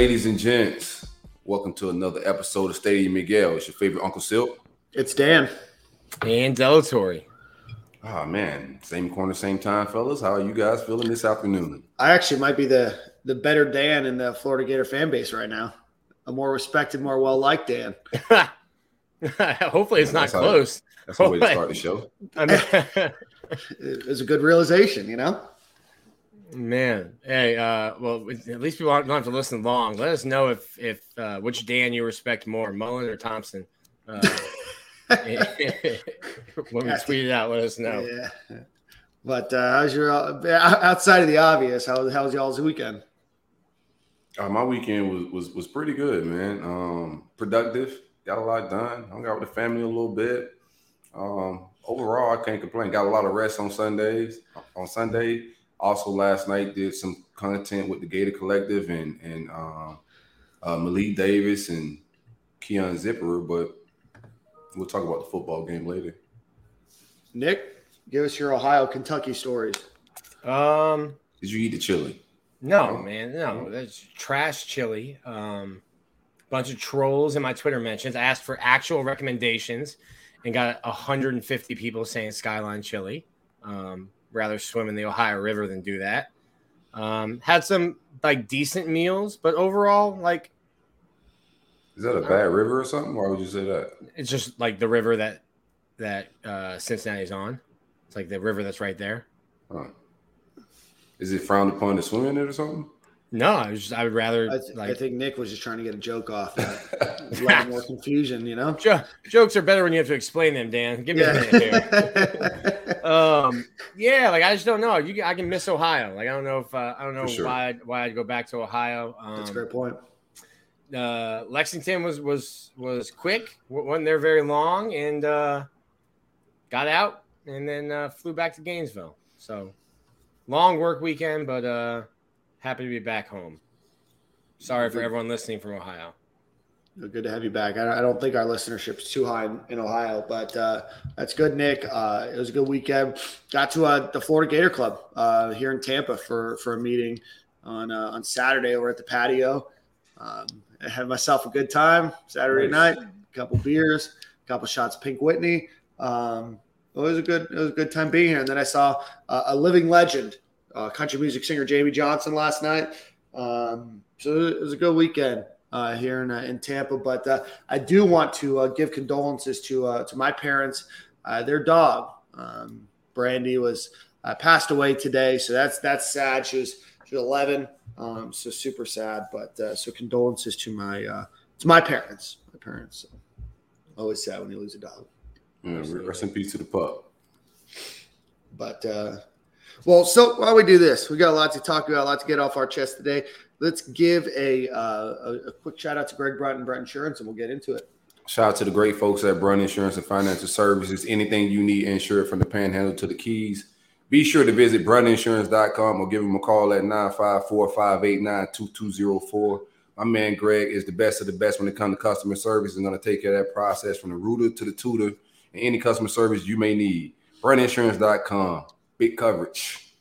ladies and gents, welcome to another episode of Stadium and Gale. It's your favorite Uncle Silk. It's Dan. And Delatory. Ah man, same corner, same time, fellas. How are you guys feeling this afternoon? I actually might be the the better Dan in the Florida Gator fan base right now. A more respected, more well liked Dan. Hopefully, it's not That's how- close. That's the way to start the show. I mean, It was a good realization, you know. Man, hey, uh, well, at least people don't have to listen long. Let us know if if uh, which Dan you respect more, Mullen or Thompson. Uh, when we tweet it out, let us know. Yeah. But uh, how's your uh, outside of the obvious? How how's y'all's weekend? Uh, my weekend was, was was pretty good, man. Um, productive, got a lot done. Hung out with the family a little bit. Um, overall, I can't complain. Got a lot of rest on Sundays. On Sunday, also last night did some content with the Gator Collective and and um, uh, Malik Davis and Keon Zipperer, but we'll talk about the football game later. Nick, give us your Ohio Kentucky stories. Um, Did you eat the chili? no, man, no, that's trash chili. Um, bunch of trolls in my Twitter mentions. I asked for actual recommendations and got 150 people saying Skyline chili. Um, rather swim in the Ohio River than do that. Um, had some like decent meals, but overall, like Is that a bad river or something? Why would you say that? it's just like the river that that uh, Cincinnati's on. It's like the river that's right there. Huh. Is it frowned upon to swim in it or something? No, I was just I would rather I, th- I think Nick was just trying to get a joke off. A lot more confusion, you know. jo- jokes are better when you have to explain them. Dan, give me a minute here. um yeah like i just don't know. You i can miss ohio. Like i don't know if uh, i don't know sure. why I'd, why i'd go back to ohio. Um That's a great point. uh lexington was was was quick wa- wasn't there very long and uh got out and then uh flew back to gainesville. So long work weekend but uh happy to be back home. Sorry for everyone listening from ohio Good to have you back. I I don't think our listenership's too high in, in Ohio, but uh, that's good, Nick. Uh, it was a good weekend. Got to uh, the Florida Gator Club uh, here in Tampa for for a meeting on uh, on Saturday over at the patio. Um, I had myself a good time Saturday Nice. night. A couple beers, a couple shots of Pink Whitney. Um, it was a good it was a good time being here. And then I saw uh, a living legend, uh, country music singer Jamey Johnson last night. Um, so it was a good weekend uh, here in, uh, in Tampa. But uh, I do want to uh, give condolences to uh, to my parents. Uh, their dog, um, Brandy, was uh, passed away today, so that's that's sad. She was she was 11, um, so super sad. But uh, so condolences to my uh, to my parents. My parents. Always sad when you lose a dog. Yeah, rest in peace to the pup. But uh, well, so don't we do this? We got a lot to talk about, a lot to get off our chest today. Let's give a uh, a, a quick shout out to Greg Brun and Brun Insurance, and we'll get into it. Shout out to the great folks at Brun Insurance and Financial Services. Anything you need insured from the panhandle to the keys. Be sure to visit bruninsurance.com or give them a call at 954-589-2204. My man Greg is the best of the best when it comes to customer service and going to take care of that process from the rooter to the tutor and any customer service you may need. Bruninsurance.com. Big coverage.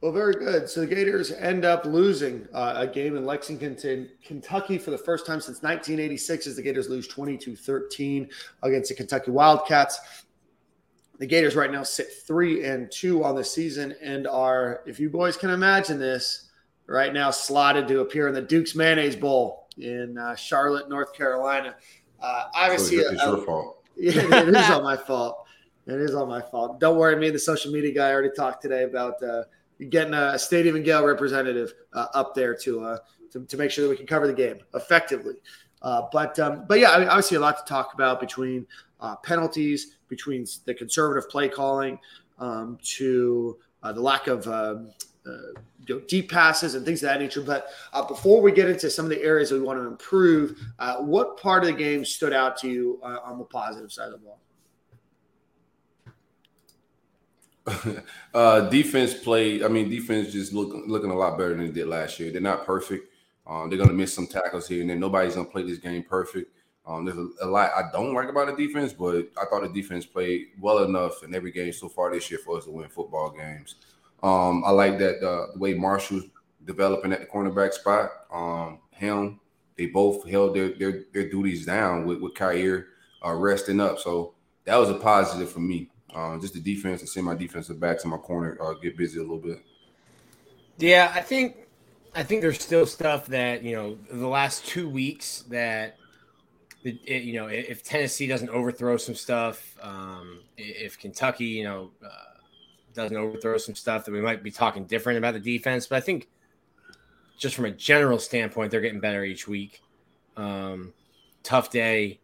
Well, very good. So the Gators end up losing uh, a game in Lexington, Kentucky for the first time since 1986 as the Gators lose 22-13 against the Kentucky Wildcats. The Gators right now sit three and two on the season and are, if you boys can imagine this, right now slotted to appear in the Duke's Mayonnaise Bowl in uh, Charlotte, North Carolina. Uh, So obviously, it's, it's your fault. yeah, it is all my fault. It is all my fault. Don't worry, me the social media guy already talked today about uh, getting a Stadium and Gale representative uh, up there to, uh, to to make sure that we can cover the game effectively. Uh, but um, but yeah, I mean, obviously a lot to talk about between uh, penalties, between the conservative play calling, um, to uh, the lack of um uh, you know, deep passes and things of that nature. But uh, before we get into some of the areas that we want to improve, uh, what part of the game stood out to you on the positive side of the ball? uh, defense played. I mean, defense just looking looking a lot better than they did last year. They're not perfect. Um, they're gonna miss some tackles here and then. Nobody's gonna play this game perfect. Um, there's a, a, lot I don't like about the defense, but I thought the defense played well enough in every game so far this year for us to win football games. Um, I like that uh, the way Marshall's developing at the cornerback spot. Um, him, they both held their their, their duties down with with Kaiir uh, resting up. So that was a positive for me. Uh, just the defense and seeing my defensive backs in my corner uh, get busy a little bit. Yeah, I think I think there's still stuff that you know the last two weeks that it, you know if Tennessee doesn't overthrow some stuff, um, if Kentucky you know uh, doesn't overthrow some stuff, that we might be talking different about the defense. But I think just from a general standpoint, they're getting better each week. Um, tough day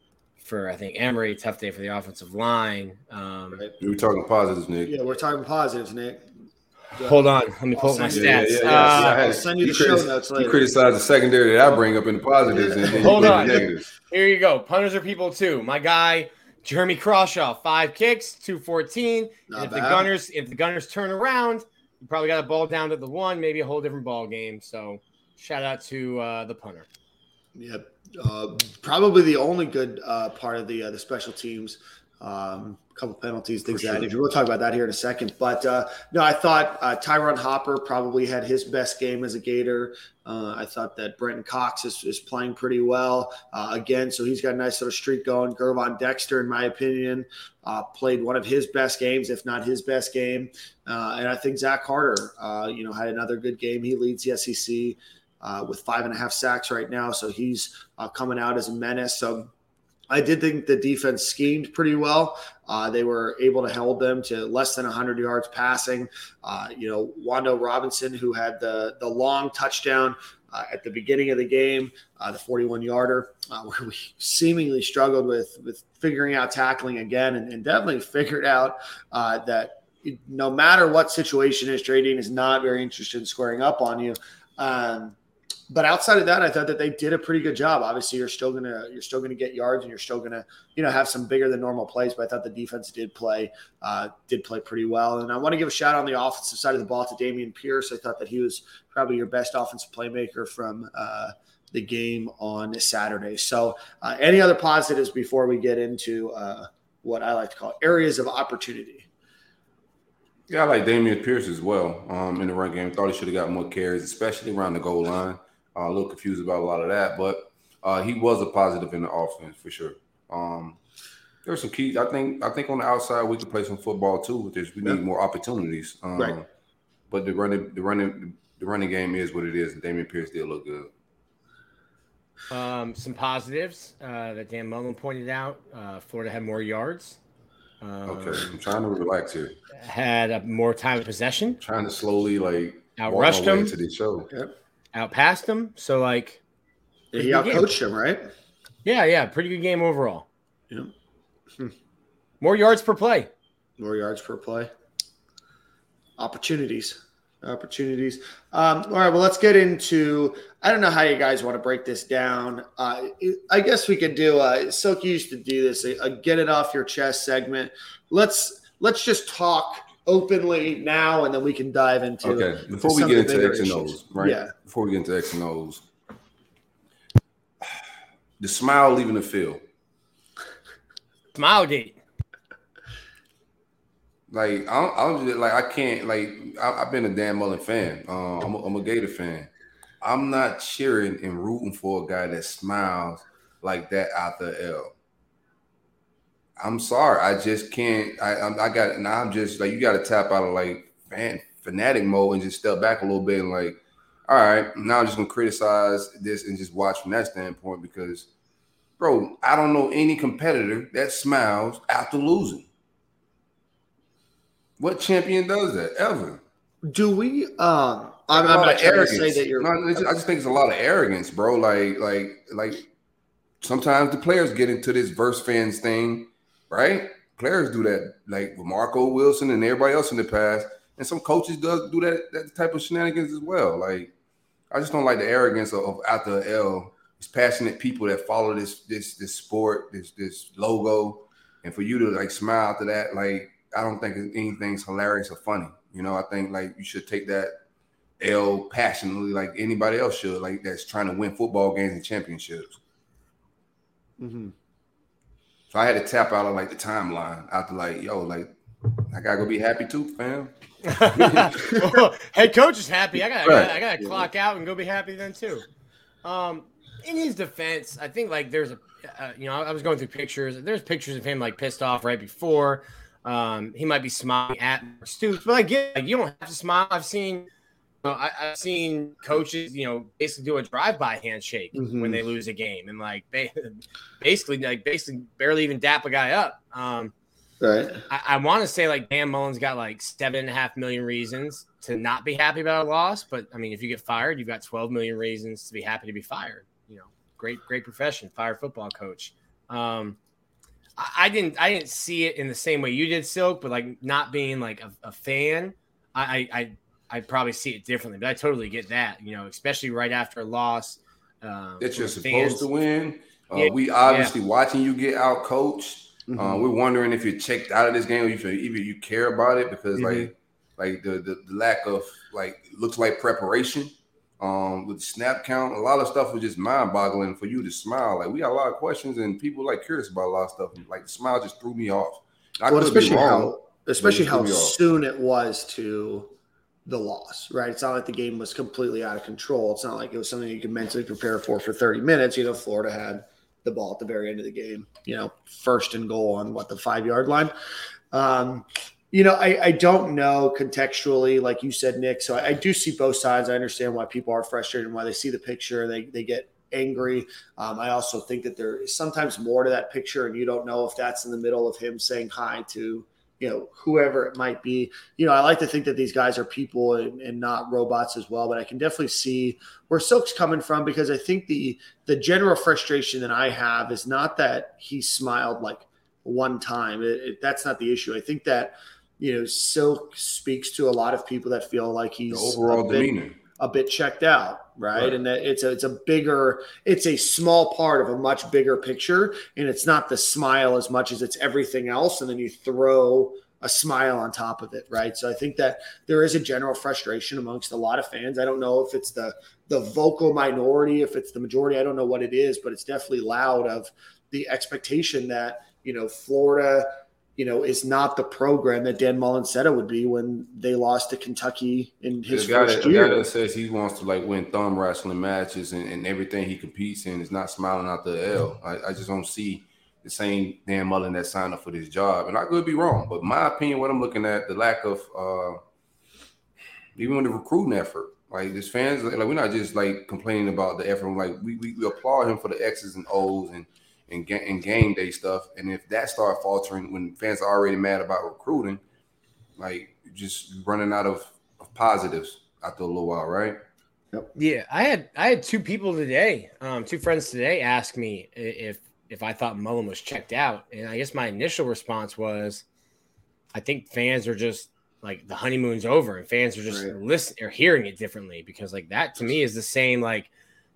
for I think Emory. Tough day for the offensive line. Um. We're talking positives, Nick. Yeah, we're talking positives, Nick. Hold on, let me pull up my stats. Yeah, yeah, yeah, uh, I'll send you the show notes later. You criticize the secondary that I bring up in the positives, and then hold on. Here you go. Punters are people too. My guy Jeremy Crawshaw, five kicks, two fourteen. And if bad. the Gunners, if the Gunners turn around, you probably got a ball down to the one, maybe a whole different ball game. So shout out to uh, the punter. Yep. Uh, probably the only good uh, part of the uh, the special teams. Um, a couple penalties, things sure. that nature. We'll talk about that here in a second. But uh, no, I thought uh, Ty'Ron Hopper probably had his best game as a Gator. Uh, I thought that Brenton Cox is, is playing pretty well uh again, so he's got a nice little streak going. Gervon Dexter, in my opinion, uh played one of his best games, if not his best game. Uh and I think Zach Carter, uh you know, had another good game. He leads the SEC uh, with five and a half sacks right now. So he's uh, coming out as a menace. So I did think the defense schemed pretty well. Uh, they were able to hold them to less than 100 yards passing. Uh, you know, Wan'Dale Robinson, who had the the long touchdown uh, at the beginning of the game, uh, the 41 yarder, uh, where we seemingly struggled with with figuring out tackling again, and, and definitely figured out uh, that no matter what situation is, Trey Dean is not very interested in squaring up on you. Um, but outside of that, I thought that they did a pretty good job. Obviously, you're still gonna you're still gonna get yards and you're still gonna you know have some bigger than normal plays. But I thought the defense did play uh, did play pretty well. And I want to give a shout out on the offensive side of the ball to Dameon Pierce. I thought that he was probably your best offensive playmaker from uh, the game on Saturday. So, uh, any other positives before we get into uh, what I like to call areas of opportunity? Yeah, I like Dameon Pierce as well um, in the run game. Thought he should have got more carries, especially around the goal line. Uh, a little confused about a lot of that, but uh, he was a positive in the offense for sure. Um, there's some keys. I think. I think on the outside we could play some football too. With this, we need more opportunities. Um, right. But the running, the running, the running game is what it is, and Dameon Pierce did look good. Um, some positives uh, that Dan Mullen pointed out. Uh, Florida had more yards. Um, okay, I'm trying to relax here. Had a more time of possession. I'm trying to slowly like outrushed him to the show. Yep outpassed him. So like yeah, he outcoached him, right? Yeah, yeah, pretty good game overall. Yeah. Hmm. More yards per play. More yards per play. Opportunities. Opportunities. Um, all right, well, let's get into. I don't know how you guys want to break this down. Uh, I guess we could do. Uh, Silk used to do this. A, a get it off your chest segment. Let's let's just talk openly now, and then we can dive into. Okay, before we get into X and O's, right? Yeah. Before we get into X and O's, the smile leaving the field. Smile gate. Like I I'm just like I can't like I, have been a Dan Mullen fan. Uh, I'm, a, I'm a Gator fan. I'm not cheering and rooting for a guy that smiles like that out the L. I'm sorry, I just can't. I I, I got now. I'm just like you got to tap out of like fan fanatic mode and just step back a little bit and like, all right, now I'm just gonna criticize this and just watch from that standpoint because, bro, I don't know any competitor that smiles after losing. What champion does that ever? Do we? Um, I'm, I'm not trying to say that you're. No, just, I just think it's a lot of arrogance, bro. Like, like, like. Sometimes the players get into this verse fans thing right? Players do that, like with Marco Wilson and everybody else in the past. and some coaches does do that that type of shenanigans as well. Like I just don't like the arrogance of, of after L. It's passionate people that follow this this this sport, this this logo, and for you to like smile after that, like I don't think anything's hilarious or funny. You know, I think like you should take that L passionately, like anybody else should, like that's trying to win football games and championships. Mm-hmm. So I had to tap out of like the timeline after like, yo, like I gotta go be happy too, fam. well, head coach is happy. I got Right. I got to clock out and go be happy then too. Um, in his defense, I think like there's a uh, you know I was going through pictures. There's pictures of him like pissed off right before. Um, he might be smiling at Stoops, but I get like you don't have to smile. I've seen. Know, I, I've seen coaches, you know, basically do a drive-by handshake Mhm. when they lose a game, and like ba- basically, like basically, barely even dap a guy up. Um, Right. I, I want to say like Dan Mullen's got like seven and a half million reasons to not be happy about a loss, but I mean, if you get fired, you've got 12 million reasons to be happy to be fired. You know, great, great profession, fire football coach. Um, I, I didn't, I didn't see it in the same way you did, Silk, but like not being like a, a fan, I, I, I, I probably see it differently. But I totally get that. You know, especially right after a loss. Um, that you're supposed fans. to win. Uh, Yeah, we obviously watching you get out coached. Mm-hmm. Uh, we're wondering if you're checked out of this game or if you, even you care about it because Mhm. like like the, the the lack of like looks like preparation um with snap count a lot of stuff was just mind boggling for you to smile like we got a lot of questions and people like curious about a lot of stuff and, like the smile just threw me off I well, especially wrong. how especially how threw me off. soon it was to the loss, right? It's not like the game was completely out of control. It's not like it was something you could mentally prepare for for 30 minutes. You know, Florida had the ball at the very end of the game, you know, first and goal on what the five yard line. Um, you know, I, I don't know contextually, like you said, Nick. So I, I do see both sides. I understand why people are frustrated and why they see the picture, they, they get angry. Um, I also think that there is sometimes more to that picture, and you don't know if that's in the middle of him saying hi to, you know, whoever it might be. You know, I like to think that these guys are people and, and not robots as well, but I can definitely see where Silk's coming from because I think the the general frustration that I have is not that he smiled like one time. It, it, that's not the issue. I think that you know Silk speaks to a lot of people that feel like the he's overall a bit, demeanor a bit checked out, right? Right. And that it's a it's a bigger, it's a small part of a much bigger picture, and it's not the smile as much as it's everything else, and then you throw a smile on top of it, right? So I think that there is a general frustration amongst a lot of fans. I don't know if it's the the vocal minority, if it's the majority, I don't know what it is, but it's definitely loud of the expectation that you know Florida you know, is not the program that Dan Mullen said it would be when they lost to Kentucky in his the guy, first that, the guy that says he wants to like win thumb wrestling matches and, and everything he competes in is not smiling out the L. I, I just don't see the same Dan Mullen that signed up for this job. And I could be wrong, but my opinion, what I'm looking at, the lack of uh even with the recruiting effort. Like this fans, like we're not just like complaining about the effort. Like we, we, we applaud him for the X's and O's and and, ga- and game day stuff. And if that start faltering when fans are already mad about recruiting, like just running out of, of positives after a little while, right? Yep. Yeah, I had I had two people today, um, two friends today, ask me if if I thought Mullen was checked out, and I guess my initial response was, I think fans are just like the honeymoon's over, and fans are just Right. listening or hearing it differently because like that to me is the same like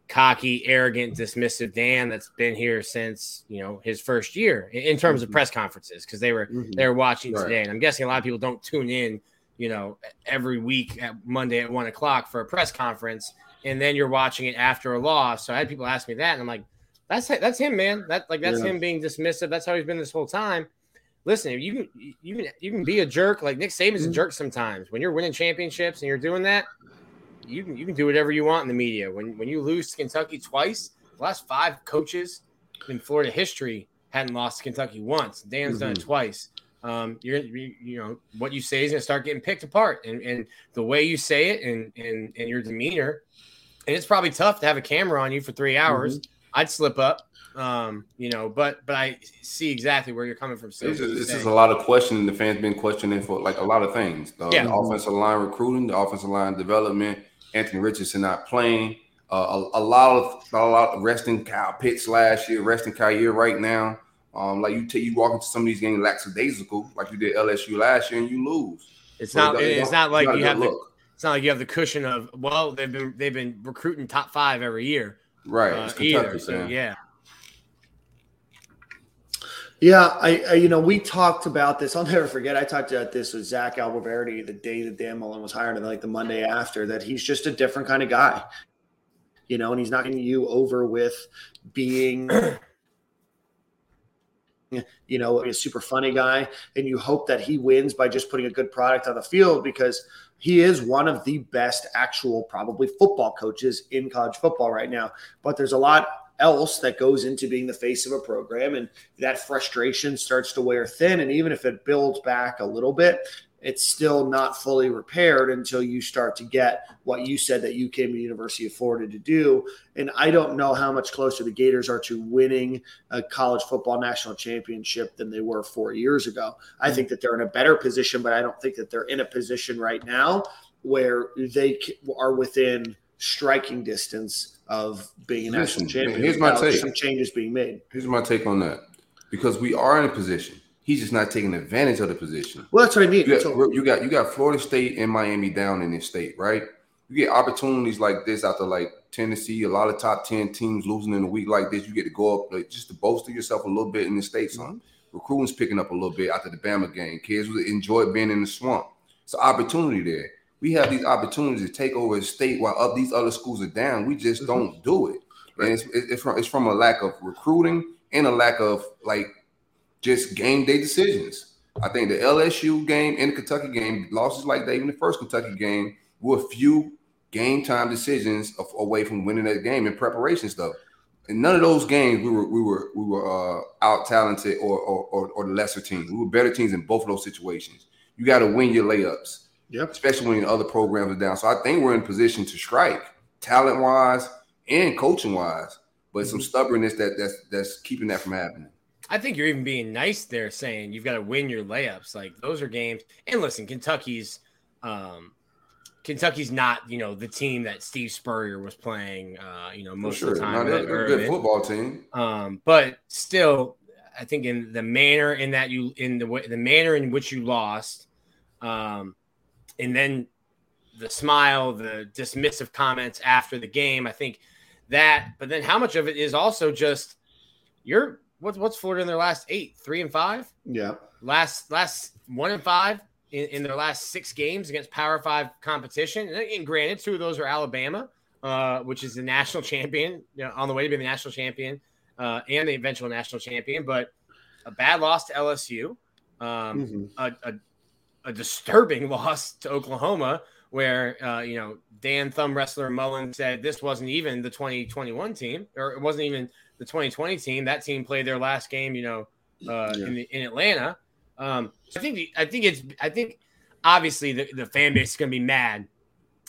cocky, arrogant, dismissive Dan that's been here since you know his first year in, terms of Mhm. press conferences because they were Mhm. they were watching Right. today, and I'm guessing a lot of people don't tune in, you know, every week at Monday at one o'clock for a press conference, and then you're watching it after a loss. So I had people ask me that, and I'm like, that's that's him, man. That like that's Yeah. him being dismissive. That's how he's been this whole time. Listen, you can you can you can be a jerk. Like Nick Saban's a Mhm. jerk sometimes. When you're winning championships and you're doing that, you can you can do whatever you want in the media. When when you lose to Kentucky twice, the last five coaches in Florida history hadn't lost to Kentucky once. Dan's done it twice. Um, you're you, you know what you say is going to start getting picked apart, and and the way you say it and and and your demeanor, and it's probably tough to have a camera on you for three hours. I'd slip up, um, you know, but but I see exactly where you're coming from. Sid, It's what just, you're it's just saying. a lot of questioning. The fans been questioning for like a lot of things. The, Yeah. the offensive line recruiting, the offensive line development, Anthony Richardson not playing. Uh, a, a lot of a lot of resting Kyle Pitts last year, resting Kyle year right now. Um, like you take you walk into some of these games lackadaisical, like you did LSU last year, and you lose. It's So not. it- It's not like you good have the. look. It's not like you have the cushion of well, they've been they've been recruiting top five every year. right. Uh, it's Kentucky, either. So, Sam. yeah. Yeah, I, I you know we talked about this. I'll never forget. I talked about this with Zach Abolverdi the day that Dan Mullen was hired, and like the Monday after that. He's just a different kind of guy, you know, and he's not getting you over with being, you know, a super funny guy. And you hope that he wins by just putting a good product on the field because he is one of the best actual probably football coaches in college football right now. But there's a lot else that goes into being the face of a program and that frustration starts to wear thin and even if it builds back a little bit it's still not fully repaired until you start to get what you said that you came to the University of Florida to do. And I don't know how much closer the Gators are to winning a college football national championship than they were four years ago. I think that they're in a better position, but I don't think that they're in a position right now where they are within striking distance of being a national champion. here's my take. Some changes being made. Here's my take on that. Because we are in a position. He's just not taking advantage of the position. Well, that's what I mean. You got, you got you got Florida State and Miami down in this state, right? You get opportunities like this after like Tennessee, a lot of top ten teams losing in a week like this. You get to go up like, just to bolster yourself a little bit in the state. Son, Mm-hmm. recruiting's picking up a little bit after the Bama game. Kids enjoy being in the swamp. It's an opportunity there. We have these opportunities to take over a state while up these other schools are down. We just Mhm. don't do it, and it's, it's from it's from a lack of recruiting and a lack of like just game day decisions. I think the LSU game and the Kentucky game, losses like that, even the first Kentucky game, were a few game time decisions of, away from winning that game in preparation stuff. In none of those games, we were we were we were uh, out talented or, or or or the lesser teams. We were better teams in both of those situations. You got to win your layups, Yep. especially when the other programs are down. So I think we're in position to strike talent wise and coaching wise, but some stubbornness that that's that's keeping that from happening. I think you're even being nice there, saying you've got to win your layups. Like those are games. And listen, Kentucky's, um, Kentucky's not you know the team that Steve Spurrier was playing. Uh, you know For most sure, of the time. no, at they're, they're a good football team. Um, but still, I think in the manner in that you in the way the manner in which you lost, um, and then the smile, the dismissive comments after the game. I think that, but then how much of it is also just you're what's what's Florida in their last eight, three and five, Yeah. last last one and five in, in their last six games against Power Five competition. And, and granted, two of those are Alabama, uh, which is the national champion, you know, on the way to be the national champion uh, and the eventual national champion. But a bad loss to LSU, um, Mhm. a, a, a disturbing loss to Oklahoma, where uh, you know Dan Thumb Wrestler Mullen said this wasn't even the 2021 team, or it wasn't even the 2020 team. That team played their last game, you know, uh, Yeah. in the, in Atlanta. Um, I think the, I think it's I think obviously the, the fan base is going to be mad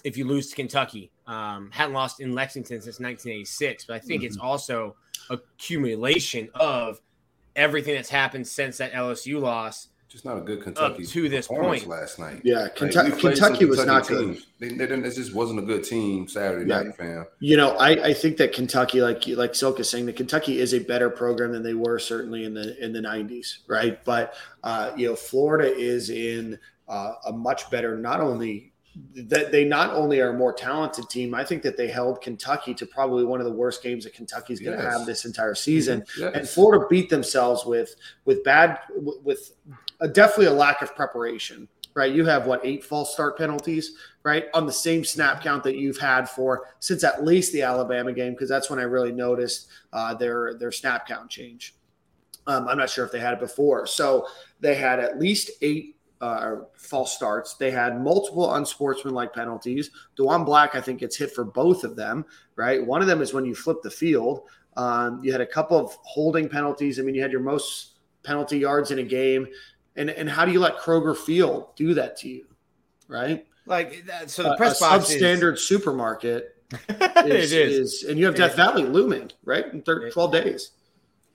if you lose to Kentucky. Um, hadn't lost in Lexington since 1986, but I think it's also accumulation of everything that's happened since that LSU loss Just not a good Kentucky to this point. last night. Yeah. Like, Kentucky, we played Kentucky was not Kentucky good. teams. They, they didn't, it just wasn't a good team Saturday Yeah. night, fam. You know, I, I think that Kentucky, like like Silk is saying, that Kentucky is a better program than they were certainly in the in the '90s, right? But uh, you know, Florida is in uh, a much better. Not only that they not only are a more talented team, I think that they held Kentucky to probably one of the worst games that Kentucky's going to Yes. have this entire season. Yes. and Florida beat themselves with with bad with a, definitely a lack of preparation. Right, you have what eight false start penalties, right, on the same snap count that you've had for since at least the Alabama game, because that's when I really noticed uh, their their snap count change. Um, I'm not sure if they had it before, so they had at least eight uh, false starts. They had multiple unsportsmanlike penalties. Diwun Black, I think, gets hit for both of them. Right, one of them is when you flip the field. Um, you had a couple of holding penalties. I mean, you had your most penalty yards in a game. And, and how do you let Kroger Field do that to you? Right? Like that, so the press a box is- substandard supermarket it is, is. is- and you have Death It- Valley looming, right? In thir- It- 12 days.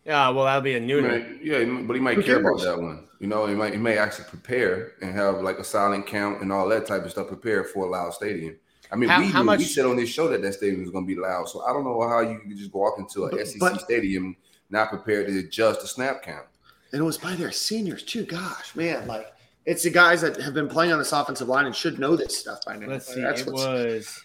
Yeah, well, that'll be a new He one. yeah, but he might Who care about that one. You know, he might he may actually prepare and have like a silent count and all that type of stuff prepared for a loud stadium. I mean, How- we, how knew- we said on this show that that stadium was going to be loud. So I don't know how you could just walk into a But- SEC but- stadium not prepared to adjust the snap count. And it was by their seniors, too. Gosh, man. Like, it's the guys that have been playing on this offensive line and should know this stuff by now. Let's see. That's it what's- was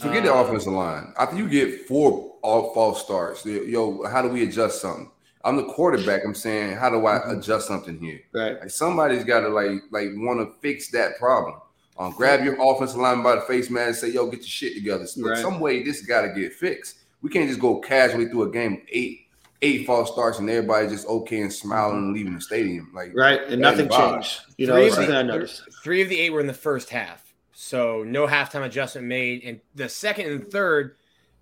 Forget the Uh, offensive line. After you get four all false starts, yo, how do we adjust something? I'm the quarterback. I'm saying, how do I Mhm. adjust something here? right. Like somebody's got to like like want to fix that problem. Um, grab your offensive line by the face, man, and say, "Yo, get your shit together." So Right. Some way this got to get fixed. We can't just go casually through a game with eight eight false starts and everybody just okay and smiling and leaving the stadium. Like Right. And nothing changed. You know, Three that's of the- three of the eight were in the first half, so no halftime adjustment made, and the second and third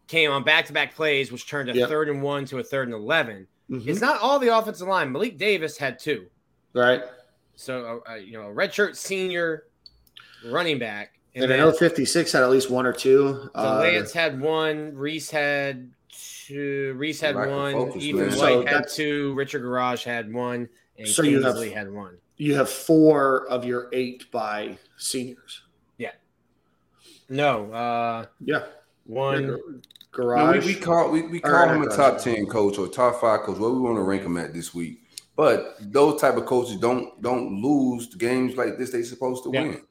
came on back-to-back plays, which turned a Yep. third and one to a third and 11 Mhm. It's not all the offensive line. Malik Davis had two, Right. so uh, uh, you know, a redshirt senior running back, And, and, I then know 56 had at least one or two. Uh, Lance had one, Reese had two, Reese had one, focus, Ethan man. So White had two, Richard Gouraige had one, and So you have- Kingsley had one. you have four of your eight by seniors. Yeah. No, uh, Yeah. one. No, Garage. we, we call we, we call him a top gouraige. ten coach or top five coach. Where we want to rank him at this week. But those type of coaches don't don't lose games like this. They supposed to Yeah. win.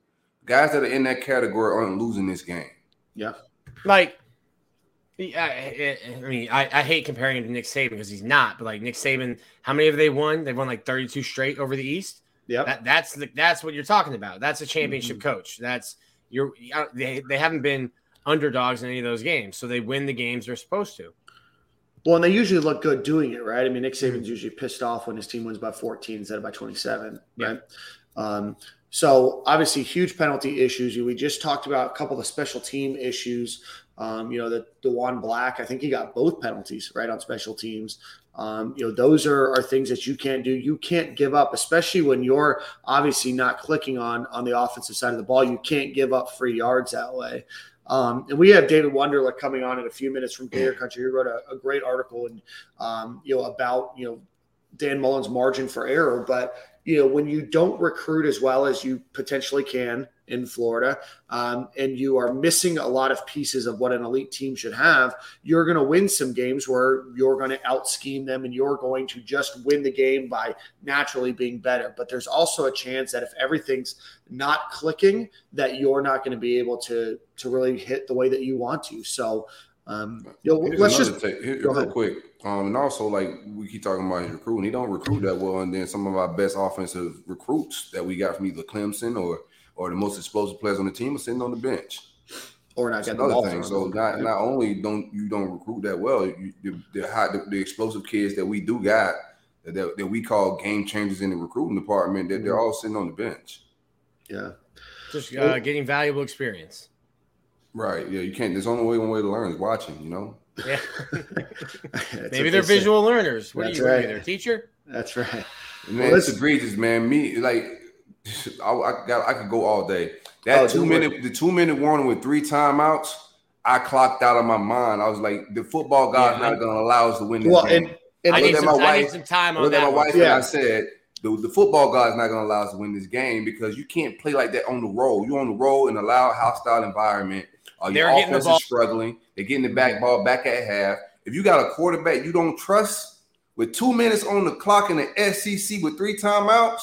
Guys that are in that category aren't losing this game. Yeah. Like I, I, mean, I, I hate comparing him to Nick Saban because he's not. But like Nick Saban, how many have they won? They've won like 32 straight over the East. Yeah, That, that's the that's what you're talking about. That's a championship coach. That's you're they they haven't been underdogs in any of those games, so they win the games they're supposed to. Well, and they usually look good doing it, right? I mean, Nick Mm-hmm. Saban's usually pissed off when his team wins by 14 instead of by 27, Yeah. right? Um, so obviously, huge penalty issues. We just talked about a couple of the special team issues. Um, you know, the Diwun Black, I think he got both penalties right on special teams. Um, you know, those are, are things that you can't do. You can't give up, especially when you're obviously not clicking on on the offensive side of the ball. You can't give up free yards that way. Um, and we have David Wunderlich coming on in a few minutes from Gator Country. He wrote a, a great article and um, you know about you know Dan Mullen's margin for error, but you know when you don't recruit as well as you potentially can in Florida, um, and you are missing a lot of pieces of what an elite team should have, you're going to win some games where you're going to out scheme them and you're going to just win the game by naturally being better. But there's also a chance that if everything's not clicking, that you're not going to be able to to really hit the way that you want to. So. Um, you know, Here's let's just take, here- real ahead. quick. Um, and also like we keep talking about his recruiting, he don't recruit that well. And then some of our best offensive recruits that we got from either Clemson or or the most explosive players on the team are sitting on the bench. or not That's get the ball another thing. So not not only don't you don't recruit that well, you, the, the, high, the the explosive kids that we do got that, that, that we call game changers in the recruiting department that they're Mm-hmm. all sitting on the bench. yeah. Just uh, getting valuable experience. Right. Yeah. You can't. There's only one way to learn is watching. You know. Yeah, maybe they're they say. visual learners. What are That's you? What are right. their teacher? That's right. Man, Well, it's this- egregious, man. Me like I, I got I could go all day. That Oh, two do minute the two minute warning with three timeouts, I clocked out of my mind. I was like, the football god's Yeah, not gonna allow us to win this Well, game. and, and I looked need, at some, my I need wife- some time I on looked at that. my wife Yeah. and I said, the, the football god's not gonna allow us to win this game because you can't play like that on the road. You're on the road in a loud, hostile environment. Uh, They're your getting the ball- is struggling. They're getting the back ball back at half. If you got a quarterback you don't trust with two minutes on the clock in the SEC with three timeouts,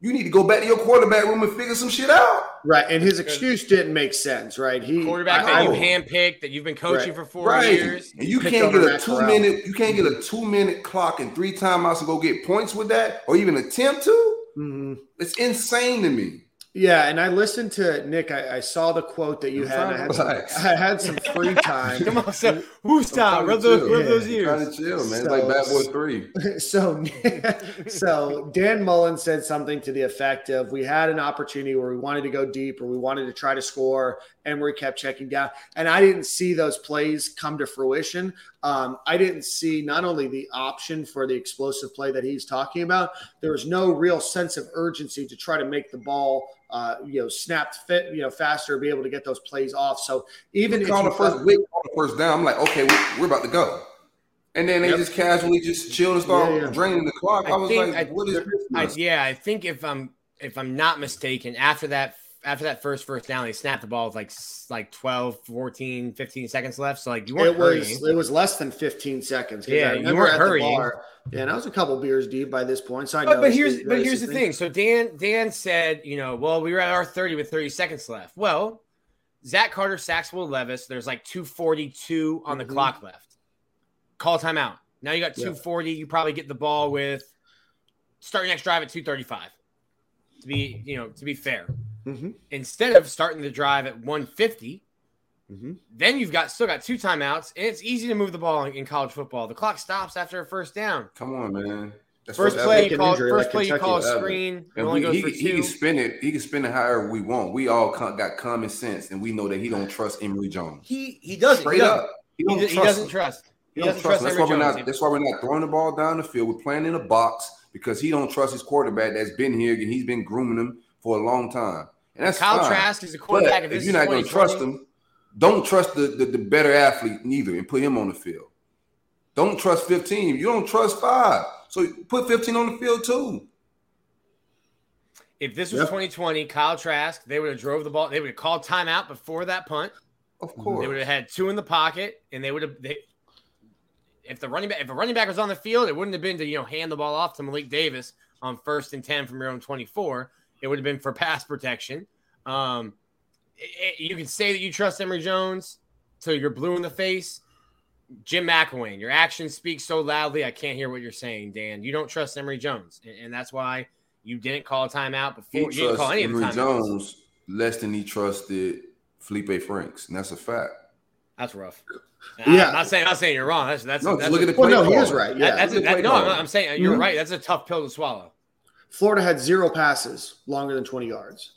you need to go back to your quarterback room and figure some shit out. right, and his excuse didn't make sense, right? He quarterback I- that you I- handpicked that you've been coaching Right. for four Right. years. And you can't get a two Corral. minute, you can't get a two minute clock and three timeouts and go get points with that, or even attempt to. Mhm. It's insane to me. Yeah, and I listened to Nick. I, I saw the quote that you I'm had. I had, some. I had some free time. Come on, so who's I'm Tom? Rub to those, chill. rub those Yeah. Trying to chill, man. So- it's like Bad Boy Three. so so Dan Mullen said something to the effect of we had an opportunity where we wanted to go deep or we wanted to try to score and we kept checking down and I didn't see those plays come to fruition. Um, I didn't see not only the option for the explosive play that he's talking about, there was no real sense of urgency to try to make the ball uh, you know snapped fit you know faster be able to get those plays off. So even Even if call the first, felt- we call the first down. I'm like, okay, we, we're about to go. And then they Yep. just casually just chill and start Yeah, yeah. draining the clock. I, I was think- like, I- what is this? I, yeah, I think if I'm if I'm not mistaken, after that after that first first down, they snapped the ball with like like 12, 14, 15 seconds left. So like you weren't It was hurrying. it was less than 15 seconds. Yeah, I you weren't at the hurrying. bar- yeah, and I was a couple beers deep by this point. So I But, but here's but here's the thing. So Dan Dan said, you know, well, we were at our 30 with 30 seconds left. Well, Zach Carter sacks Will Levis. There's like 242 on the Mhm. clock left. Call timeout. Now you got Yeah. 240. You probably get the ball with start your next drive at 235. To be, you know, to be fair. Mhm, Instead of starting the drive at 150, mhm. then you've got still got two timeouts, and it's easy to move the ball in, in college football. The clock stops after a first down. Come on, man. That's First play, you call injury first like play, you call a screen. And we, goes he, he can spin it. He can spin it however we want. We all com- got common sense, and we know that he don't trust Emory Jones. He he doesn't. Straight he doesn't. up, he He, don't he trust doesn't him. trust. He He doesn't trust. trust. That's why we're Jones. not. That's why we're not throwing the ball down the field. We're playing in a box because he don't trust his quarterback that's been here and he's been grooming him for a long time. And that's Kyle fine. Trask is But quarterback. if this you're not going to trust 2020. him, don't trust the, the the better athlete neither, and put him on the field. Don't trust 15. You don't trust five, so put 15 on the field too. If this was Yep. 2020, Kyle Trask, they would have drove the ball. They would have called timeout before that punt. Of course. They would have had two in the pocket, and they would have. They, if the running back, if a running back was on the field, it wouldn't have been to you know hand the ball off to Malik Davis on first and ten from your own 24. It would have been for pass protection. Um, it- it- you can say that you trust Emory Jones till you're blue in the face. Jim McElwain, your actions speak so loudly, I can't hear what you're saying, Dan. You don't trust Emory Jones, and, and that's why you didn't call a timeout He before. You didn't call any of the Emory timeouts. Jones less than he trusted Feleipe Franks, and that's a fact. That's rough. Yeah. I'm not saying I'm not saying you're wrong. That's that's No, that's look a- at the Well, no, he call. is right. That- Yeah, that's a, that, no. I'm. I'm saying you're Mhm. right. That's a tough pill to swallow. Florida had zero passes longer than 20 yards.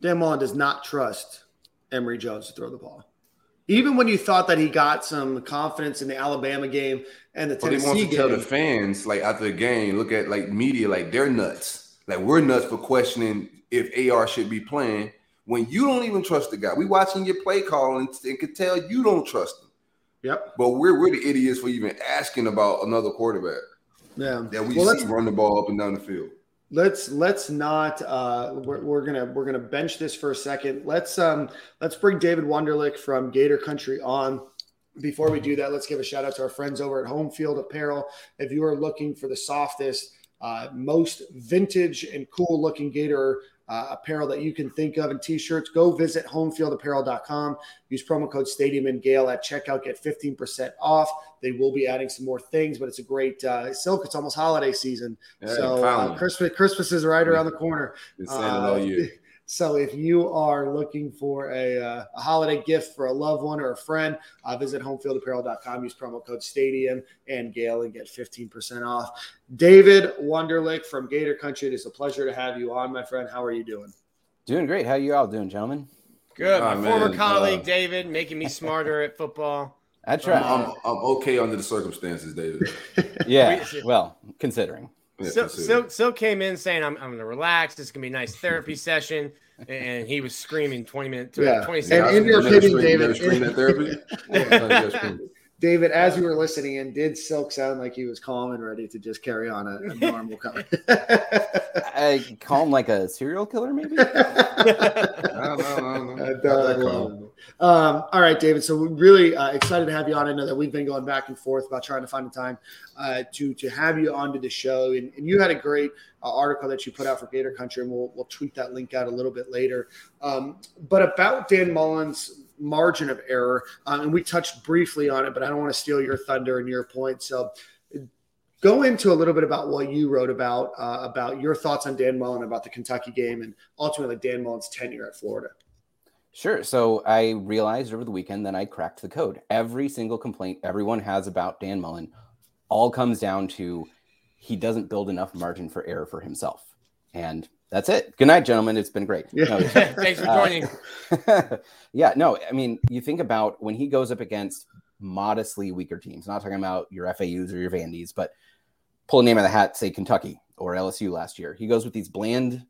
Dan Mullen does not trust Emory Jones to throw the ball. Even when you thought that he got some confidence in the Alabama game and the But he wants Tennessee to tell the fans, like after the game, look at like media, like they're nuts. Like we're nuts for questioning if AR should be playing when you don't even trust the guy. We watching your play call and, and could tell you don't trust him. yep, But we're we're the idiots for even asking about another quarterback yeah. that we Well, see run the ball up and down the field. let's let's not uh we're, we're gonna we're gonna bench this for a second let's um let's bring david wunderlich from gator country on before we do that let's give a shout out to our friends over at home field apparel if you are looking for the softest uh, most vintage and cool looking gator uh, apparel that you can think of and t-shirts go visit homefieldapparel.com use promo code stadium and gale at checkout get 15% off they will be adding some more things but it's a great uh, silk it's almost holiday season Yeah, so uh. Christmas Christmas is right around the corner. Been saying it all Uh, year. So if you are looking for a, uh, a holiday gift for a loved one or a friend, uh, visit homefieldapparel.com. Use promo code Stadium and Gale and get 15% off. David Wunderlich from Gator Country. It is a pleasure to have you on, my friend. How are you doing? Doing great. How you all doing, gentlemen? Good. My former man, colleague uh, David making me smarter at football. I try. I'm, I'm, I'm okay under the circumstances, David. yeah. Well, considering. So. Silk, Silk came in saying, I'm, I'm going to relax. This is going to be a nice therapy session. And he was screaming 20 minutes, Yeah. 20 And in your opinion, David- screamed at therapy? Yeah, you never screamed. David, as you were listening in, did Silk sound like he was calm and ready to just carry on a, a normal comment? I call him like a serial killer, maybe. No, no, no, calm. Um, all right, David. So we're really uh, excited to have you on. I know that we've been going back and forth about trying to find a time uh, to to have you onto the show, and, and you had a great uh, article that you put out for Gator Country, and we'll we'll tweet that link out a little bit later. Um, but about Dan Mullen's margin of error, um, and we touched briefly on it, but I don't want to steal your thunder and your point. So go into a little bit about what you wrote about uh, about your thoughts on Dan Mullen about the Kentucky game and ultimately Dan Mullen's tenure at Florida. Sure. So I realized over the weekend that I cracked the code. Every single complaint everyone has about Dan Mullen all comes down to he doesn't build enough margin for error for himself. And that's it. Good night, gentlemen. It's been great. Yeah. No, Thanks for Uh, joining. yeah, no, I mean, you think about when he goes up against modestly weaker teams, not talking about your FAUs or your Vandies, but pull a name out of the hat, say Kentucky or LSU last year. He goes with these bland,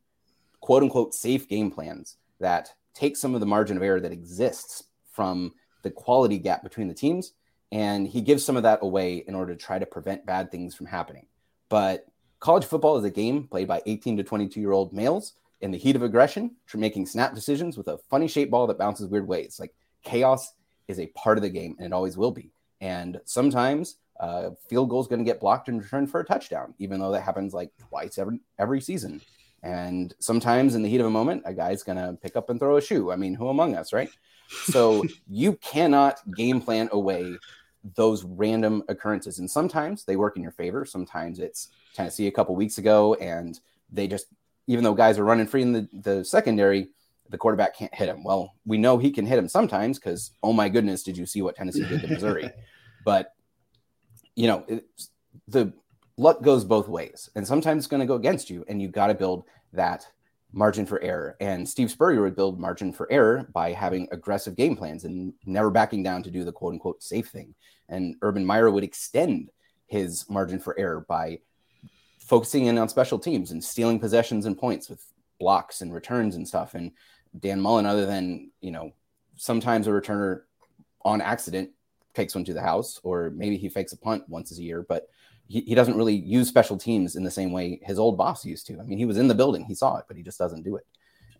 quote unquote, safe game plans that take some of the margin of error that exists from the quality gap between the teams. And he gives some of that away in order to try to prevent bad things from happening. But college football is a game played by 18 to 22 year old males in the heat of aggression, making snap decisions with a funny shaped ball that bounces weird ways. Like chaos is a part of the game, and it always will be. And sometimes uh, field goal is going to get blocked and returned for a touchdown, even though that happens like twice every every season. And sometimes in the heat of a moment, a guy's going to pick up and throw a shoe. I mean, who among us, right? So you cannot game plan away those random occurrences. And sometimes they work in your favor. Sometimes it's Tennessee a couple weeks ago, and they just, even though guys are running free in the, the secondary, the quarterback can't hit him. Well, we know he can hit him sometimes because, oh my goodness, did you see what Tennessee did to Missouri? but, you know, the luck goes both ways. And sometimes it's going to go against you, and you got to build that margin for error. And Steve Spurrier would build margin for error by having aggressive game plans and never backing down to do the quote unquote safe thing. And Urban Meyer would extend his margin for error by focusing in on special teams and stealing possessions and points with blocks and returns and stuff. And Dan Mullen, other than, you know, sometimes a returner on accident takes one to the house, or maybe he fakes a punt once a year, but he, he doesn't really use special teams in the same way his old boss used to. I mean, he was in the building, he saw it, but he just doesn't do it.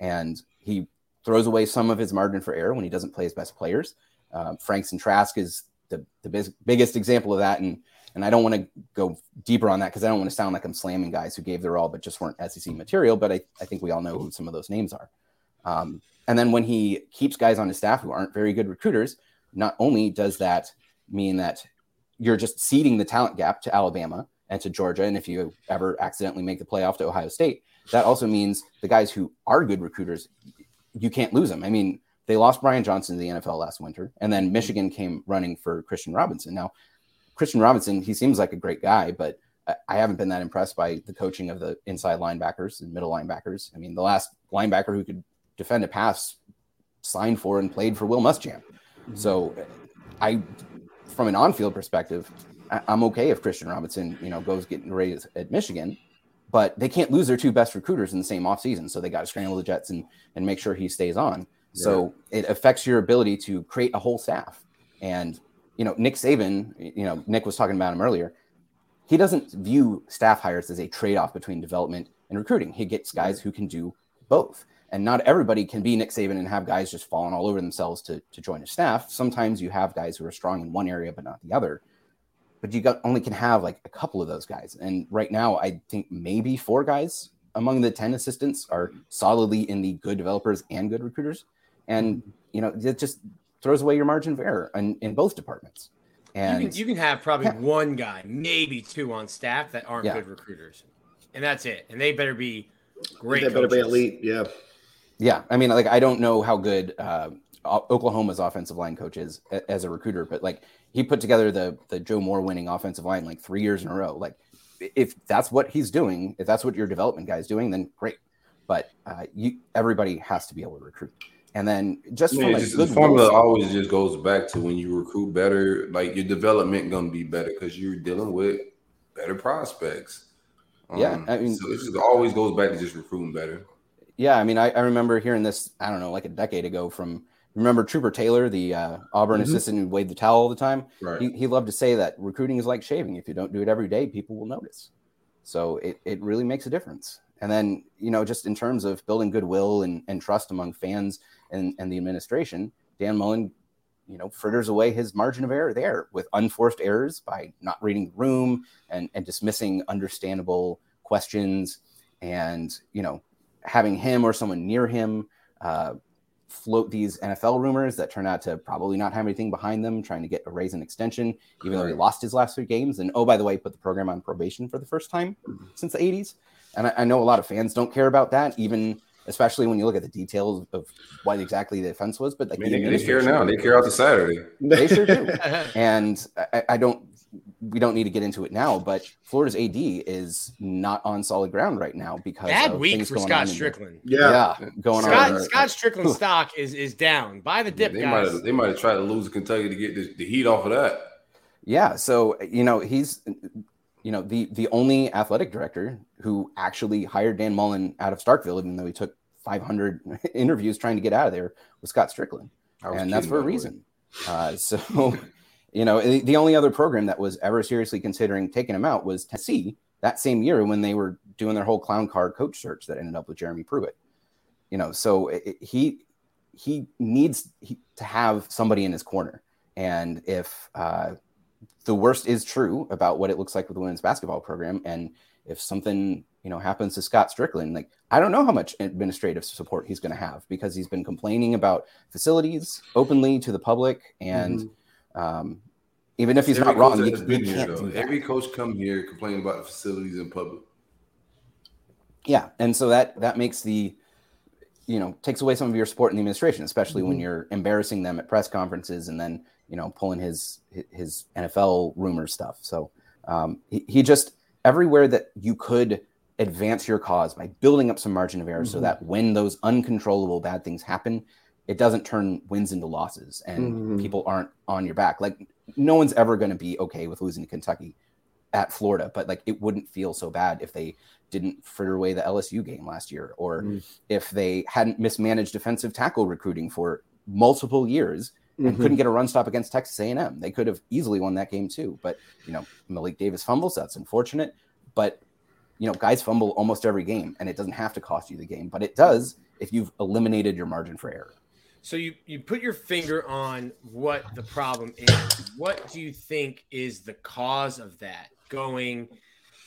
And he throws away some of his margin for error when he doesn't play his best players. Um, Frank Trask is the, the biz- biggest example of that. And, and I don't want to go deeper on that because I don't want to sound like I'm slamming guys who gave their all but just weren't SEC material. But I, I think we all know who some of those names are. Um, and then when he keeps guys on his staff who aren't very good recruiters, not only does that mean that you're just ceding the talent gap to Alabama and to Georgia. And if you ever accidentally make the playoff to Ohio State, that also means the guys who are good recruiters, you can't lose them. I mean, they lost Brian Johnson to the NFL last winter, and then Michigan came running for Christian Robinson. Now, Christian Robinson, he seems like a great guy, but I haven't been that impressed by the coaching of the inside linebackers and middle linebackers. I mean, the last linebacker who could defend a pass signed for and played for Will Muschamp. Mm-hmm. So I from an on-field perspective, I- am okay if Christian Robinson, you know, goes getting raised at Michigan, but they can't lose their two best recruiters in the same offseason. So they got to scramble the Jets and and make sure he stays on. So it affects your ability to create a whole staff. And you know, Nick Saban, you know, Nick was talking about him earlier. He doesn't view staff hires as a trade-off between development and recruiting. He gets guys who can do both. And not everybody can be Nick Saban and have guys just falling all over themselves to, to join a staff. Sometimes you have guys who are strong in one area but not the other. But you got, only can have like a couple of those guys. And right now, I think maybe four guys among the 10 assistants are solidly in the good developers and good recruiters. And, mm-hmm. you know, it just throws away your margin of error in, in both departments. And you can, you can have probably yeah. one guy, maybe two on staff that aren't yeah. good recruiters. And that's it. And they better be great. They better be elite. Yeah. Yeah, I mean, like I don't know how good uh, Oklahoma's offensive line coach is as a recruiter, but like he put together the the Joe Moore winning offensive line like three years in a row. Like if that's what he's doing, if that's what your development guy is doing, then great. But uh, you everybody has to be able to recruit. And then just, Man, just the formula always just goes back to when you recruit better, like your development gonna be better because you're dealing with better prospects. Um, yeah, I mean, so it just always goes back to just recruiting better. Yeah, I mean, I, I, remember hearing this. I don't know, like a decade ago. From remember Trooper Taylor, the uh, Auburn mm-hmm. assistant who waved the towel all the time. Right. He, he loved to say that recruiting is like shaving. If you don't do it every day, people will notice. So it, it really makes a difference. And then you know, just in terms of building goodwill and, and trust among fans and, and the administration, Dan Mullen, you know, fritters away his margin of error there with unforced errors by not reading the room and, and dismissing understandable questions and you know having him or someone near him uh, float these NFL rumors that turn out to probably not have anything behind them, trying to get a raise and extension, even though he lost his last three games. And oh, by the way, put the program on probation for the first time since the 80s. And I, I, know a lot of fans don't care about that, even especially when you look at the details of what exactly the offense was. But like, I mean, they, they care now. They care out the Saturday. They sure do. and I, I don't we don't need to get into it now, but Florida's AD is not on solid ground right now because bad week for Scott Stricklin. Yeah. yeah, going Scott, on. Scott Stricklin stock is is down by the dip. Yeah, they might have they might have tried to lose Kentucky to get the, the heat off of that. Yeah, so you know he's you know the the only athletic director who actually hired Dan Mullen out of Starkville, even though he took 500 interviews trying to get out of there, was Scott Stricklin, and that's for a reason. Uh, so. You know, the only other program that was ever seriously considering taking him out was Tennessee that same year when they were doing their whole clown car coach search that ended up with Jeremy Pruitt. you know, so it, he he needs to have somebody in his corner. And if uh, the worst is true about what it looks like with the women's basketball program, and if something you know happens to Scott Stricklin, like I don't know how much administrative support he's going to have because he's been complaining about facilities openly to the public, and um, even if he's Every not wrong, coach you, you here, can't though. do that. Every coach come here complaining about the facilities in public. Yeah, and so that that makes the you know takes away some of your support in the administration, especially when you're embarrassing them at press conferences and then you know pulling his his NFL rumor stuff. So um, he, he just everywhere that you could advance your cause by building up some margin of error, so Mhm. that when those uncontrollable bad things happen, it doesn't turn wins into losses and Mhm. people aren't on your back. Like no one's ever going to be okay with losing to Kentucky at Florida, but like it wouldn't feel so bad if they didn't fritter away the LSU game last year, or Mhm. if they hadn't mismanaged defensive tackle recruiting for multiple years and Mhm. couldn't get a run stop against Texas A&M. They could have easily won that game too. But you know, Malik Davis fumbles. That's unfortunate. But you know, guys fumble almost every game, and it doesn't have to cost you the game, but it does if you've eliminated your margin for error. So you you put your finger on what the problem is. What do you think is the cause of that? Going,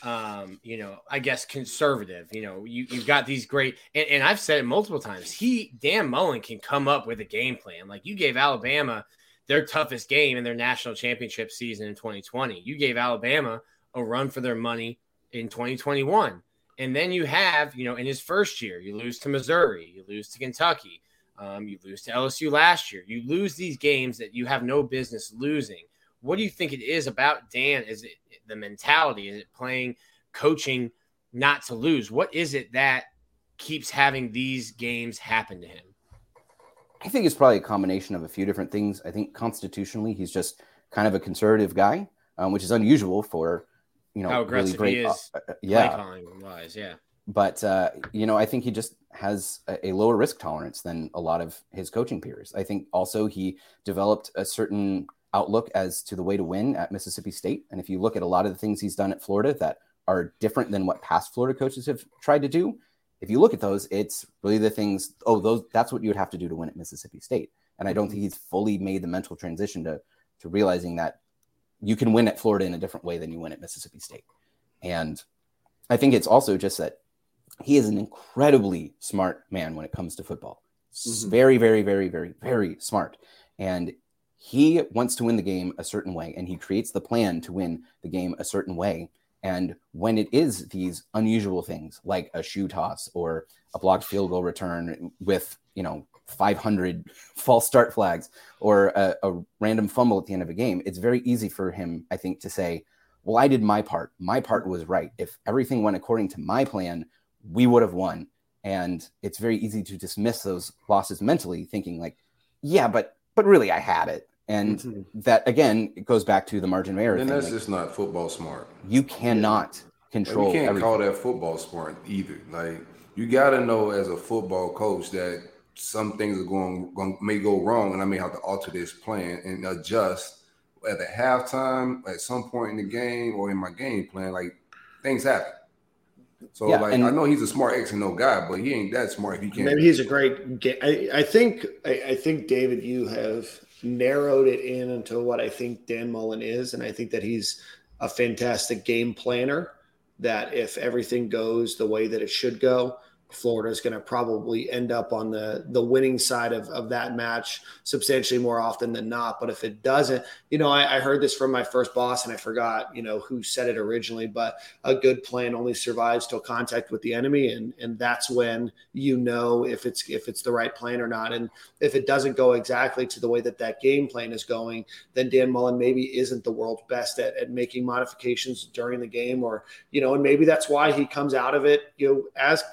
um, you know, I guess conservative. You know, you you've got these great, and, and I've said it multiple times. He Dan Mullen can come up with a game plan. Like you gave Alabama their toughest game in their national championship season in 2020. You gave Alabama a run for their money in 2021. And then you have, you know, in his first year, you lose to Missouri, you lose to Kentucky, um, you lose to LSU last year. You lose these games that you have no business losing. What do you think it is about Dan? Is it the mentality? Is it playing, coaching, not to lose? What is it that keeps having these games happen to him? I think it's probably a combination of a few different things. I think constitutionally, he's just kind of a conservative guy, um, which is unusual for you know How really aggressive great. he is, uh, uh, yeah, wise, yeah. But uh, you know, I think he just has a, a lower risk tolerance than a lot of his coaching peers. I think also he developed a certain outlook as to the way to win at Mississippi State. And if you look at a lot of the things he's done at Florida that are different than what past Florida coaches have tried to do, if you look at those, it's really the things. Oh, those that's what you would have to do to win at Mississippi State. And I don't think he's fully made the mental transition to to realizing that you can win at Florida in a different way than you win at Mississippi State. And I think it's also just that he is an incredibly smart man when it comes to football. Mhm. Very, very, very, very, very smart. And he wants to win the game a certain way, and he creates the plan to win the game a certain way. And when it is these unusual things like a shoe toss or a blocked field goal return with, you know, 500 false start flags or a, a random fumble at the end of a game, it's very easy for him, I think, to say, well, I did my part. My part was right. If everything went according to my plan, we would have won. And it's very easy to dismiss those losses mentally, thinking like, yeah, but but really I had it. And Mhm. that again, it goes back to the margin of error. And thing. that's like, just not football smart. you cannot Like, control. we can't everything. call that football smart either. Like you got to know as a football coach that some things are going, going may go wrong, and I may have to alter this plan and adjust at the halftime, at some point in the game, or in my game plan. Like things happen. So Yeah, like and- I know he's a smart X and O guy, but he ain't that smart. He can't. Maybe he's a great. Ga- I, I think. I, I think David, you have narrowed it in into what I think Dan Mullen is, and I think that he's a fantastic game planner. That if everything goes the way that it should go, Florida is going to probably end up on the the winning side of, of that match substantially more often than not. But if it doesn't, you know, I, I heard this from my first boss, and I forgot, you know, who said it originally. But a good plan only survives till contact with the enemy, and and that's when you know if it's if it's the right plan or not. And if it doesn't go exactly to the way that that game plan is going, then Dan Mullen maybe isn't the world's best at, at making modifications during the game, or you know, and maybe that's why he comes out of it, you know, as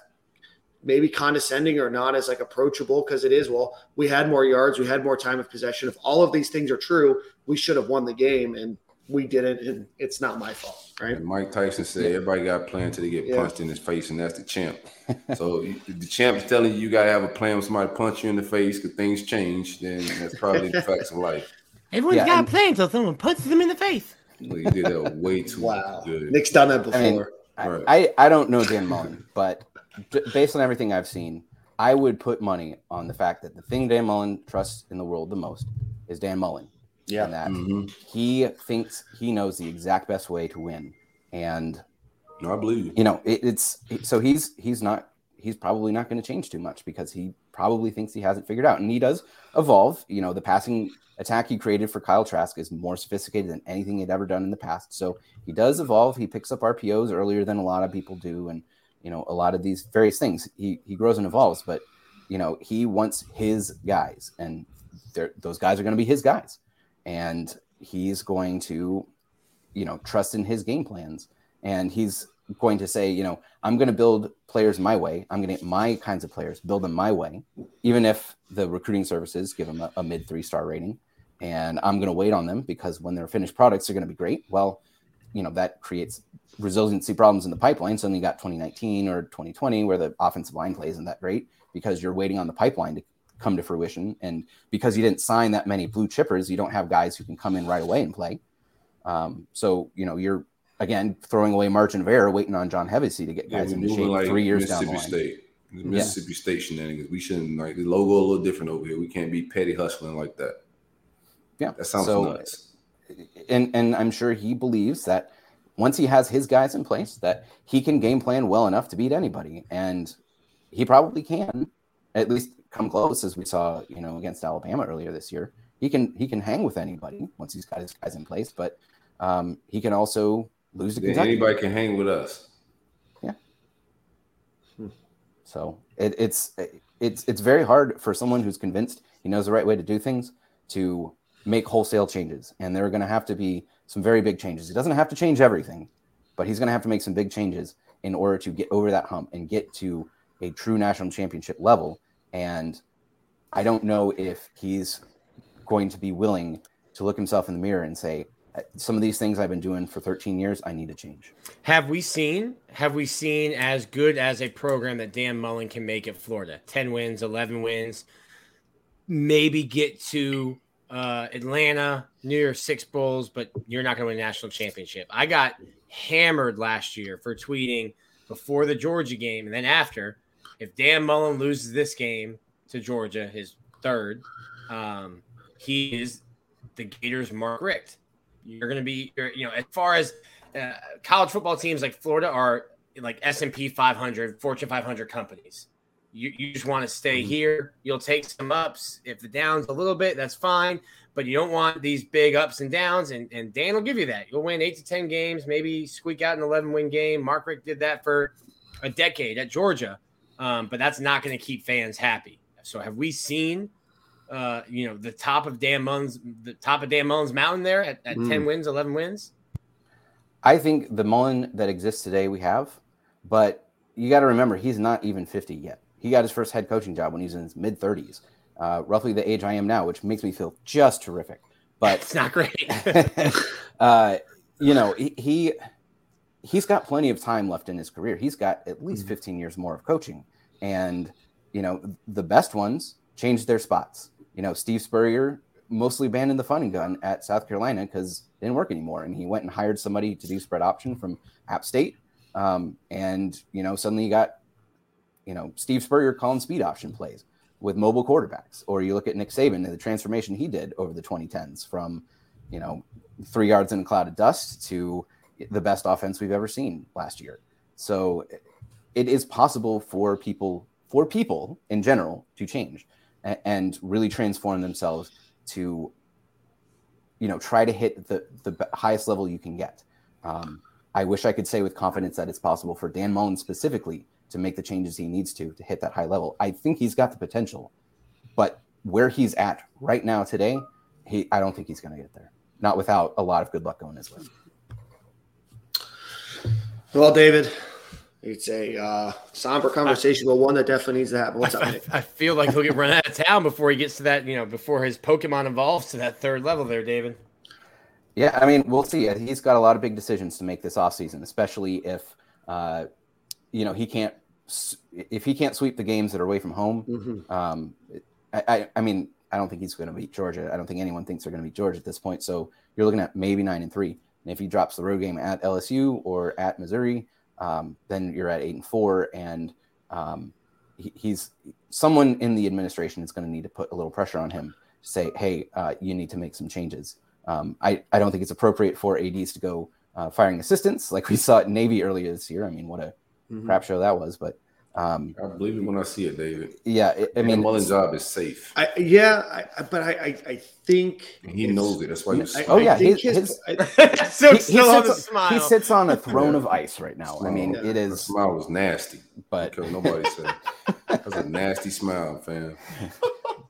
maybe condescending or not as like approachable because it is well we had more yards we had more time of possession if all of these things are true we should have won the game and we didn't and it's not my fault right And Mike Tyson said everybody got a plan until they get Yeah. punched in his face, and that's the champ. so you- the champ's telling you you gotta have a plan when somebody punch you in the face because things change. Then that's probably the facts of life. Everyone's Yeah, got and- a plan until someone punches them in the face. Well, you did that way too wow good. nick's done that before I mean, Right. I, I don't know Dan Mullen, but b- based on everything I've seen, I would put money on the fact that the thing Dan Mullen trusts in the world the most is Dan Mullen. Yeah. And that Mhm. he thinks he knows the exact best way to win. And No, I believe you. you know, it, it's so he's he's not he's probably not going to change too much because he probably thinks he hasn't figured out, and he does evolve. You know, the passing attack he created for Kyle Trask is more sophisticated than anything he'd ever done in the past. So he does evolve. He picks up RPOs earlier than a lot of people do, and you know, a lot of these various things. He he grows and evolves, but you know, he wants his guys, and those guys are going to be his guys, and he's going to, you know, trust in his game plans, and he's going to say, you know, I'm going to build players my way. I'm going to get my kinds of players, build them my way, even if the recruiting services give them a, a mid three star rating. And I'm going to wait on them because when they're finished products, they're going to be great. Well, you know, that creates resiliency problems in the pipeline. Suddenly you got 2019 or 2020 where the offensive line play isn't that great because you're waiting on the pipeline to come to fruition. And because you didn't sign that many blue chippers, you don't have guys who can come in right away and play. Um, so, you know, you're again throwing away margin of error, waiting on John Hevesy to get guys we're into shape like three years down the line. State. Mississippi State shenanigans. We shouldn't like the logo a little different over here. We can't be petty hustling like that. Yeah. That sounds So- nuts. And and I'm sure he believes that once he has his guys in place, that he can game plan well enough to beat anybody, and he probably can at least come close, as we saw, you know, against Alabama earlier this year. He can he can hang with anybody once he's got his guys in place, but um, he can also lose to Then Kentucky. anybody can hang with us. Yeah. So it, it's it's it's very hard for someone who's convinced he knows the right way to do things to make wholesale changes, and there are going to have to be some very big changes. He doesn't have to change everything, but he's going to have to make some big changes in order to get over that hump and get to a true national championship level. And I don't know if he's going to be willing to look himself in the mirror and say, uh, some of these things I've been doing for 13 years, I need to change. Have we seen have we seen as good as a program that Dan Mullen can make at Florida? 10 wins, 11 wins, maybe get to uh, Atlanta, New Year's Six Bowls, but you're not going to win a national championship. I got hammered last year for tweeting before the Georgia game and then after. If Dan Mullen loses this game to Georgia, his third, um, he is the Gators' Mark Richt. You're going to be, you know, as far as uh, college football teams like Florida are like S&P 500, Fortune 500 companies. You, you just want to stay here. You'll take some ups. If the downs a little bit, that's fine. But you don't want these big ups and downs. And, and Dan will give you that. You'll win eight to 10 games, maybe squeak out an 11 win game. Mark Richt did that for a decade at Georgia. Um, but that's not going to keep fans happy. So have we seen, uh, you know, the top of Dan Mullen's, the top of Dan Mullen's mountain there at, at Mm. 10 wins, 11 wins? I think the Mullen that exists today we have, but you got to remember he's not even 50 yet. He got his first head coaching job when he was in his mid 30s, uh, roughly the age I am now, which makes me feel just terrific. But It's not great. uh, you know, he, he he's got plenty of time left in his career. He's got at least 15 years more of coaching, and you know, the best ones changed their spots. You know, Steve Spurrier mostly abandoned the Fun 'n' Gun at South Carolina because it didn't work anymore, and he went and hired somebody to do spread option from App State, um, and you know, suddenly you got you know Steve Spurrier calling speed option plays with mobile quarterbacks, or you look at Nick Saban and the transformation he did over the 2010s from you know three yards in a cloud of dust to the best offense we've ever seen last year. So it is possible for people for people in general to change and really transform themselves to you know try to hit the the highest level you can get. Um, I wish I could say with confidence that it's possible for Dan Mullen specifically to make the changes he needs to to hit that high level. I think he's got the potential, but where he's at right now today, he I don't think he's going to get there. Not without a lot of good luck going his way. Well, David, it's a uh, somber conversation, but one that definitely needs to happen. What's up, I, I feel like he'll get run out of town before he gets to that, you know, before his Pokemon evolves to that third level there, David. Yeah, I mean, we'll see. He's got a lot of big decisions to make this offseason, especially if, uh, you know, he can't if he can't sweep the games that are away from home. Mhm. Um, I, I, I mean, I don't think he's going to beat Georgia. I don't think anyone thinks they're going to beat Georgia at this point. So you're looking at maybe nine and three. And if he drops the road game at LSU or at Missouri, um, then you're at eight and four. And um, he, he's someone in the administration is going to need to put a little pressure on him to say, hey, uh, you need to make some changes. Um, I, I don't think it's appropriate for ADs to go uh, firing assistants like we saw at Navy earlier this year. I mean, what a Mhm. crap show that was. But um, I believe it when I see it, David. yeah, it, I I mean, mean, Mullen's job is safe. I, yeah, I, I- but I, I, I think And he knows it. That's why you. I- Oh, yeah, think his- his- his- I- so he, he still on the sits, smile. he sits on a throne of ice right now. I mean, Yeah. it That is, smile was nasty. but Because nobody said that's a nasty smile, fam.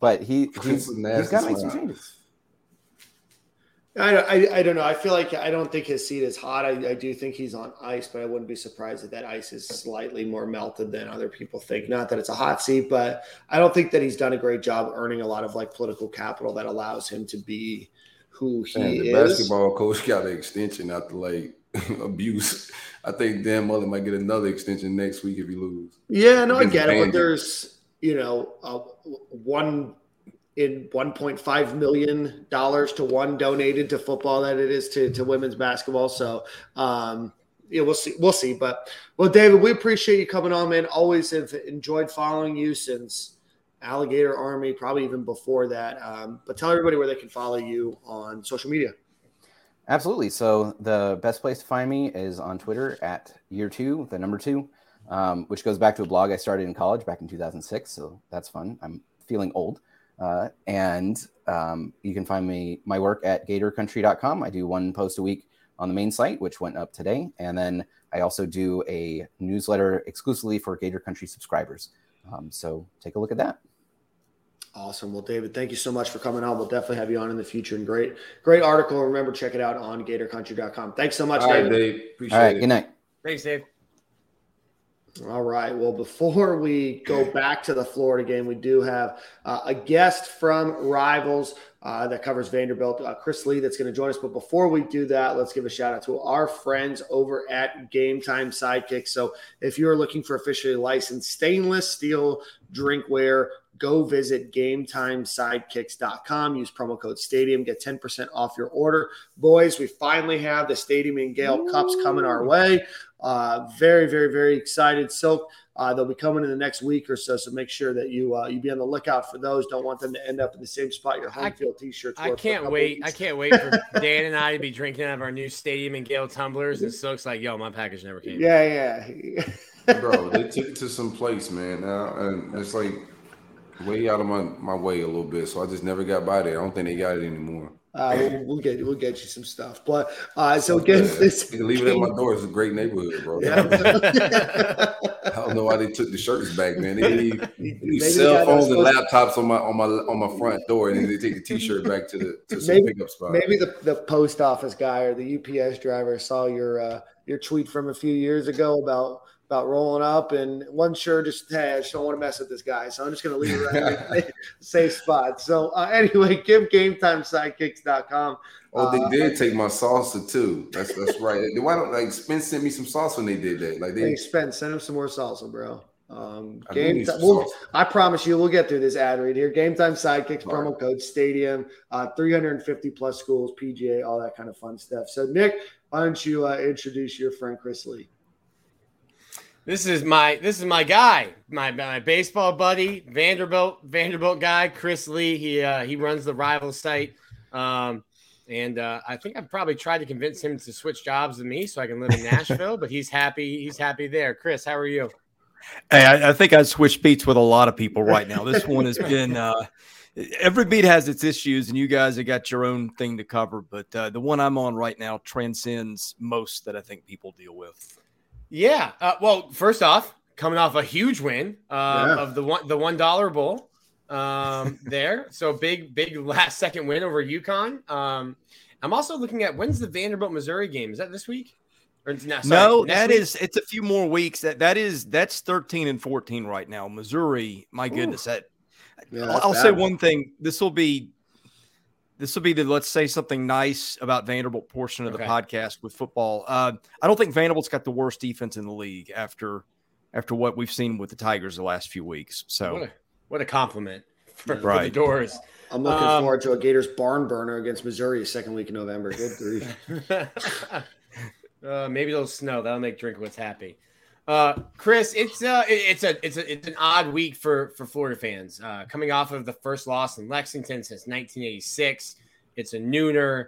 but he It's he's, a he's nasty got to make some changes. I, don't- I, I don't know. I feel like I don't think his seat is hot. I, I do think he's on ice, but I wouldn't be surprised if that ice is slightly more melted than other people think. Not that it's a hot seat, but I don't think that he's done a great job earning a lot of like political capital that allows him to be who he Man, the is. basketball coach got an extension after like abuse. I think Dan Mullen might get another extension next week if he loses. Yeah, no, I get it, but there's you know uh, one in 1.5 million dollars to one donated to football that it is to to women's basketball. So um, yeah, we'll see, we'll see. But well, David, we appreciate you coming on, man. Always have enjoyed following you since Alligator Army, probably even before that. Um, but tell everybody where they can follow you on social media. Absolutely. So the best place to find me is on Twitter at year two, the number two, um, which goes back to a blog I started in college back in 2006. So that's fun. I'm feeling old. Uh, and um, you can find me my work at gatorcountry.com. I do one post a week on the main site, which went up today, and then I also do a newsletter exclusively for Gator Country subscribers. Um, so take a look at that. Awesome. Well, David, thank you so much for coming on. We'll definitely have you on in the future. And great, great article. Remember, check it out on gatorcountry.com. Thanks so much, All right, David. Dave. Appreciate All right. it. Good night. Thanks, Dave. All right. Well, before we go back to the Florida game, we do have uh, a guest from Rivals uh, that covers Vanderbilt, uh, Chris Lee, that's going to join us. But before we do that, let's give a shout out to our friends over at Game Time Sidekick. So if you're looking for officially licensed stainless steel drinkware, go visit GameTimeSidekicks.com. Use promo code Stadium, get 10% off your order. Boys, we finally have the Stadium and Gale Cups coming our way. Uh, very, very, very excited. Silk, uh, they'll be coming in the next week or so. So make sure that you uh, you be on the lookout for those. Don't want them to end up in the same spot your home I- field t-shirts. I were for a can't wait. I can't wait for Dan and I to be drinking out of our new Stadium and Gale tumblers. And Silk's like, yo, my package never came. Yeah, yeah. bro. They took it to some place, man. Now and it's like way out of my, my way a little bit. So I just never got by there. I don't think they got it anymore. Uh, we'll, we'll get we'll get you some stuff. But uh, so again, Yeah, this leave it at my door. It's a great neighborhood, bro. Yeah. I don't know why they took the shirts back, man. They leave, leave cell phones and laptops on my on my on my front door, and then they take the t-shirt back to the to some Maybe- pickup spot. Maybe the, the post office guy or the UPS driver saw your uh, your tweet from a few years ago about about rolling up and one sure just hey, I just don't want to mess with this guy, so I'm just going to leave it right in safe spot. So uh, anyway, give GameTimeSidekicks.com. Oh, Uh, they did take my salsa too. That's that's right. Why don't like Spence sent me some salsa when they did that? Like Hey, they, Spence, send him some more salsa, bro. Um, I game need ti- we'll- I promise you, we'll get through this ad read here. Game time sidekicks, All right. promo code stadium, uh, 350 plus schools, PGA, all that kind of fun stuff. So, Nick, why don't you uh, introduce your friend Chris Lee? This is my this is my guy, my my baseball buddy, Vanderbilt Vanderbilt guy, Chris Lee. He uh, he runs the rival site, um, and uh, I think I've probably tried to convince him to switch jobs with me so I can live in Nashville. but he's happy. He's happy there. Chris, how are you? Hey, I, I think I switched beats with a lot of people right now. This one has been uh, every beat has its issues, and you guys have got your own thing to cover. But uh, the one I'm on right now transcends most that I think people deal with. Yeah. Uh, well, first off, coming off a huge win uh, Yeah. of the one the one dollar bowl um, there. So big big last second win over UConn. Um, I'm also looking at when's the Vanderbilt Missouri game? Is that this week? Or no, sorry, no, next that week? is it's a few more weeks. That that is that's 13 and 14 right now. Missouri, my goodness, that Yeah, I'll, I'll say one thing. This will be this will be the let's say something nice about Vanderbilt portion of the podcast with football. Uh, I don't think Vanderbilt's got the worst defense in the league after after what we've seen with the Tigers the last few weeks. What So a, what a compliment for, for the Right. doors. I'm looking Um, forward to a Gators barn burner against Missouri second week in November. Good grief. uh, maybe it'll snow. That'll make Drinkwitz happy. Uh, Chris, it's uh, it's a it's a it's an odd week for for Florida fans. Uh, coming off of the first loss in Lexington since 1986, it's a nooner.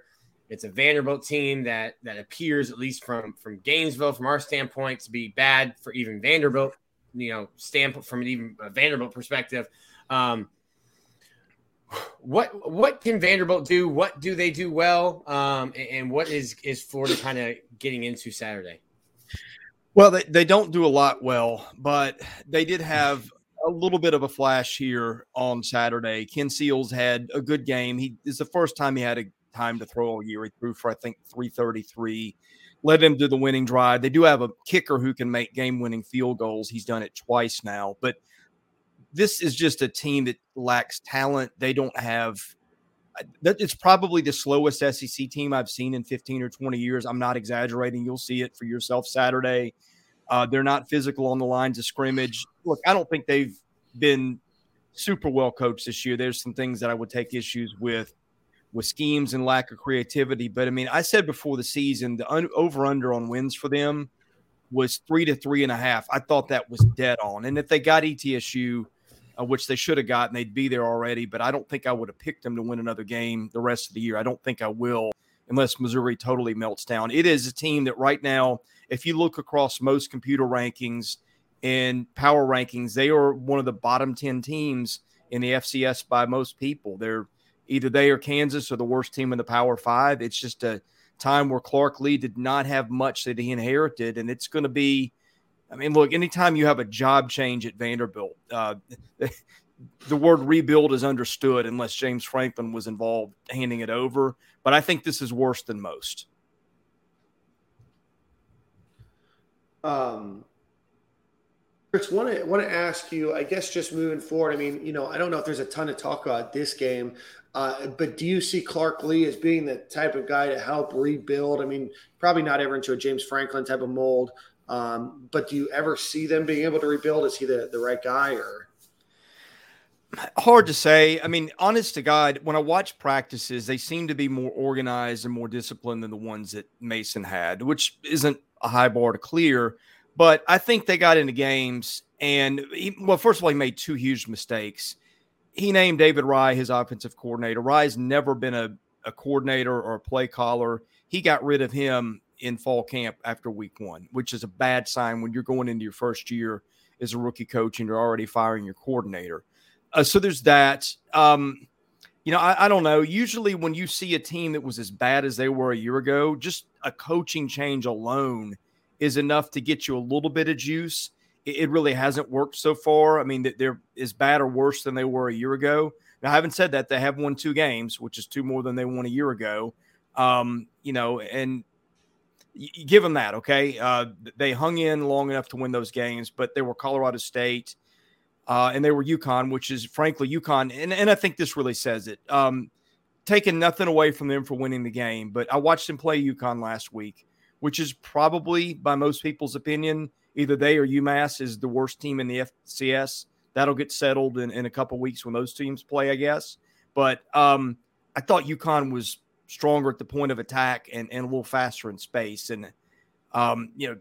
It's a Vanderbilt team that that appears, at least from from Gainesville, from our standpoint, to be bad for even Vanderbilt. You know, standpoint from an even Vanderbilt perspective. Um, what what can Vanderbilt do? What do they do well? Um, and what is is Florida kind of getting into Saturday? Well, they, they don't do a lot well, but they did have a little bit of a flash here on Saturday. Ken Seals had a good game. He is the first time he had a time to throw all year. He threw for I think 333, led him to the winning drive. They do have a kicker who can make game-winning field goals. He's done it twice now, but this is just a team that lacks talent. They don't have it's probably the slowest SEC team I've seen in 15 or 20 years. I'm not exaggerating. You'll see it for yourself Saturday. Uh, they're not physical on the lines of scrimmage. Look, I don't think they've been super well coached this year. There's some things that I would take issues with, with schemes and lack of creativity. But I mean, I said before the season, the un- over under on wins for them was three to three and a half. I thought that was dead on. And if they got ETSU, uh, which they should have gotten. They'd be there already, but I don't think I would have picked them to win another game the rest of the year. I don't think I will unless Missouri totally melts down. It is a team that right now, if you look across most computer rankings and power rankings, they are one of the bottom 10 teams in the FCS by most people. They're either they or Kansas are the worst team in the Power Five. It's just a time where Clark Lea did not have much that he inherited, and it's going to be I mean, look, anytime you have a job change at Vanderbilt, uh, the word rebuild is understood unless James Franklin was involved handing it over. But I think this is worse than most. Um, Chris, want to want to ask you. I guess just moving forward. I mean, you know, I don't know if there's a ton of talk about this game, uh, but do you see Clark Lea as being the type of guy to help rebuild? I mean, probably not ever into a James Franklin type of mold, um, but do you ever see them being able to rebuild? Is he the, the right guy or? Hard to say. I mean, honest to God, when I watch practices, they seem to be more organized and more disciplined than the ones that Mason had, which isn't a high bar to clear. But I think they got into games and, he, well, first of all, he made two huge mistakes. He named David Raih his offensive coordinator. Raih's never been a, a coordinator or a play caller. He got rid of him in fall camp after week one, which is a bad sign when you're going into your first year as a rookie coach and you're already firing your coordinator. Uh, so there's that. Um, you know, I, I, don't know. Usually, when you see a team that was as bad as they were a year ago, just a coaching change alone is enough to get you a little bit of juice. It, it really hasn't worked so far. I mean, they're as bad or worse than they were a year ago. Now, I haven't said that they have won two games, which is two more than they won a year ago. Um, you know, and you give them that, okay? Uh, they hung in long enough to win those games, but they were Colorado State uh, and they were UConn, which is frankly UConn. And, and I think this really says it. Um, taking nothing away from them for winning the game, but I watched them play UConn last week, which is probably, by most people's opinion, either they or UMass is the worst team in the FCS. That'll get settled in, in a couple weeks when those teams play, I guess. But um, I thought UConn was stronger at the point of attack and, and a little faster in space. And, um, you know,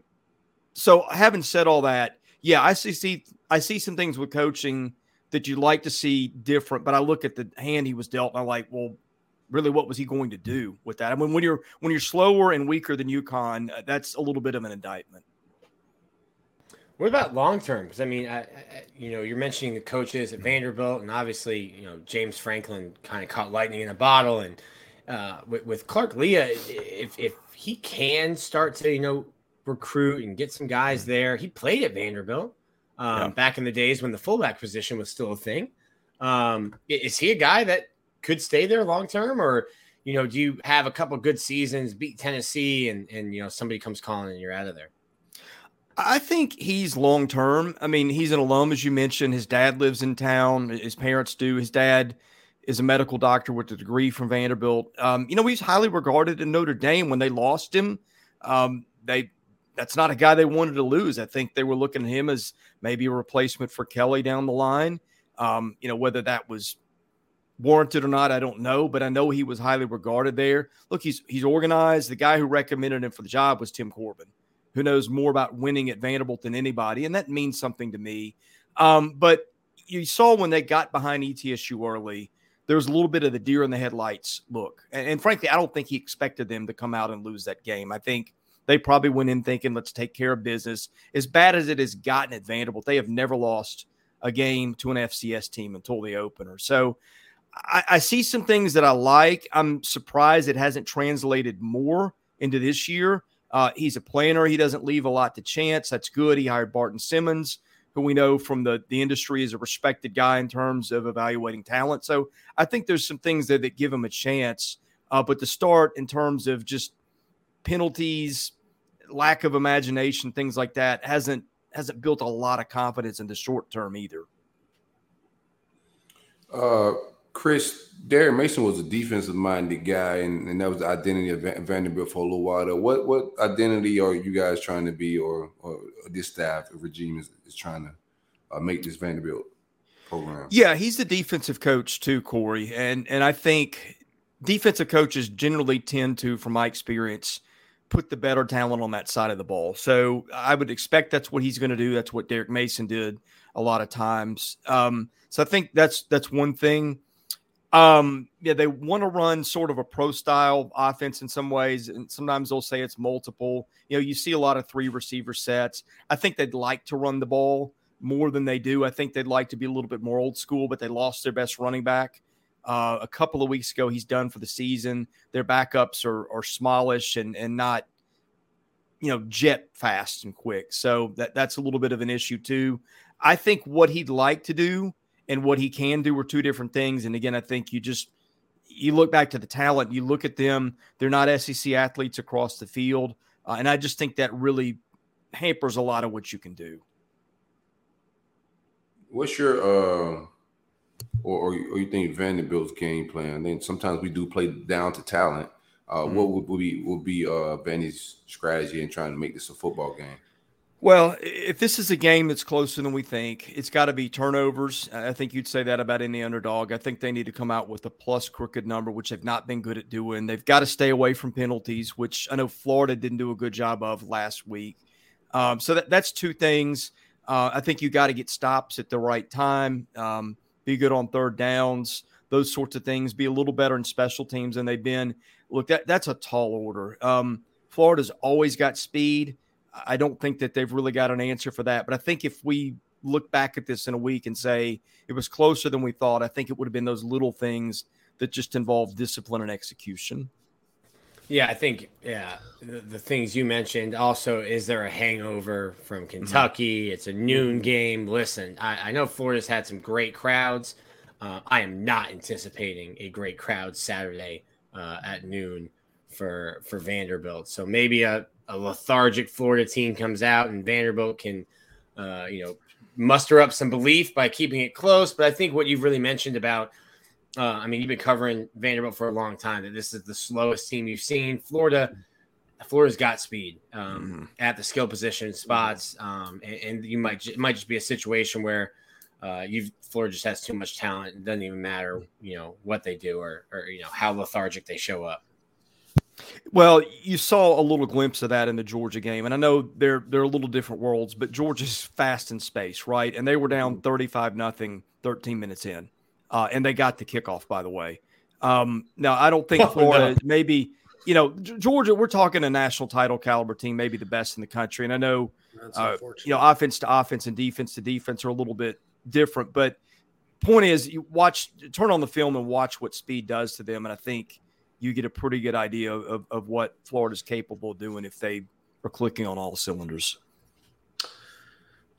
so having said all that, yeah, I see, see, I see some things with coaching that you'd like to see different, but I look at the hand he was dealt and I'm like, well, really, what was he going to do with that? I mean, when you're, when you're slower and weaker than UConn, uh, that's a little bit of an indictment. What about long term? Because I mean, I, I, you know, you're mentioning the coaches at Vanderbilt, and obviously, you know, James Franklin kind of caught lightning in a bottle, and uh, with, with Clark Lea, if if he can start to you know recruit and get some guys there, he played at Vanderbilt um, yeah. back in the days when the fullback position was still a thing. Um, is he a guy that could stay there long term, or you know, do you have a couple good seasons, beat Tennessee, and and you know somebody comes calling and you're out of there? I think he's long term. I mean, he's an alum, as you mentioned. His dad lives in town. His parents do. His dad is a medical doctor with a degree from Vanderbilt. Um, you know, he's highly regarded in Notre Dame. When they lost him, um, they that's not a guy they wanted to lose. I think they were looking at him as maybe a replacement for Kelly down the line. Um, you know, whether that was warranted or not, I don't know, but I know he was highly regarded there. Look, he's he's organized. The guy who recommended him for the job was Tim Corbin. who knows more about winning at Vanderbilt than anybody, and that means something to me. Um, but you saw when they got behind ETSU early, there was a little bit of the deer in the headlights look. And, and, frankly, I don't think he expected them to come out and lose that game. I think they probably went in thinking, let's take care of business. As bad as it has gotten at Vanderbilt, they have never lost a game to an FCS team until the opener. So I, I see some things that I like. I'm surprised it hasn't translated more into this year. Uh, he's a planner. He doesn't leave a lot to chance. That's good. He hired Barton Simmons who we know from the, the industry is a respected guy in terms of evaluating talent. So I think there's some things there that give him a chance. Uh, but to start in terms of just penalties, lack of imagination, things like that, hasn't hasn't built a lot of confidence in the short term either. Uh, Chris, Derek Mason was a defensive minded guy, and, and that was the identity of Vanderbilt for a little while. Though. What what identity are you guys trying to be, or, or this staff regime is, is trying to uh, make this Vanderbilt program? Yeah, he's the defensive coach too, Corey, and and I think defensive coaches generally tend to, from my experience, put the better talent on that side of the ball. So I would expect that's what he's going to do. That's what Derek Mason did a lot of times. Um, so I think that's that's one thing. Um, yeah, they want to run sort of a pro style offense in some ways, and sometimes they'll say it's multiple. You know, you see a lot of three receiver sets. I think they'd like to run the ball more than they do. I think they'd like to be a little bit more old school, but they lost their best running back uh, a couple of weeks ago. He's done for the season. Their backups are, are smallish and and not, you know, jet fast and quick. So that that's a little bit of an issue too. I think what he'd like to do and what he can do are two different things. And again, I think you just you look back to the talent, you look at them; they're not SEC athletes across the field, uh, and I just think that really hampers a lot of what you can do. What's your uh, or, or, you think Vanderbilt's game plan? I think sometimes we do play down to talent. Uh, mm-hmm. What would, would be would be uh, Vandy's strategy in trying to make this a football game? Well, if this is a game that's closer than we think, it's got to be turnovers. I think you'd say that about any underdog. I think they need to come out with a plus crooked number, which they've not been good at doing. They've got to stay away from penalties, which I know Florida didn't do a good job of last week. Um, so that, that's two things. Uh, I think you got to get stops at the right time, um, be good on third downs, those sorts of things, be a little better in special teams than they've been. Look, that, that's a tall order. Um, Florida's always got speed. I don't think that they've really got an answer for that. But I think if we look back at this in a week and say it was closer than we thought, I think it would have been those little things that just involve discipline and execution. Yeah, I think yeah, the, the, things you mentioned. Also, is there a hangover from mm-hmm. Kentucky? Mm-hmm. It's a noon game. Listen, I, I, know Florida's had some great crowds. Uh, I am not anticipating a great crowd Saturday uh, at noon for for Vanderbilt. So maybe a a lethargic Florida team comes out and Vanderbilt can, uh, you know, muster up some belief by keeping it close. But I think what you've really mentioned about, uh, I mean, you've been covering Vanderbilt for a long time. That this is the slowest team you've seen. Florida, Florida's got speed um, mm-hmm. at the skill position spots, um, and, and, you might it might just be a situation where. Uh, you Florida just has too much talent. It doesn't even matter, you know, what they do or, or you know how lethargic they show up. Well, you saw a little glimpse of that in the Georgia game, and I know they're they're a little different worlds, but Georgia's fast in space, right? And they were down mm-hmm. thirty-five nothing, thirteen minutes in, uh, and they got the kickoff. By the way, um, now I don't think Florida no. maybe you know Georgia. We're talking a national title caliber team, maybe the best in the country, and I know uh, you know offense to offense and defense to defense are a little bit different, but point is, you watch turn on the film and watch what speed does to them, and I think you get a pretty good idea of, of what Florida's capable of doing if they are clicking on all cylinders.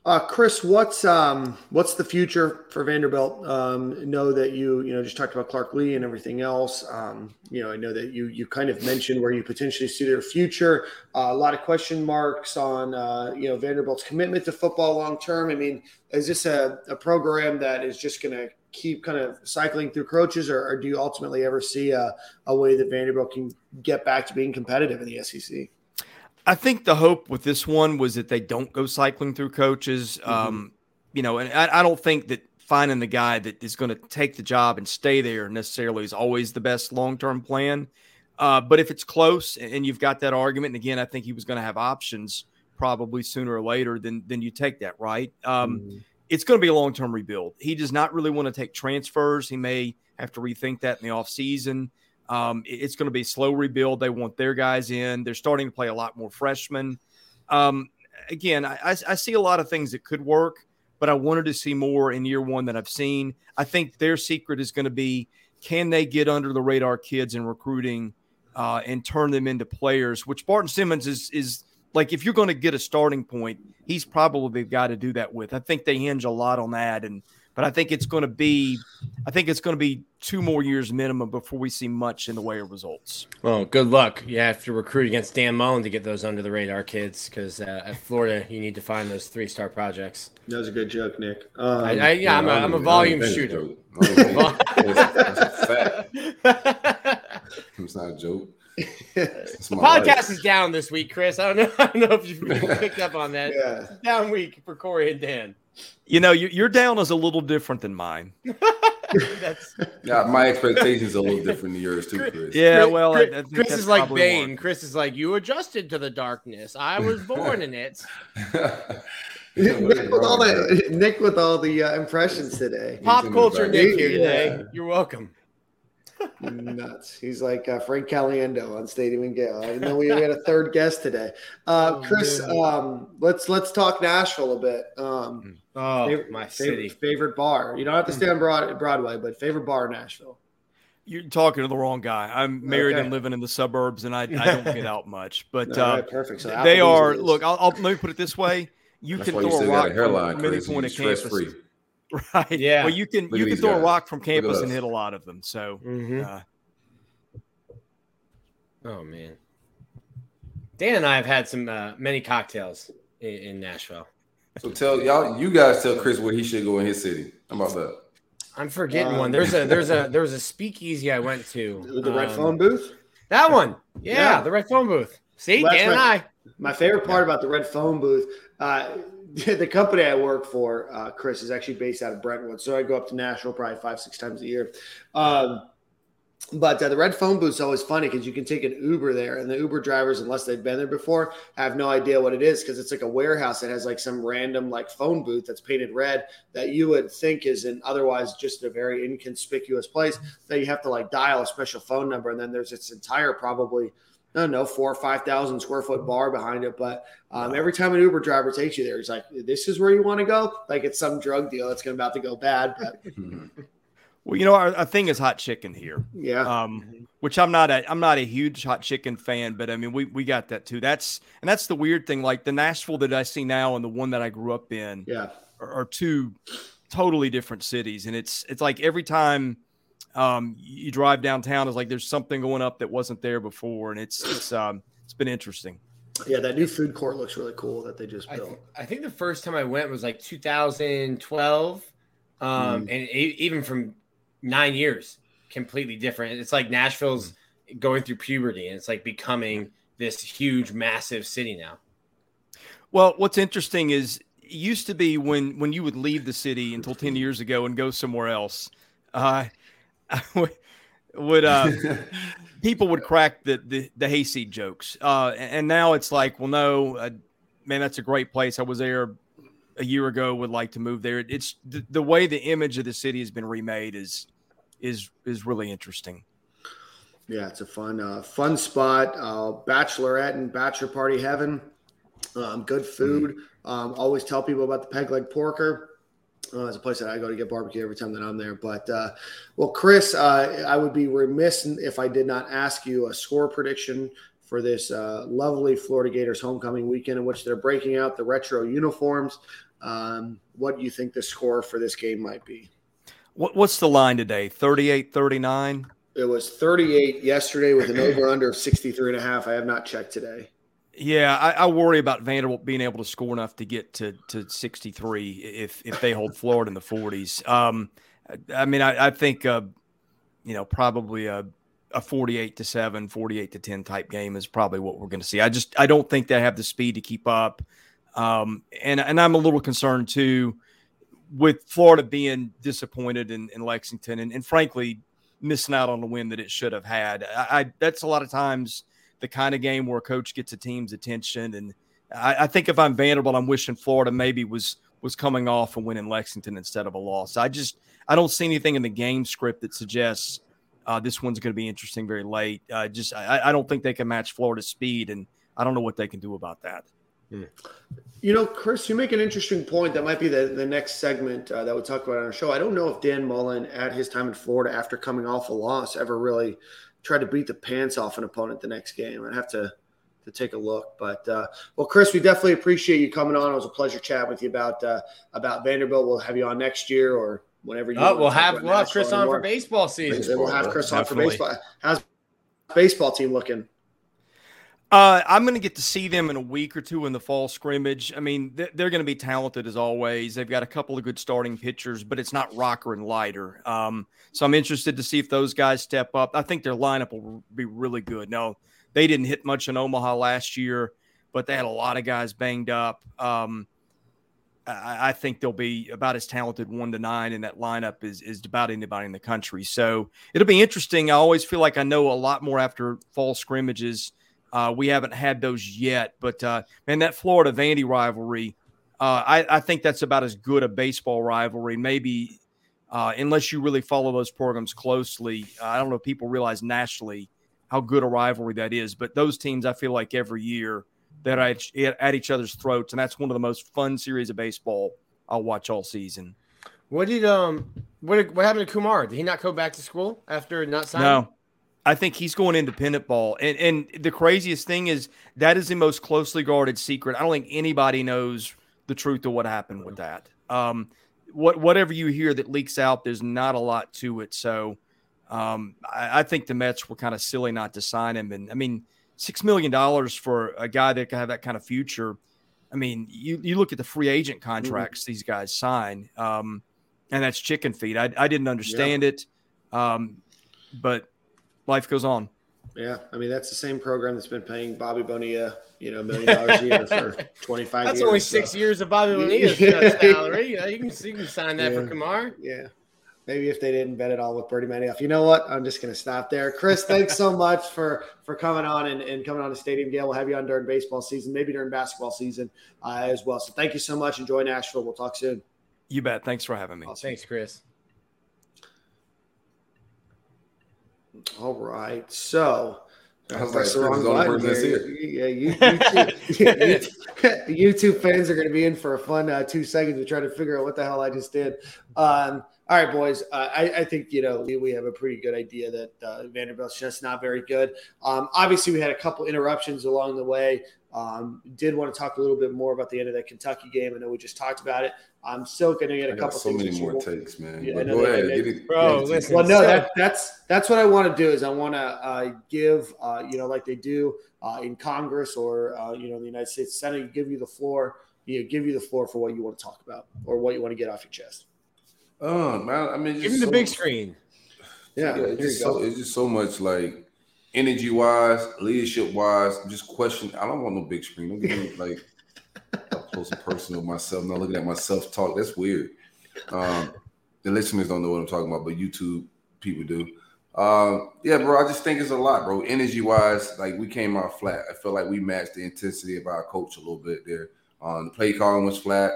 Uh, Chris, what's um, what's the future for Vanderbilt? Um, know that you you know just talked about Clark Lea and everything else. Um, you know, I know that you you kind of mentioned where you potentially see their future. Uh, a lot of question marks on uh, you know Vanderbilt's commitment to football long term. I mean, is this a, a program that is just going to keep kind of cycling through coaches, or, or do you ultimately ever see a, a way that Vanderbilt can get back to being competitive in the SEC? I think the hope with this one was that they don't go cycling through coaches. Mm-hmm. Um, you know, and I, I, don't think that finding the guy that is going to take the job and stay there necessarily is always the best long term plan. Uh, but if it's close and you've got that argument, and again, I think he was going to have options probably sooner or later, then then you take that, right? Um, Mm-hmm. It's going to be a long term rebuild. He does not really want to take transfers. He may have to rethink that in the offseason. Um, it's going to be a slow rebuild. They want their guys in. They're starting to play a lot more freshmen. Um, again, I, I, see a lot of things that could work, but I wanted to see more in year one than I've seen. I think their secret is going to be can they get under the radar kids in recruiting uh, and turn them into players, which Barton Simmons is is like if you're going to get a starting point, he's probably the guy to do that with. I think they hinge a lot on that, and but I think it's going to be, I think it's going to be two more years minimum before we see much in the way of results. Well, good luck. You have to recruit against Dan Mullen to get those under the radar kids because uh, at Florida, you need to find those three star projects. That was a good joke, Nick. Um, I, I, yeah, I'm a, I I'm a don't volume I don't shooter. think it's a joke. I don't even think- It's a fact. It's not a joke. It's The podcast life. is down this week, Chris. I don't know. I don't know if you picked up on that. yeah. Down week for Corey and Dan. You know, your, your down is a little different than mine. That's Yeah, my expectations are a little different than yours too, Chris. Yeah, well, Chris, I, I think Chris that's is like Bane. more. Chris is like, you adjusted to the darkness. I was born in it. Nick with all the Nick with all the uh, impressions today. Pop culture. Nick here Yeah. today. You're welcome. Nuts. He's like uh, Frank Caliendo on Stadium and Gale. I didn't know we had a third guest today. Uh, Oh, Chris, man. um, let's let's talk Nashville a bit. Um, Oh, favorite, my favorite, city. favorite bar. You don't have to stay on Broad, Broadway, but favorite bar in Nashville. You're talking to the wrong guy. I'm married Okay. and living in the suburbs, and I, I don't get out much. But All uh, right, perfect. So they are. Look, I'll, I'll let me put it this way: you That's can why you throw a still got rock a from, hairline, from any Chris. point You of campus, free. right? Yeah. Well, you can Look you can these throw a rock from campus and hit a lot of them. So, Mhm. uh, Oh man, Dan and I have had some uh, many cocktails in, in Nashville. So tell y'all, you guys tell Chris where he should go in his city. How about that? I'm forgetting Um, one. There's a there's a there was a speakeasy I went to. the red um, phone booth. That one. Yeah, Yeah. the red phone booth. See, That's Dan and. I. My favorite part about the red phone booth, uh, the company I work for, uh, Chris, is actually based out of Brentwood. So I go up to Nashville probably five, six times a year. Um, but uh, the red phone booth is always funny because you can take an Uber there, and the Uber drivers, unless they've been there before, have no idea what it is because it's like a warehouse that has like some random like phone booth that's painted red that you would think is an otherwise just a very inconspicuous place that you have to like dial a special phone number, and then there's its entire probably I don't know, four or five thousand square foot bar behind it. But um, every time an Uber driver takes you there, he's like, "This is where you want to go." Like it's some drug deal that's going about to go bad. But well, you know, our, our thing is hot chicken here. yeah, um, which I'm not a I'm not a huge hot chicken fan, but I mean we we got that too. That's and that's the weird thing. Like the Nashville that I see now and the one that I grew up in yeah, are, are two totally different cities, and it's it's like every time um, you drive downtown, it's like there's something going up that wasn't there before, and it's it's um it's been interesting. yeah. That new food court looks really cool that they just I, built. th- I think the first time I went was like 2012, um, Mm. and e- even from nine years, completely different. It's like Nashville's going through puberty, and it's like becoming this huge, massive city now. Well, what's interesting is it used to be when when you would leave the city until ten years ago and go somewhere else. Uh, would- uh, people would crack the the, the hayseed jokes, uh, and now it's like, well, no, uh, man, that's a great place. I was there a year ago. Would like to move there. It's the, the way the image of the city has been remade is is is really interesting. Yeah, it's a fun, uh, fun spot. Uh, bachelorette and bachelor party heaven. Um, good food. Um, always tell people about the peg leg porker. Uh, it's a place that I go to get barbecue every time that I'm there. But uh, well, Chris, uh, I would be remiss if I did not ask you a score prediction for this uh, lovely Florida Gators homecoming weekend, in which they're breaking out the retro uniforms. Um, what do you think the score for this game might be? What, what's the line today? 38 39? It was 38 yesterday with an over under of 63 and a half. I have not checked today. Yeah, I, I worry about Vanderbilt being able to score enough to get to to 63 if if they hold Florida in the 40s. Um, I- mean, I, I think uh, you know probably a a 48 to 7, 48 to 10 type game is probably what we're going to see. I just I don't think they have the speed to keep up. Um, and and I'm a little concerned too with Florida being disappointed in, in Lexington and, and frankly missing out on the win that it should have had. I, I that's a lot of times the kind of game where a coach gets a team's attention and I, I think if I'm Vanderbilt, I'm wishing Florida maybe was was coming off a win in Lexington instead of a loss. I just I don't see anything in the game script that suggests uh, this one's going to be interesting very late. Uh, just I, I don't think they can match Florida's speed, and I don't know what they can do about that. You know, Chris, you make an interesting point. That might be the, the next segment uh, that we talk about on our show. I don't know if Dan Mullen, at his time in Florida after coming off a loss, ever really tried to beat the pants off an opponent the next game. I'd have to to take a look. But uh, well, Chris, we definitely appreciate you coming on. It was a pleasure chatting with you about uh, about Vanderbilt. We'll have you on next year or whenever you. Oh, want we'll to have we'll have Chris on for baseball season. We'll have Chris on for baseball. How's baseball team looking? Uh, I'm going to get to see them in a week or two in the fall scrimmage. I mean, they're, they're going to be talented as always. They've got a couple of good starting pitchers, but it's not Rocker and Leiter. Um, so I'm interested to see if those guys step up. I think their lineup will be really good. No, they didn't hit much in Omaha last year, but they had a lot of guys banged up. Um, I, I think they'll be about as talented one to nine in that lineup as, as about anybody in the country. So it'll be interesting. I always feel like I know a lot more after fall scrimmages. Uh, we haven't had those yet, but uh, man, that Florida Vandy rivalry, uh, I, I think that's about as good a baseball rivalry. Maybe uh, unless you really follow those programs closely, I don't know if people realize nationally how good a rivalry that is. But those teams, I feel like every year they're at, at each other's throats, and that's one of the most fun series of baseball I'll watch all season. What did um what what happened to Kumar? Did he not go back to school after not signing? No, I think he's going independent ball. And and the craziest thing is that is the most closely guarded secret. I don't think anybody knows the truth of what happened with that. Um, what whatever you hear that leaks out, there's not a lot to it. So um, I, I think the Mets were kind of silly not to sign him. And I mean, six million dollars for a guy that can have that kind of future. I mean, you, you look at the free agent contracts these guys sign, um, and that's chicken feed. I, I didn't understand it, um, but life goes on. Yeah, I mean that's the same program that's been paying Bobby Bonilla, you know, a million dollars a year for twenty five. That's years, only so- six years of Bobby Bonilla's salary. You, know, you can you can sign that for Yeah. Kumar. Yeah. Maybe if they didn't bet it all with Bernie Madoff. You know what? I'm just going to stop there. Chris, thanks so much for for coming on and, and coming on to Stadium Gale. We'll have you on during baseball season, maybe during basketball season uh, as well. So thank you so much. Enjoy Nashville. We'll talk soon. You bet. Thanks for having me. Thanks, Chris. All right. So I was like, the wrong is the only button person that's here. Yeah, you, you, two, YouTube fans are going to be in for a fun uh, two seconds to try to figure out what the hell I just did. Um, all right, boys. Uh, I, I think you know we, we have a pretty good idea that uh, Vanderbilt's just not very good. Um, obviously, we had a couple interruptions along the way. Um, did want to talk a little bit more about the end of that Kentucky game. I know we just talked about it. I'm still going to get a I couple got so things many more won't- takes, man. Yeah, I but know go ahead, get it. Bro, get it. listen. Well, no, So- that, that's that's what I want to do is I want to uh, give uh, you know like they do uh, in Congress or uh, you know the United States Senate, give you the floor, you know, give you the floor for what you want to talk about or what you want to get off your chest. Oh man, I mean, Give just him the so- big screen. Yeah, Yeah, it's just so it's just so much like energy wise, leadership wise, just question. I don't want no big screen. Don't give me like up close and personal myself. Not looking at myself talk. That's weird. Um, the listeners don't know what I'm talking about, but YouTube people do. Um, yeah, bro. I just think it's a lot, bro. Energy wise, like we came out flat. I feel like we matched the intensity of our coach a little bit there. Um, the play calling was flat.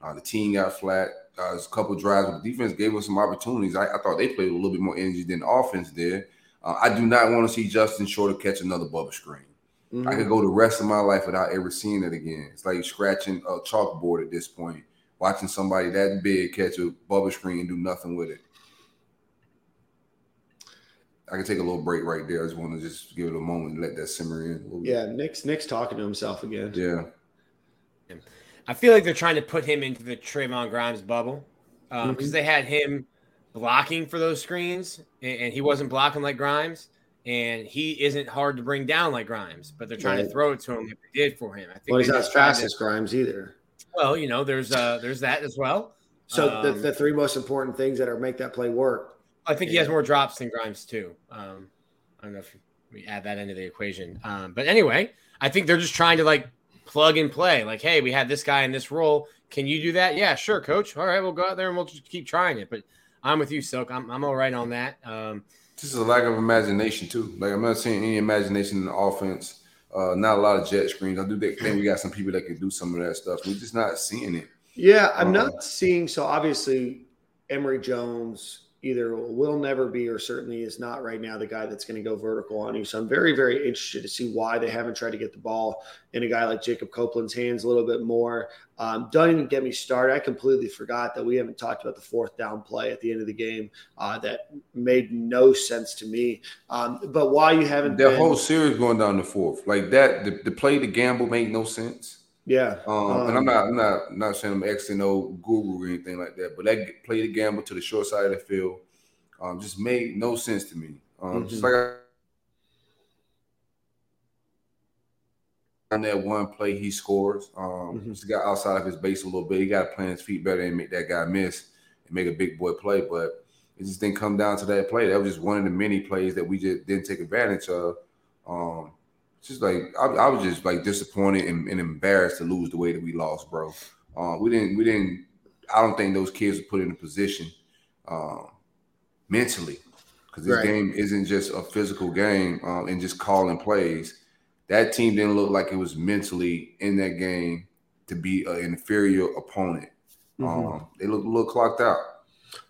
Uh, the team got flat. Uh, there's a couple drives, but the defense gave us some opportunities. I, I thought they played a little bit more energy than the offense did. Uh, I do not want to see Justin Shorter catch another bubble screen. Mhm. I could go the rest of my life without ever seeing it again. It's like scratching a chalkboard at this point, watching somebody that big catch a bubble screen and do nothing with it. I can take a little break right there. I just want to just give it a moment and let that simmer in. a little bit. Yeah, Nick's Nick's talking to himself again. Yeah. I feel like they're trying to put him into the Trevon Grimes bubble because Mhm. they had him blocking for those screens, and, and he wasn't blocking like Grimes, and he isn't hard to bring down like Grimes. But they're trying Right. to throw it to him they did for him. I think Well, he's not as fast as Grimes either. Well, you know, there's uh there's that as well. So the, Um, the three most important things that are make that play work. I think he has more drops than Grimes too. Um, I don't know if we add that into the equation. Um, but anyway, I think they're just trying to like plug and play. Like, hey, we have this guy in this role. Can you do that? Yeah, sure, coach. All right, we'll go out there and we'll just keep trying it. But I'm with you, Silk. I'm, I'm all right on that. Um, Just a lack of imagination too. Like I'm not seeing any imagination in the offense. Uh, not a lot of jet screens. I do think we got some people that can do some of that stuff. We're just not seeing it. Yeah, I'm Uh-uh. not seeing. So obviously, Emory Jones either will never be or certainly is not right now the guy that's going to go vertical on you. So I'm very, very interested to see why they haven't tried to get the ball in a guy like Jacob Copeland's hands a little bit more. Um, don't even get me started. I completely forgot that we haven't talked about the fourth down play at the end of the game uh, that made no sense to me. Um, but why you haven't That been, whole series going down the fourth, like that, the, the play, the gamble made no sense. yeah, Um, and Um, I'm not, I'm not, not saying I'm X and O guru or anything like that, but that play the gamble to the short side of the field, um, just made no sense to me. Um, just like I, on that one play he scores, um, Mhm. just got outside of his base a little bit. He got to plant his feet better and make that guy miss and make a big boy play, but it just didn't come down to that play. That was just one of the many plays that we just didn't take advantage of. Um, just like I, I was just like disappointed and, and embarrassed to lose the way that we lost, bro. Uh, we didn't, we didn't. I don't think those kids were put in a position um, mentally because this Right. game isn't just a physical game um, and just calling plays. That team didn't look like it was mentally in that game to be an inferior opponent. Mhm. Um, they look a little clocked out.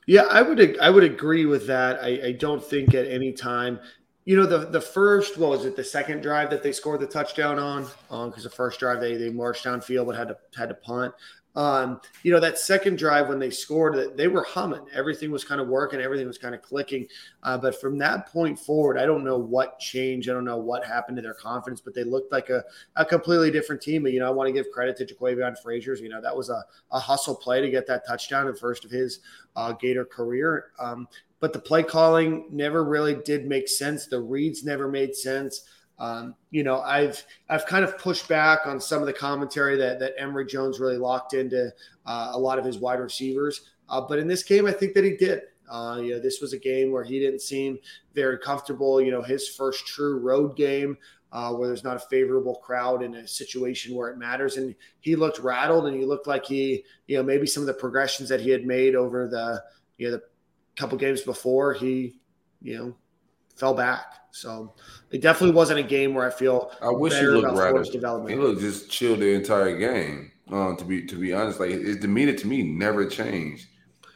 Yeah, I would I would agree with that. I, I don't think at any time, you know, the the first what was it, the second drive that they scored the touchdown on, because the first drive they they marched downfield but had to had to punt. Um, you know, that second drive when they scored, they were humming. Everything was kind of working, everything was kind of clicking. Uh, but from that point forward, I don't know what changed. I don't know what happened to their confidence, but they looked like a, a completely different team. But you know, I want to give credit to Jaquavion Fraziers. You know, that was a, a hustle play to get that touchdown and first of his uh, Gator career. Um, but the play calling never really did make sense. The reads never made sense. Um, you know, I've I've kind of pushed back on some of the commentary that that Emory Jones really locked into uh, a lot of his wide receivers. Uh, but in this game, I think that he did. Uh, you know, this was a game where he didn't seem very comfortable. You know, his first true road game uh, where there's not a favorable crowd in a situation where it matters, and he looked rattled, and he looked like he, you know, maybe some of the progressions that he had made over the, you know, the couple games before, he, you know, fell back. So it definitely wasn't a game where I feel I wish he looked rather. Florida's He looked just chill the entire game. Um, to be to be honest, like his demeanor to me never changed.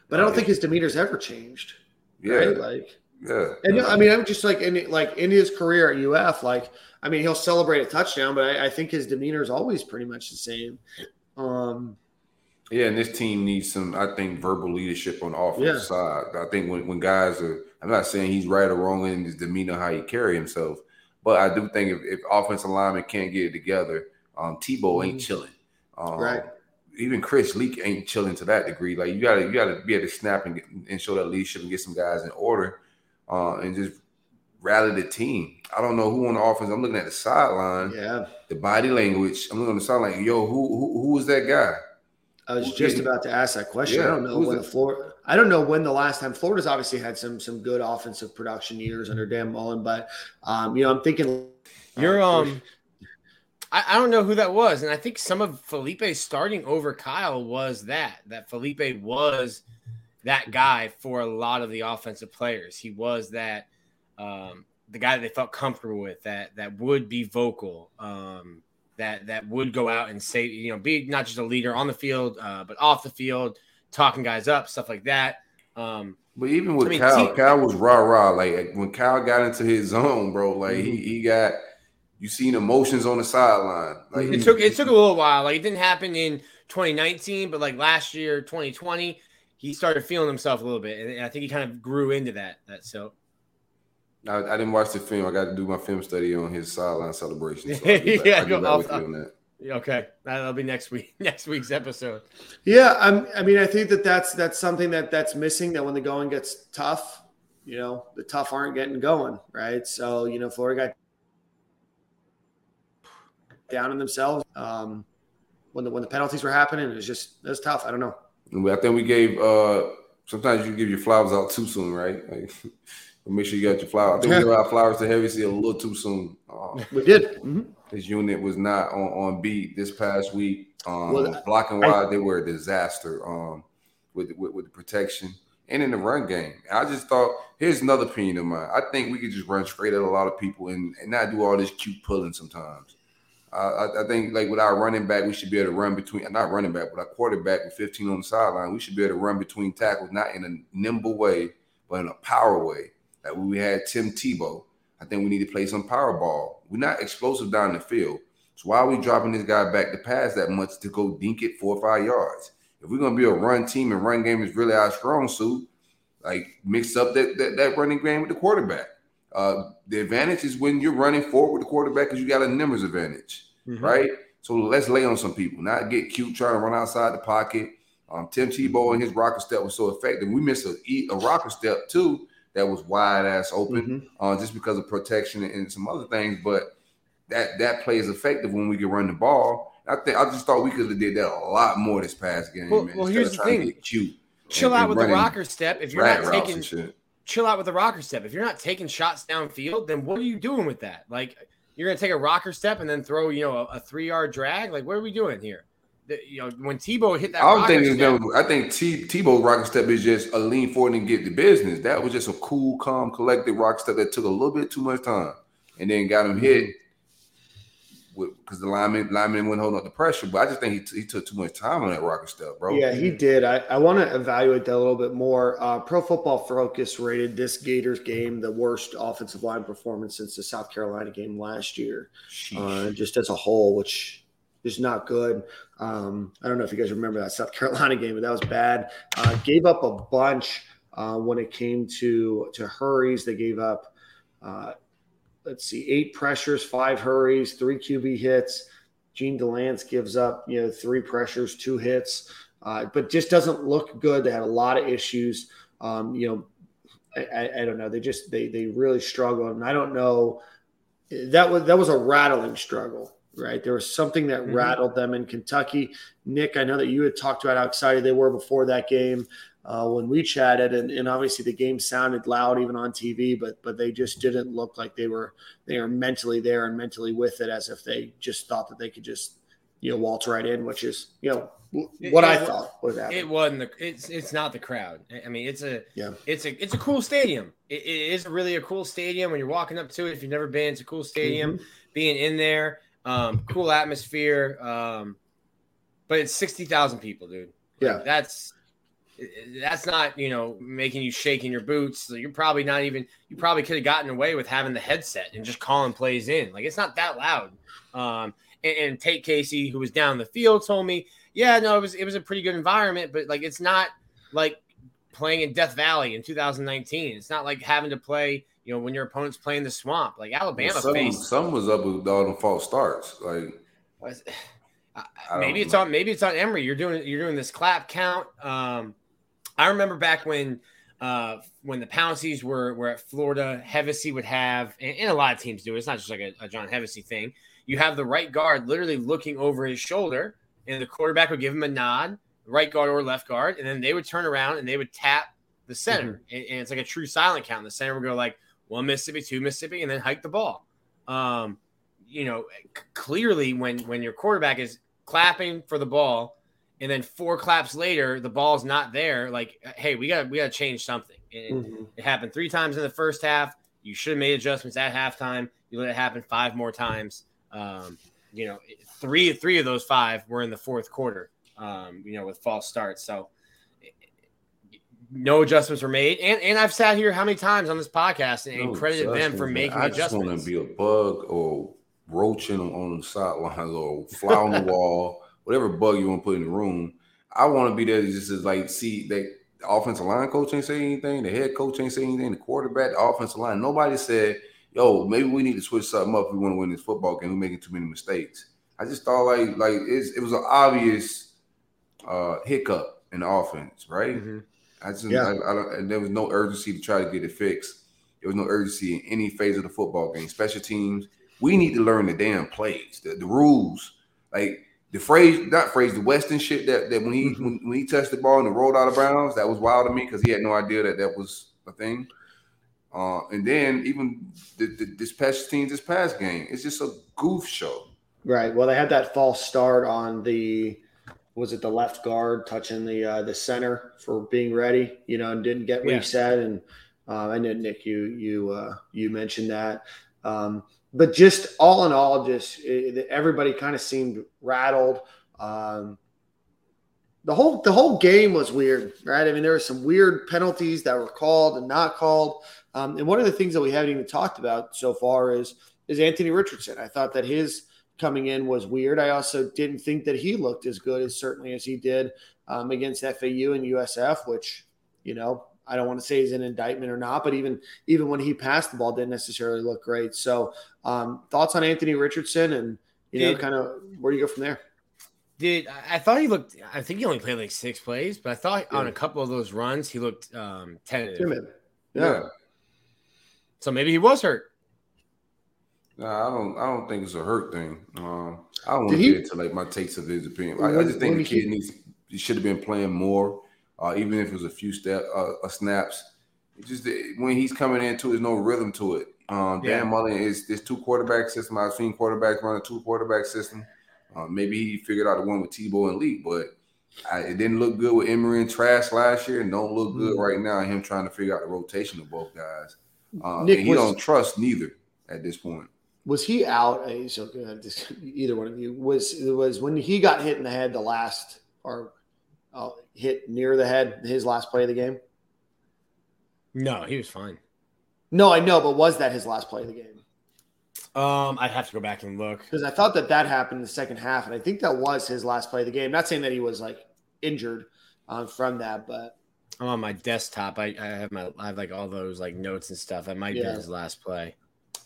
But I don't think his demeanor's ever changed. Yeah, Right? Like, yeah. and I mean, I'm just like in like in his career at UF, like I mean, he'll celebrate a touchdown, but I, I think his demeanor is always pretty much the same. Um, Yeah, and this team needs some, I think, verbal leadership on the offensive Yeah. side. I think when, when guys are, I'm not saying he's right or wrong in his demeanor, how he carry himself, but I do think if, if offensive linemen can't get it together, um, Tebow ain't chilling. Um, Mm-hmm. Right. Even Chris Leak ain't chilling to that degree. Like you gotta, you gotta be able to snap and, get, and show that leadership and get some guys in order, uh, and just rally the team. I don't know who on the offense. I'm looking at the sideline, yeah, the body language. I'm looking on the sideline. Yo, who who who is that guy? I was Well, just yeah. about to ask that question. I don't know who's when it? the Florida. I don't know when the last time Florida's obviously had some some good offensive production years under Dan Mullen, but um, you know, I'm thinking You're uh, um I, I don't know who that was, and I think some of Feleipe's starting over Kyle was that that Feleipe was that guy for a lot of the offensive players. He was that um, the guy that they felt comfortable with, that that would be vocal, um, that that would go out and say, you know, be not just a leader on the field, uh, but off the field, talking guys up, stuff like that. Um, But even with I mean, Kyle, T- Kyle was rah rah. Like when Kyle got into his zone, bro, like he, he got you seen emotions on the sideline. Like It took it took a little while. Like it didn't happen in 2019, but like last year, 2020, he started feeling himself a little bit, and I think he kind of grew into that. That so I, I didn't watch the film. I got to do my film study on his sideline celebration. So I'll get back- Yeah, I'll go off with you the- on that. okay, that'll be next week. Next week's episode. Yeah, I'm, I mean, I think that that's that's something that that's missing. That when the going gets tough, you know, the tough aren't getting going, right? So you know, Florida got down on themselves um, when the when the penalties were happening. It was just it was tough. I don't know. I think we gave. uh Sometimes you give your flowers out too soon, right? Like, make sure you got your flowers. I think we our flowers to Hevesy a little too soon. Uh, We did. Mhm. his unit was not on, on beat this past week. Um, Well, blocking I- wide, they were a disaster um, with, with with the protection and in the run game. I just thought here's another opinion of mine. I think we could just run straight at a lot of people and, and not do all this cute pulling sometimes. Uh, I, I think like with our running back, we should be able to run between not running back, but our quarterback with 15 on the sideline. We should be able to run between tackles, not in a nimble way, but in a power way. Like when we had Tim Tebow, I think we need to play some power ball. We're not explosive down the field. So why are we dropping this guy back to pass that much to go dink it four or five yards? If we're gonna be a run team and run game is really our strong suit, like mix up that that, that running game with the quarterback. Uh, the advantage is when you're running forward with the quarterback because you got a numbers advantage, Mhm. right? So let's lay on some people, not get cute trying to run outside the pocket. Um, Tim Tebow and his rocker step was so effective. We missed a rocker step too that was wide ass open, Mhm. uh, just because of protection and some other things. But that that play is effective when we can run the ball. I think I just thought we could have did that a lot more this past game. Well- man, well, here's the thing. cute. Chill and- out and with the rocker step. If you're not taking chill out with the rocker step. If you're not taking shots downfield, then what are you doing with that? Like you're gonna take a rocker step and then throw, you know, a, a three yard drag. Like what are we doing here? The- you know, when Tebow hit that, I don't think it's step, never, I think T Tebow rocker step is just a lean forward and get the business. That was just a cool, calm, collected rocker step that took a little bit too much time and then got him hit because the lineman lineman went holding up the pressure. But I just think he, t- he took too much time on that rocker step, bro. Yeah, he did. I, I want to evaluate that a little bit more. Uh, Pro Football Focus rated this Gators game the worst offensive line performance since the South Carolina game last year, uh, just as a whole, which is not good. Um, I don't know if you guys remember that South Carolina game, but that was bad. Uh, gave up a bunch uh, when it came to to hurries. They gave up. Uh, let's see, eight pressures, five hurries, three QB hits. Jean Delance gives up, you know, three pressures, two hits, uh, but just doesn't look good. They had a lot of issues. Um, you know, I, I, I don't know. They just they they really struggled, and I don't know. That was that was a rattling struggle, right? There was something that Mhm. rattled them in Kentucky. Nick, I know that you had talked about how excited they were before that game uh, when we chatted, and, and obviously the game sounded loud even on TV, but but they just didn't look like they were they were mentally there and mentally with it, as if they just thought that they could just you know waltz right in, which is you know what it I wa- thought was happen. it wasn't the it's it's not the crowd. I- I mean, it's a Yeah. it's a it's a cool stadium. It, it is really a cool stadium when you're walking up to it. If you've never been, it's a cool stadium. Mm-hmm. Being in there, um, cool atmosphere. Um, but it's sixty thousand people, dude. Like, Yeah. that's that's not you know making you shake in your boots. So you're probably not even. You probably could have gotten away with having the headset and just calling plays in. Like it's not that loud. Um, and, and Tate Casey, who was down the field, told me, yeah, no, it was it was a pretty good environment, but like it's not like playing in Death Valley in 2019. It's not like having to play, you know, when your opponent's playing the swamp. Like Alabama some, faced. some was up with all the false starts. Like was- maybe it's know. on maybe it's on Emory. You're doing you're doing this clap count. Um, I remember back when uh, when the Pounceys were were at Florida, Hevesy would have, and, and a lot of teams do. it, It's not just like a, a John Hevesy thing. You have the right guard literally looking over his shoulder, and the quarterback would give him a nod, right guard or left guard, and then they would turn around and they would tap the center, and, and it's like a true silent count. And the center would go like one Mississippi, two Mississippi, and then hike the ball. Um, you know, c- clearly when when your quarterback is clapping for the ball, and then four claps later the ball's not there, like hey, we got we got to change something. And Mhm. it happened three times in the first half. You should have made adjustments at halftime. You let it happen five more times. Um, you know, three three of those five were in the fourth quarter. Um, you know, with false starts. So no adjustments were made. And and I've sat here how many times on this podcast and, no credited them for making I just want adjustments. to be a bug or roaching on, the sidelines or fly on the wall, whatever bug you want to put in the room. I want to be there just to like see that the offensive line coach ain't say anything, the head coach ain't say anything, the quarterback, the offensive line. Nobody said, "Yo, maybe we need to switch something up if we want to win this football game. We're making too many mistakes." I just thought like like it's, it was an obvious uh, hiccup in the offense, right? Mhm. I just, Yeah. I, I don't, and there was no urgency to try to get it fixed. There was no urgency in any phase of the football game. Special teams, we need to learn the damn plays, the, the rules, like the phrase, not phrase, the Western shit that, that when he Mhm. when, when he touched the ball and rolled out of bounds, that was wild to me because he had no idea that that was a thing. Uh, and then even the, the, this special teams, this past game, it's just a goof show. Right. Well, they had that false start on the was it the left guard touching the uh, the center for being ready, you know, and didn't get Yeah. reset. And uh, I know Nick, you you uh, you mentioned that. Um, but just all in all, just it, everybody kind of seemed rattled. Um, the whole the whole game was weird, right? I mean, there were some weird penalties that were called and not called. Um, and one of the things that we haven't even talked about so far is is Anthony Richardson. I thought that his coming in was weird. I also didn't think that he looked as good as certainly as he did um, against FAU and USF, which you know I don't want to say is an indictment or not, but even even when he passed the ball, didn't necessarily look great. So, um, thoughts on Anthony Richardson, and you know, kind of where do you go from there? Did I thought he looked? I think he only played like six plays, but I thought yeah. on a couple of those runs he looked um, tentative. Timid. Yeah. yeah. So maybe he was hurt. Nah, I don't. I don't think it's a hurt thing. Um, I don't want to get into like my takes of his opinion. I, I just think the kid he, needs. He should have been playing more, uh, even if it was a few step uh, snaps. It just when he's coming into, there's no rhythm to it. Um, yeah. Dan Mullen is this two quarterback system. I've seen quarterbacks run a two quarterback system. Uh, maybe he figured out the one with Tebow and Lee, but I, it didn't look good with Emory and Trask last year, and don't look good mm-hmm. right now. Him trying to figure out the rotation of both guys. Uh, Nick, and he don't trust neither at this point. Was he out? Uh, so uh, either one of you was was when he got hit in the head the last or uh, hit near the head his last play of the game. No, he was fine. No, I know, but was that his last play of the game? Um, I'd have to go back and look because I thought that that happened in the second half, and I think that was his last play of the game. Not saying that he was like injured um, from that, but I'm on my desktop. I, I have my I have like all those like notes and stuff. That might yeah. be his last play.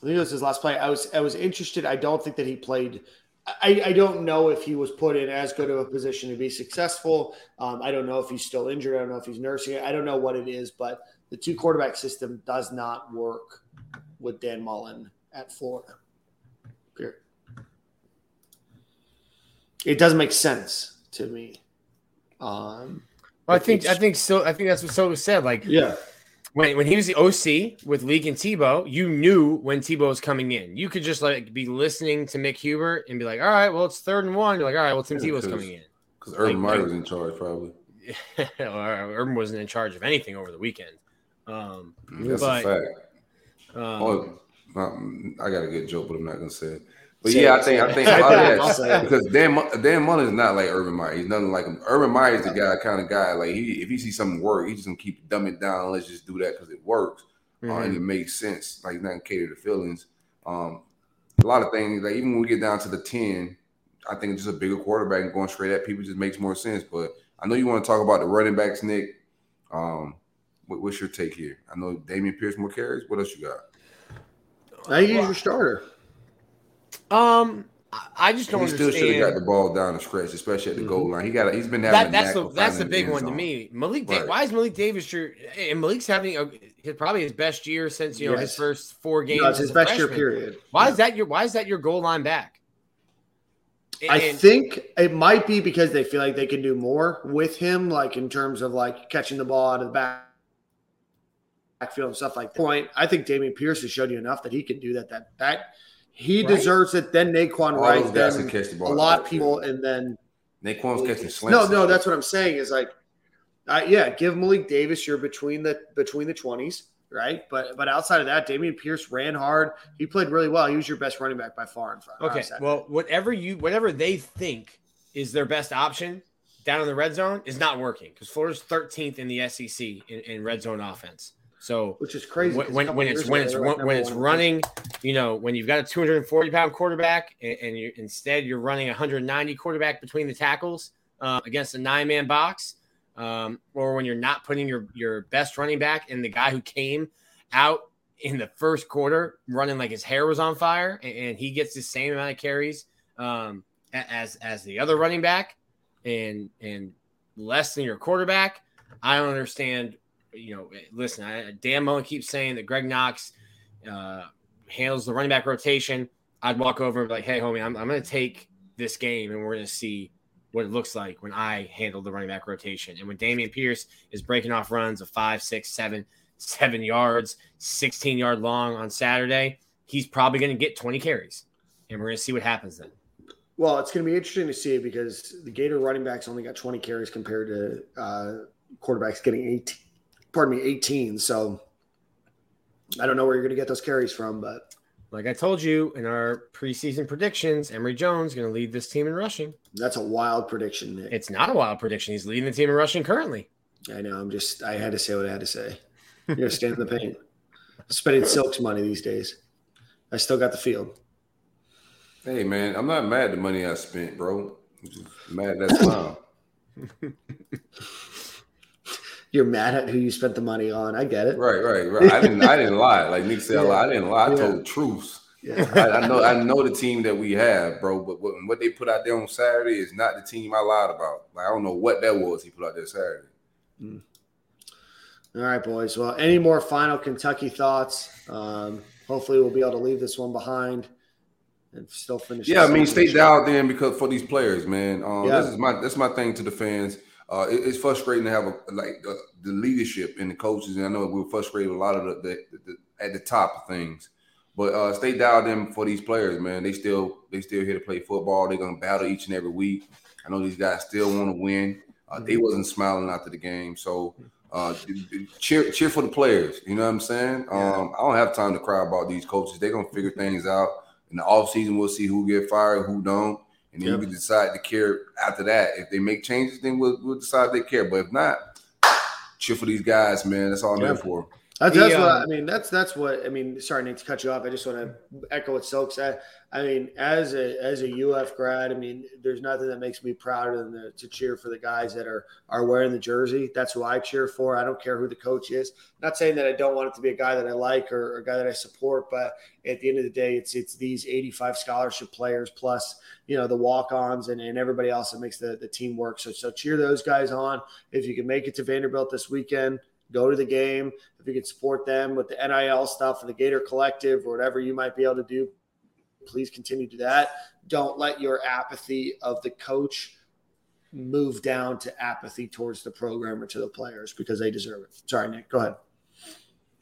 I think it was his last play. I was I was interested. I don't think that he played. I, I don't know if he was put in as good of a position to be successful. Um, I don't know if he's still injured. I don't know if he's nursing it. I don't know what it is, but the two quarterback system does not work with Dan Mullen at Florida. Period. It doesn't make sense to me. Um, I think I think so. I think that's what So said. Like, yeah, when when he was the OC with Leak and Tebow, you knew when Tebow was coming in. You could just like be listening to Mick Hubert and be like, "All right, well, it's third and one." You're like, "All right, well, Tim yeah, Tebow's coming in." Because Urban like, Meyer was in charge, probably. Urban wasn't in charge of anything over the weekend. Um, That's but, a fact. Um, oh, I got a good joke, but I'm not gonna say it. But yeah, I think I think a lot of that because Dan Dan Mullen is not like Urban Meyer. He's nothing like him. Urban Meyer is the guy kind of guy like he if he sees something work, he's just gonna keep dumb it down. Let's just do that because it works mm-hmm. uh, and it mm-hmm. makes sense. Like not cater to feelings. Um, a lot of things like even when we get down to the ten, I think just a bigger quarterback and going straight at people just makes more sense. But I know you want to talk about the running backs, Nick. Um, what, what's your take here? I know Dameon Pierce more carries. What else you got? I use your starter. Um, I just don't. He still should have got the ball down the stretch, especially at the mm-hmm. goal line. He got. A, he's been having. That, that's the that's the big one zone. to me. Malik, right. why is Malik Davis your? And Malik's having a, his, probably his best year since you know his first four games. No, his best year period. Why yeah. is that your? Why is that your goal line back? And, I think it might be because they feel like they can do more with him, like in terms of like catching the ball out of the back backfield and stuff like that. Point. I think Dameon Pierce has showed you enough that he can do that. That that he right. deserves it. Then Nay'Quan All Wright, then the a lot of people, and then Nay'Quan's catching slants. No, no, that's what I'm saying. Is like, uh, yeah, give Malik Davis. You're between the between the twenties, right? But but outside of that, Dameon Pierce ran hard. He played really well. He was your best running back by far. In front. Okay, well, whatever you whatever they think is their best option down in the red zone is not working because Florida's 13th in the SEC in, in red zone offense. So which is crazy when, when it's when it's when, when it's running, you know, when you've got a 240 pound quarterback and, and you instead you're running a 190 quarterback between the tackles uh, against a nine man box, um, or when you're not putting your your best running back and the guy who came out in the first quarter running like his hair was on fire and, and he gets the same amount of carries um, as as the other running back and and less than your quarterback. I don't understand you know, listen, I, Dan Mullen keeps saying that Greg Knox uh, handles the running back rotation. I'd walk over and be like, hey, homie, I'm, I'm going to take this game and we're going to see what it looks like when I handle the running back rotation. And when Dameon Pierce is breaking off runs of five, six, seven, seven yards, 16 yard long on Saturday, he's probably going to get 20 carries. And we're going to see what happens then. Well, it's going to be interesting to see because the Gator running backs only got 20 carries compared to uh, quarterbacks getting 18 pardon me, 18. So I don't know where you're going to get those carries from, but like I told you in our preseason predictions, Emory Jones going to lead this team in rushing. That's a wild prediction, Nick. It's not a wild prediction. He's leading the team in rushing currently. I know. I'm just. I had to say what I had to say. You're gonna in the paint. Spending Silk's money these days. I still got the field. Hey man, I'm not mad at the money I spent, bro. I'm just mad at that time. You're mad at who you spent the money on. I get it. right, right, right. I didn't I didn't lie. Like Nick said, I, lied. I didn't lie. I Yeah. told the truth. Yeah. I, I know I know the team that we have, bro. But what, what they put out there on Saturday is not the team I lied about. Like I don't know what that was he put out there Saturday. All right, boys. Well, any more final Kentucky thoughts? Um, hopefully, we'll be able to leave this one behind and still finish. Yeah, I mean, stay dialed in because for these players, man. Um, Yeah. This is my that's my thing to the fans. Uh, it- it's frustrating to have a, like uh, the leadership and the coaches, and I know we're frustrated a lot of the, the, the, at the top of things. But uh, stay dialed in for these players, man. They still they still here to play football. They're gonna battle each and every week. I know these guys still want to win. Uh, they wasn't smiling after the game, so uh, cheer cheer for the players. You know what I'm saying? Um, I don't have time to cry about these coaches. They're gonna figure things out in the off season. We'll see who get fired, who don't, and then Yep. you can decide to care after that. If they make changes, then we'll, we'll decide they care. But if not, cheer for these guys, man. That's all I'm Yeah. there for. That's, The, that's what um, I mean. That's that's what I mean. Sorry, Nick, to cut you off. I just want to echo what Silk said. I mean, as a as a UF grad, I mean, there's nothing that makes me prouder than the, to cheer for the guys that are are wearing the jersey. That's who I cheer for. I don't care who the coach is. Not saying that I don't want it to be a guy that I like or, or a guy that I support, but at the end of the day, it's it's these 85 scholarship players plus you know the walk-ons and, and everybody else that makes the, the team work. So so cheer those guys on. If you can make it to Vanderbilt this weekend, go to the game. If you can support them with the NIL stuff and the Gator Collective or whatever you might be able to do, please continue to do that. Don't let your apathy of the coach move down to apathy towards the program or to the players because they deserve it. Sorry, Nick. Go ahead.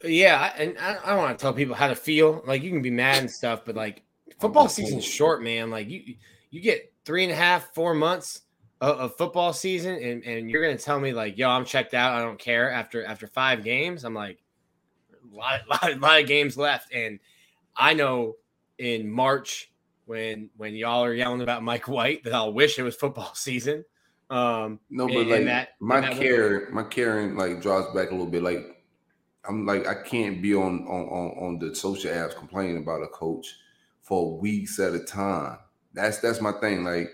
Yeah, and I, I don't want to tell people how to feel. Like you can be mad and stuff, but like football season's short, man. Like you you get three and a half, four months of, football season, and, and you're gonna tell me like, yo, I'm checked out. I don't care after after five games. I'm like, a lot, lot, lot of games left, and I know in March when when y'all are yelling about Mike White that I'll wish it was football season. Um, No, but and like that- my that care, my caring like drops back a little bit. Like I'm like I can't be on on on, on the social apps complaining about a coach for weeks at a time. That's that's my thing. Like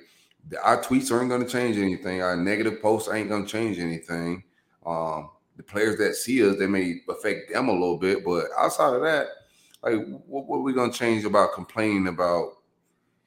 our tweets aren't going to change anything. Our negative posts ain't going to change anything. Um, the players that see us, they may affect them a little bit, but outside of that, like what, what are we going to change about complaining about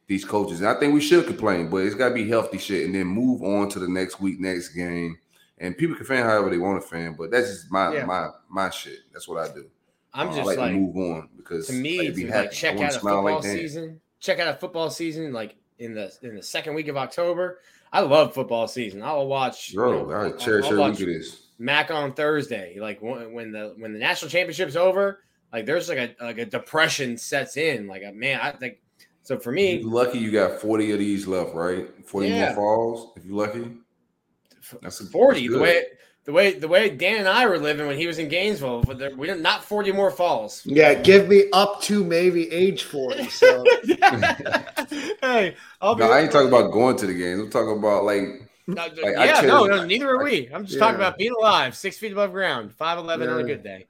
these coaches? And I think we should complain, but it's got to be healthy shit, and then move on to the next week, next game. And people can fan however they want to fan, but that's just my Yeah. my my shit. That's what I do. I'm Uh, just I like, like move on because to me, like, to like check out a football like season. Check out a football season like in the in the second week of October. I love football season. I'll watch. you know, I cherish every week of this. Mac on Thursday. Like when the when the national championship's over, like there's like a like a depression sets in. Like a man, I think. So for me, You lucky you got 40 of these left, right? 40 Yeah. more falls, if you're lucky. That's a, forty. that's The way the way the way Dan and I were living when he was in Gainesville, but there, we didn't not forty more falls. Yeah, give me up to maybe age 40. So hey, I'll be. No, I ain't talking about going to the games. I'm talking about like No, Like, I yeah, no, no, neither are we. I'm just talking about being alive, six feet above ground, five eleven on a good day.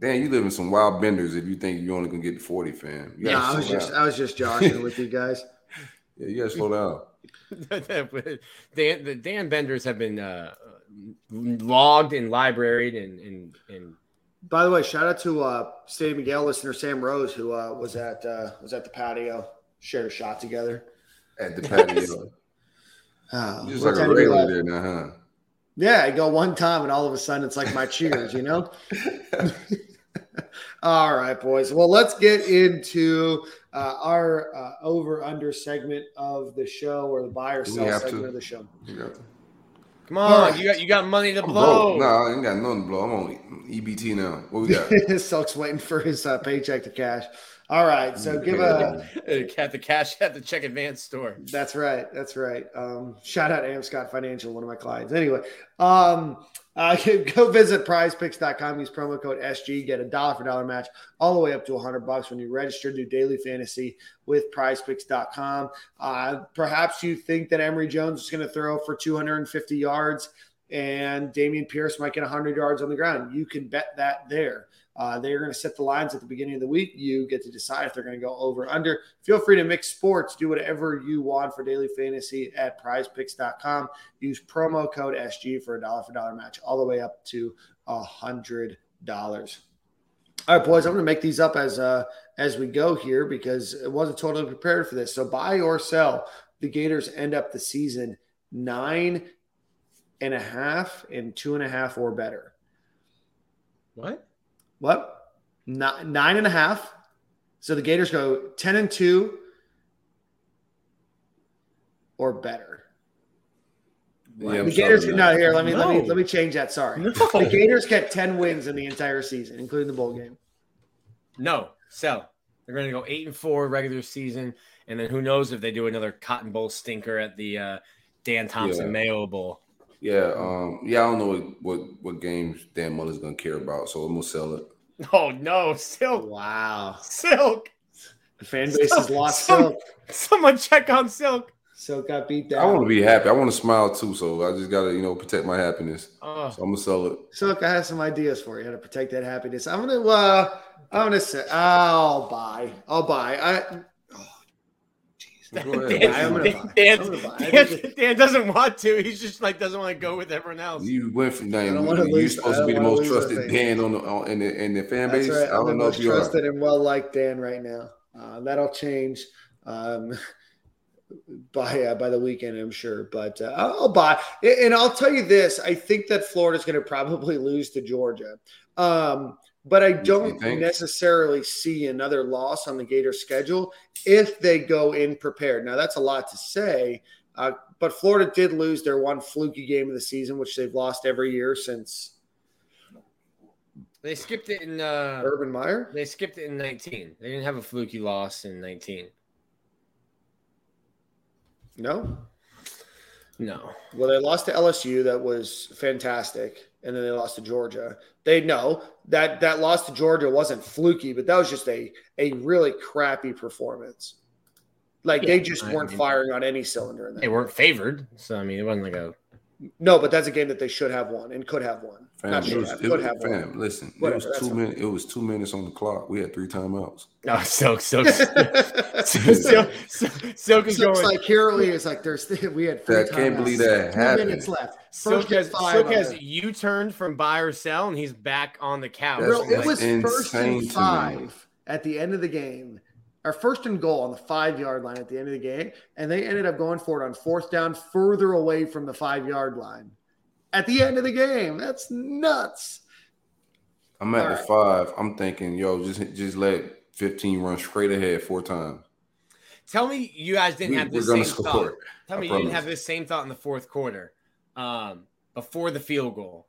Dan, you live in some wild benders if you think you're only gonna get to 40, fam. You yeah, I was just down. I was just joshing with you guys. yeah, you gotta slow down. Dan, the Dan Benders have been uh, logged and libraried and and and By the way, shout out to uh Stadium Gale listener Sam Rose who uh, was at uh, was at the patio, shared a shot together. At the patio. Oh, You're just like a time do you regular there now, huh? Yeah, I go one time and all of a sudden it's like my cheers, you know? all right, boys. Well, let's get into uh, our uh, over under segment of the show or the buy or sell segment to? of the show. You got- come on, you got you got money to I'm blow. broke. No, I ain't got nothing to blow. I'm on EBT now. What we got? Silk's waiting for his uh, paycheck to cash. All right, so give a. At the cash at the check advance store. That's right. That's right. Um, shout out Amscott Financial, one of my clients. Anyway, um, Uh, go visit prizepicks.com. Use promo code SG. Get a dollar for dollar match all the way up to 100 bucks when you register do daily fantasy with prizepicks.com. Uh, perhaps you think that Emory Jones is going to throw for 250 yards and Dameon Pierce might get 100 yards on the ground. You can bet that there. Uh, they're going to set the lines at the beginning of the week. You get to decide if they're going to go over under. Feel free to mix sports. Do whatever you want for daily fantasy at prizepicks.com. Use promo code SG for a dollar for dollar match all the way up to a hundred dollars. All right, boys, I'm going to make these up as uh, as we go here because it wasn't totally prepared for this. So buy or sell. The Gators end up the season nine and a half and two and a half or better. What? What? Nine, nine and a half. So the Gators go 10 and two or better. Yeah, the Gators sorry, no here. Let me let me let me change that. Sorry. No. The Gators get 10 wins in the entire season, including the bowl game. No, sell. They're going to go eight and four regular season, and then who knows if they do another Cotton Bowl stinker at the uh, Dan Thompson Yeah. Mayo Bowl. Yeah, um, yeah, I don't know what what, what games Dan Mullen's gonna care about, so I'm gonna sell it. Oh no, Silk, Wow. Silk! The fan base has lost Some- Silk. Someone check on Silk. Silk got beat down. I want to be happy. I want to smile too, so I just gotta you know protect my happiness. Oh, So I'm gonna sell it. Silk, I have some ideas for you how to protect that happiness. I'm gonna uh I'm gonna say I'll buy. I'll buy. I Go ahead. Dan, I'm gonna buy. Dan- I'm gonna buy. I Dan- Dan doesn't want to. He's just like doesn't want to go with everyone else. You went from don't You're lose- supposed to be the most trusted. Dan on the on, in the in the fan base. right. I I'm don't know if you are. trusted and well liked Dan right now. Uh, that'll change um, by uh, by the weekend, I'm sure. But uh, I'll buy. And I'll tell you this: I think that Florida's going to probably lose to Georgia. Um, but I don't necessarily see another loss on the Gators schedule if they go in prepared. Now that's a lot to say, uh, but Florida did lose their one fluky game of the season, which they've lost every year since They skipped it in. Uh, Urban Meyer. they skipped it in 19. They didn't have a fluky loss in 19. No, No. Well, they lost to LSU. That was fantastic, and then they lost to Georgia. They know that that loss to Georgia wasn't fluky, but that was just a a really crappy performance. Like they just weren't mean- firing on any cylinder in that. They weren't favored, so I mean, it wasn't like a. No, but that's a game that they should have won and could have won. Fam, Not it should was, have, could was- have won. listen, Whatever, it was two fine. minutes. It was two minutes on the clock. We had three timeouts. No, Silk, Silk, Silk, Silk, Silk is So it's going. like here early is like there's we had free I can't believe that Two happened. minutes left. Silk has, five Silk has the- U-turned from buy or sell, and he's back on the couch. That's Bro, it like was first and five at the end of the game, or first and goal on the five yard line at the end of the game, and they ended up going for it on fourth down, further away from the five yard line at the end of the game. That's nuts. I'm at All the right. five. I'm thinking, yo, just just let 15 run straight ahead four times. Tell me you guys didn't We, have we're this gonna same score. thought. Tell I me you didn't have this same thought in the fourth quarter, um, before the field goal.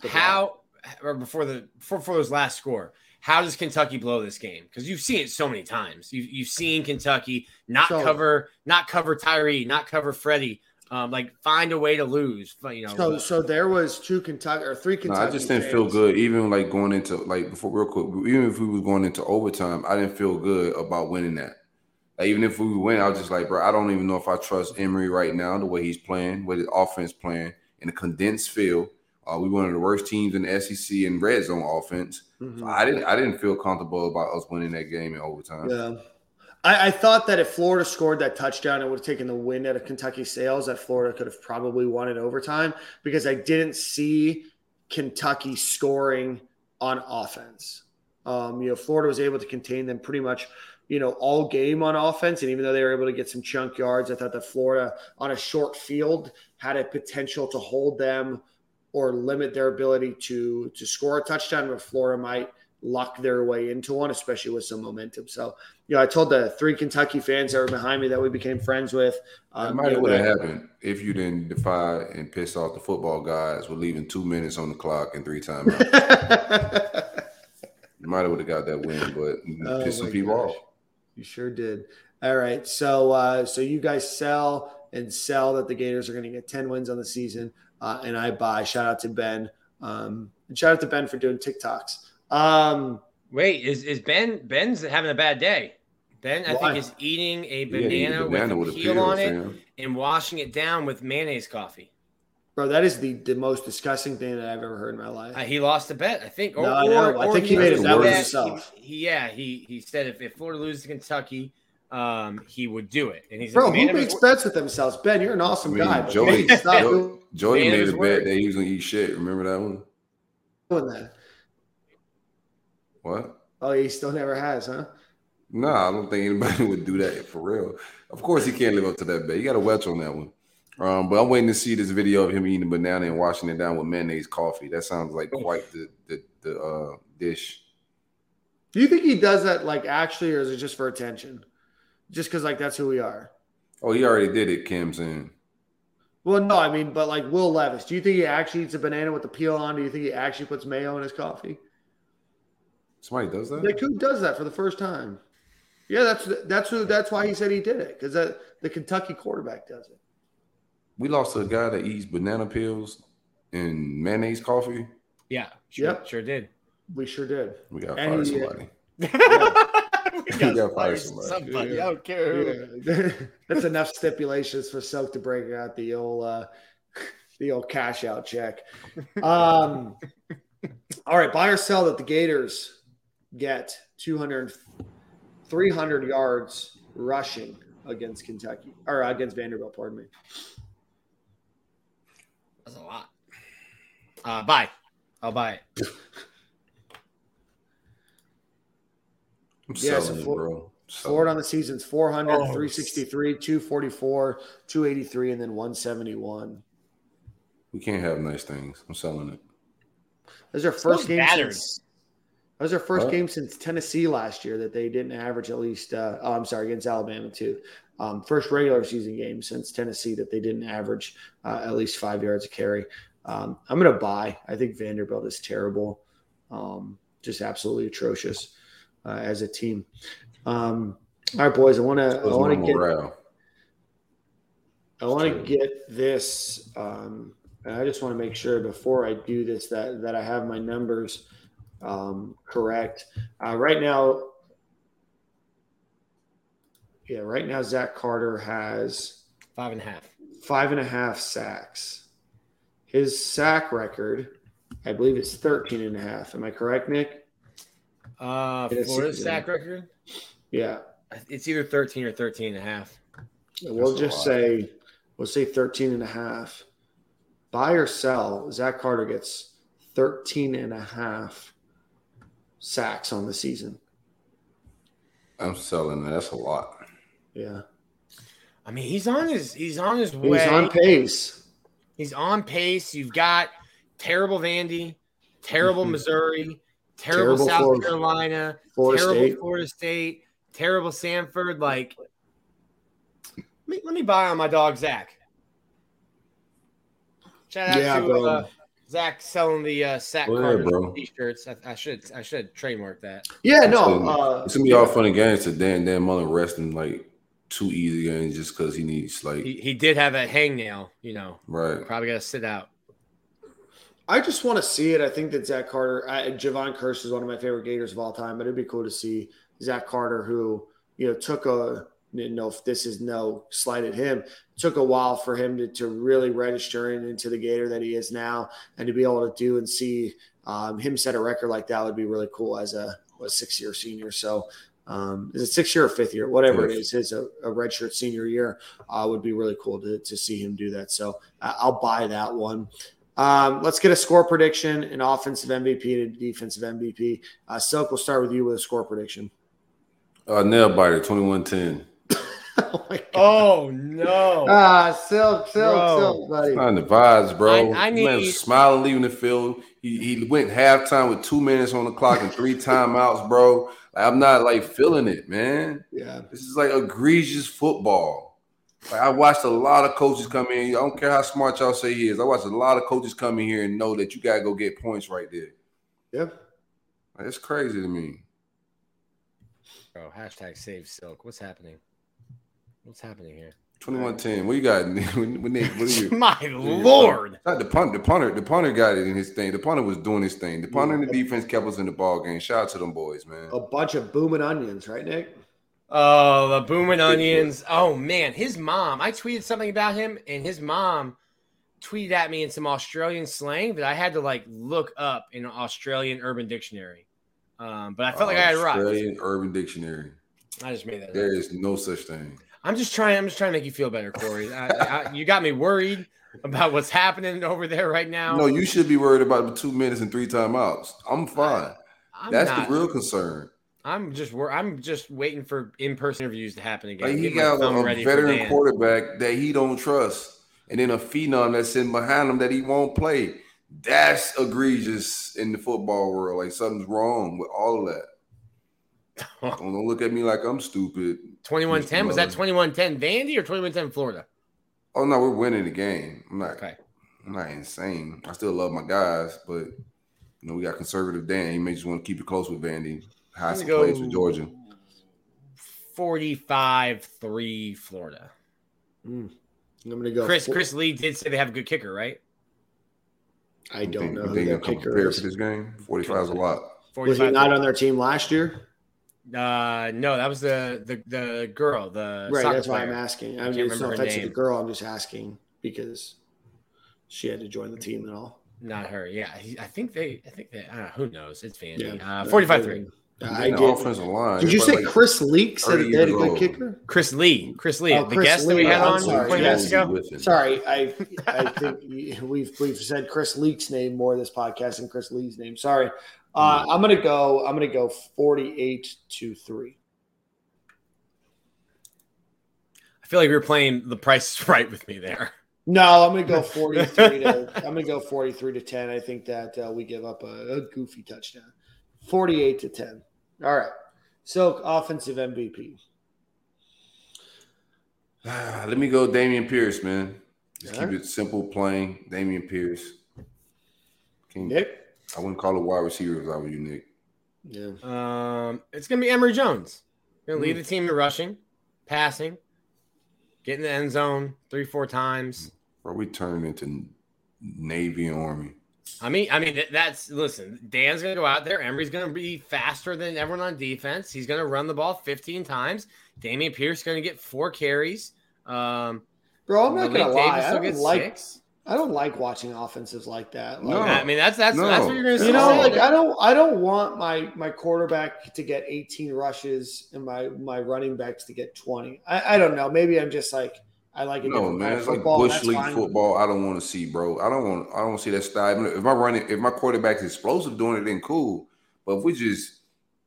The How or before the before, before those last score? How does Kentucky blow this game? Because you've seen it so many times. You've, you've seen Kentucky not So- cover, not cover Tyree, not cover Freddie. Um, like find a way to lose. You know, So, so there was two Kentucky or three No, Kentucky. I just didn't feel good. Even like going into like before real quick, even if we was going into overtime, I didn't feel good about winning that. Like even if we win, I was just like, bro, I don't even know if I trust Emory right now, the way he's playing, with his offense playing in a condensed field. Uh, we one of the worst teams in the SEC in red zone offense. Mhm. So I didn't I didn't feel comfortable about us winning that game in overtime. Yeah. I, I thought that if Florida scored that touchdown, it would have taken the win out of Kentucky sales, that Florida could have probably won in overtime because I didn't see Kentucky scoring on offense. Um, you know, Florida was able to contain them pretty much, you know, all game on offense. And even though they were able to get some chunk yards, I thought that Florida on a short field had a potential to hold them or limit their ability to to score a touchdown, but Florida might luck their way into one, especially with some momentum. So, you know, I told the three Kentucky fans that were behind me that we became friends with. It Um, might would have happened if you didn't defy and piss off the football guys with leaving two minutes on the clock and three timeouts. you might have would have got that win, but you Oh pissed some people gosh. off. You sure did. All right. So uh so you guys sell and sell that the Gators are going to get 10 wins on the season uh, and I buy. Shout out to Ben. Um, and shout out to Ben for doing TikToks. Um, Wait, is, is Ben Ben's having a bad day? Ben, I Why? think, is eating a Yeah, banana, eat banana with with a a peel peel, on it fam. and washing it down with mayonnaise coffee. bro, that is the, the most disgusting thing that I've ever heard in my life. Uh, he lost a bet, I think. Or, No, I or- I think he made it a worse himself. He, he- yeah, he he said if, if Florida loses to Kentucky, um, he would do it. And he's Bro, like, who "Man, it makes bets with themselves? Ben, you're an awesome I mean, guy. but Joey- please stop Joey- Joey made his a bet that he was gonna eat shit. Remember that one? that. What? Oh, he still never has, huh? No, I don't think anybody would do that for real. Of course, he can't live up to that bet. You got a wedge on that one. Um, but I'm waiting to see this video of him eating a banana and washing it down with mayonnaise coffee. That sounds like quite the the, the uh, dish. Do you think he does that like actually, or is it just for attention? Just because like that's who we are. Oh, he already did it. Kim saying. Well, no, I mean, but like Will Levis, do you think he actually eats a banana with the peel on? Do you think he actually puts mayo in his coffee? Somebody does that? Like who does that for the first time? Yeah, that's that's who. That's why he said he did it because that the Kentucky quarterback does it. We lost to a guy that eats banana peels and mayonnaise coffee. yeah, sure, Yep. sure did. We sure did. We got to And fire he, uh, somebody. we gotta gotta fire fire somebody. somebody. Yeah. I don't care. who. Yeah. That's enough stipulations for Soak to break out the old uh, the old cash out check. Um, all right, buy or sell that the Gators get 200, 300 yards rushing against Kentucky or against Vanderbilt. Pardon me. That's a lot. Uh, buy. I'll buy it. I'm Yeah, so selling it, for- bro. Forward on the season's 400, Oh. 363, 244, 283, and then 171. We can't have nice things. I'm selling it. That was their first Those game since that was their first What? game since Tennessee last year that they didn't average at least. Uh, oh, I'm sorry, against Alabama too. Um, first regular season game since Tennessee that they didn't average uh, at least five yards a carry. Um, I'm going to buy. I think Vanderbilt is terrible, um, just absolutely atrocious uh, as a team. Um, all right, boys. I want to. I want to get. morale. I want to get this. Um, and I just want to make sure before I do this that that I have my numbers um, correct. Uh, right now, yeah, right now Zach Carter has Five and a half. five and a half sacks. His sack record, I believe, is 13 and a half. Am I correct, Nick? Uh, Yes, Florida's yeah. sack record? Yeah. It's either 13 or 13 and a half. We'll That's just lot. say we'll say 13 and a half. Buy or sell, Zach Carter gets 13 and a half sacks on the season. I'm selling it. That's a lot. Yeah. I mean, he's on his he's on his way. He's on pace. He's on pace. You've got terrible Vandy, terrible Mhm. Missouri, terrible, Terrible South Florida- Carolina, Florida terrible State. Florida State, terrible Samford. Like, let me, let me buy on my dog Zach. Shout out Yeah, to bro. uh, Zach selling the uh, sack Go Carter ahead, bro. t-shirts. I, I should I should trademark that. Yeah, no. So, Uh, It's gonna be all fun and games to Dan Dan Mullen resting like two easy games just because he needs like He, he did have a hangnail, you know. right. Probably got to sit out. I just want to see it. I think that Zach Carter, I, Jevon Kearse is one of my favorite Gators of all time, but it'd be cool to see Zach Carter, who you know took a didn't know if this is no slight at him. Took a while for him to, to really register in, into the Gator that he is now, and to be able to do and see um, him set a record like that would be really cool as a, a six year senior. So. Um, is it six year or fifth year? Whatever it is, his a, a redshirt senior year uh, would be really cool to, to see him do that. So I'll buy that one. Um, let's get a score prediction, an offensive MVP and a defensive MVP. Uh, Silk, we'll start with you with a score prediction. Uh, nail biter 21-10. oh. Oh no! Ah, Silk, Silk, Bro. Silk, buddy. Not in the vibes, bro. I- I The man need- smiling leaving the field. He he went halftime with two minutes on the clock and three timeouts, bro. Like, I'm not like feeling it, man. Yeah. This is like egregious football. Like I watched a lot of coaches come in. I don't care how smart y'all say he is. I watched a lot of coaches come in here and know that you gotta go get points right there. Yep. Like, it's crazy to me. Bro, hashtag save silk. What's happening? What's happening here? 21-10. What you got? when, when they, what you? My lord. Not the punt, the punter, the punter got it in his thing. The punter was doing his thing. The punter and the defense kept us in the ball game. Shout out to them boys, man. A bunch of booming onions, right, Nick? Oh, the booming onions. Oh man, his mom. I tweeted something about him, and his mom tweeted at me in some Australian slang that I had to like look up in an Australian Urban Dictionary. Um, but I felt like I had arrived. Australian Urban Dictionary. I just made that. There Up. is no such thing. I'm just trying. I'm just trying to make you feel better, Corey. I, I, you got me worried about what's happening over there right now. No, you should be worried about the two minutes and three timeouts. I'm fine. I'm That's not. the real concern. I'm just. wor- I'm just waiting for in-person interviews to happen again. Like he got a, veteran quarterback that he don't trust, and then a phenom that's in behind him that he won't play. That's egregious in the football world. Like something's wrong with all of that. Don't, don't look at me like I'm stupid. 2110 was that 2110 Vandy or 2110 Florida? Oh no, we're winning the game. I'm not. Okay. I'm not insane. I still love my guys, but you know we got conservative Dan. He may just want to keep it close with Vandy. High I'm gonna plays go with Georgia. 45-3 Florida. I'm gonna go. Chris four- Chris Lee did say they have a good kicker, right? I don't think, know You who think their they'll come kicker prepared is. for this game? 45 is a lot. Was he not on their team last year? Uh no, that was the the the girl, the Right, soccer that's why I'm asking. I can't mean, it's remember no her offense to the name. girl. I'm just asking because she had to join the team and all. Not her. Yeah, I think they I think they I don't know, who knows. It's Vandy. Yeah, uh 45-3. I the did. offensive line. Did you say like Chris Leak said they had a good old. kicker? Chris Lee. Chris Lee, Oh, the Chris guest that we had I'm on sorry, 20 minutes ago. Sorry, I I think we've we've said Chris Leak's name more this podcast than Chris Lee's name. Sorry. Uh, I'm gonna go. I'm gonna go 48 to three. I feel like we're playing the price is right with me there. No, I'm gonna go 43 to. I'm gonna go 43 to 10. I think that uh, we give up a, a goofy touchdown. 48 to 10. All right. So offensive MVP. Ah, Let me go Dameon Pierce, man. Just Yeah. keep it simple, plain. Dameon Pierce. King. Nick. I wouldn't call it wide receiver if I were you, Nick. Yeah. Um, it's gonna be Emory Jones. Gonna Hmm. lead the team in rushing, passing, get in the end zone three, four times. Bro, we turned into Navy Army. I mean, I mean that's listen. Dan's gonna go out there. Emory's gonna be faster than everyone on defense. He's gonna run the ball 15 times. Dameon Pierce gonna get four carries. Um, Bro, I'm not gonna lie. I don't like. six. I don't like watching offensives like that. Like, No. I mean, that's that's No. that's what you're gonna see. You know, like. I don't, I don't want my my quarterback to get 18 rushes and my my running backs to get 20. I, I don't know. Maybe I'm just like I like a No, different man, kind of it's like bush league fine. football. I don't want to see, bro. I don't want. I don't see that style. If my running, if my quarterback's explosive doing it, then cool. But if we just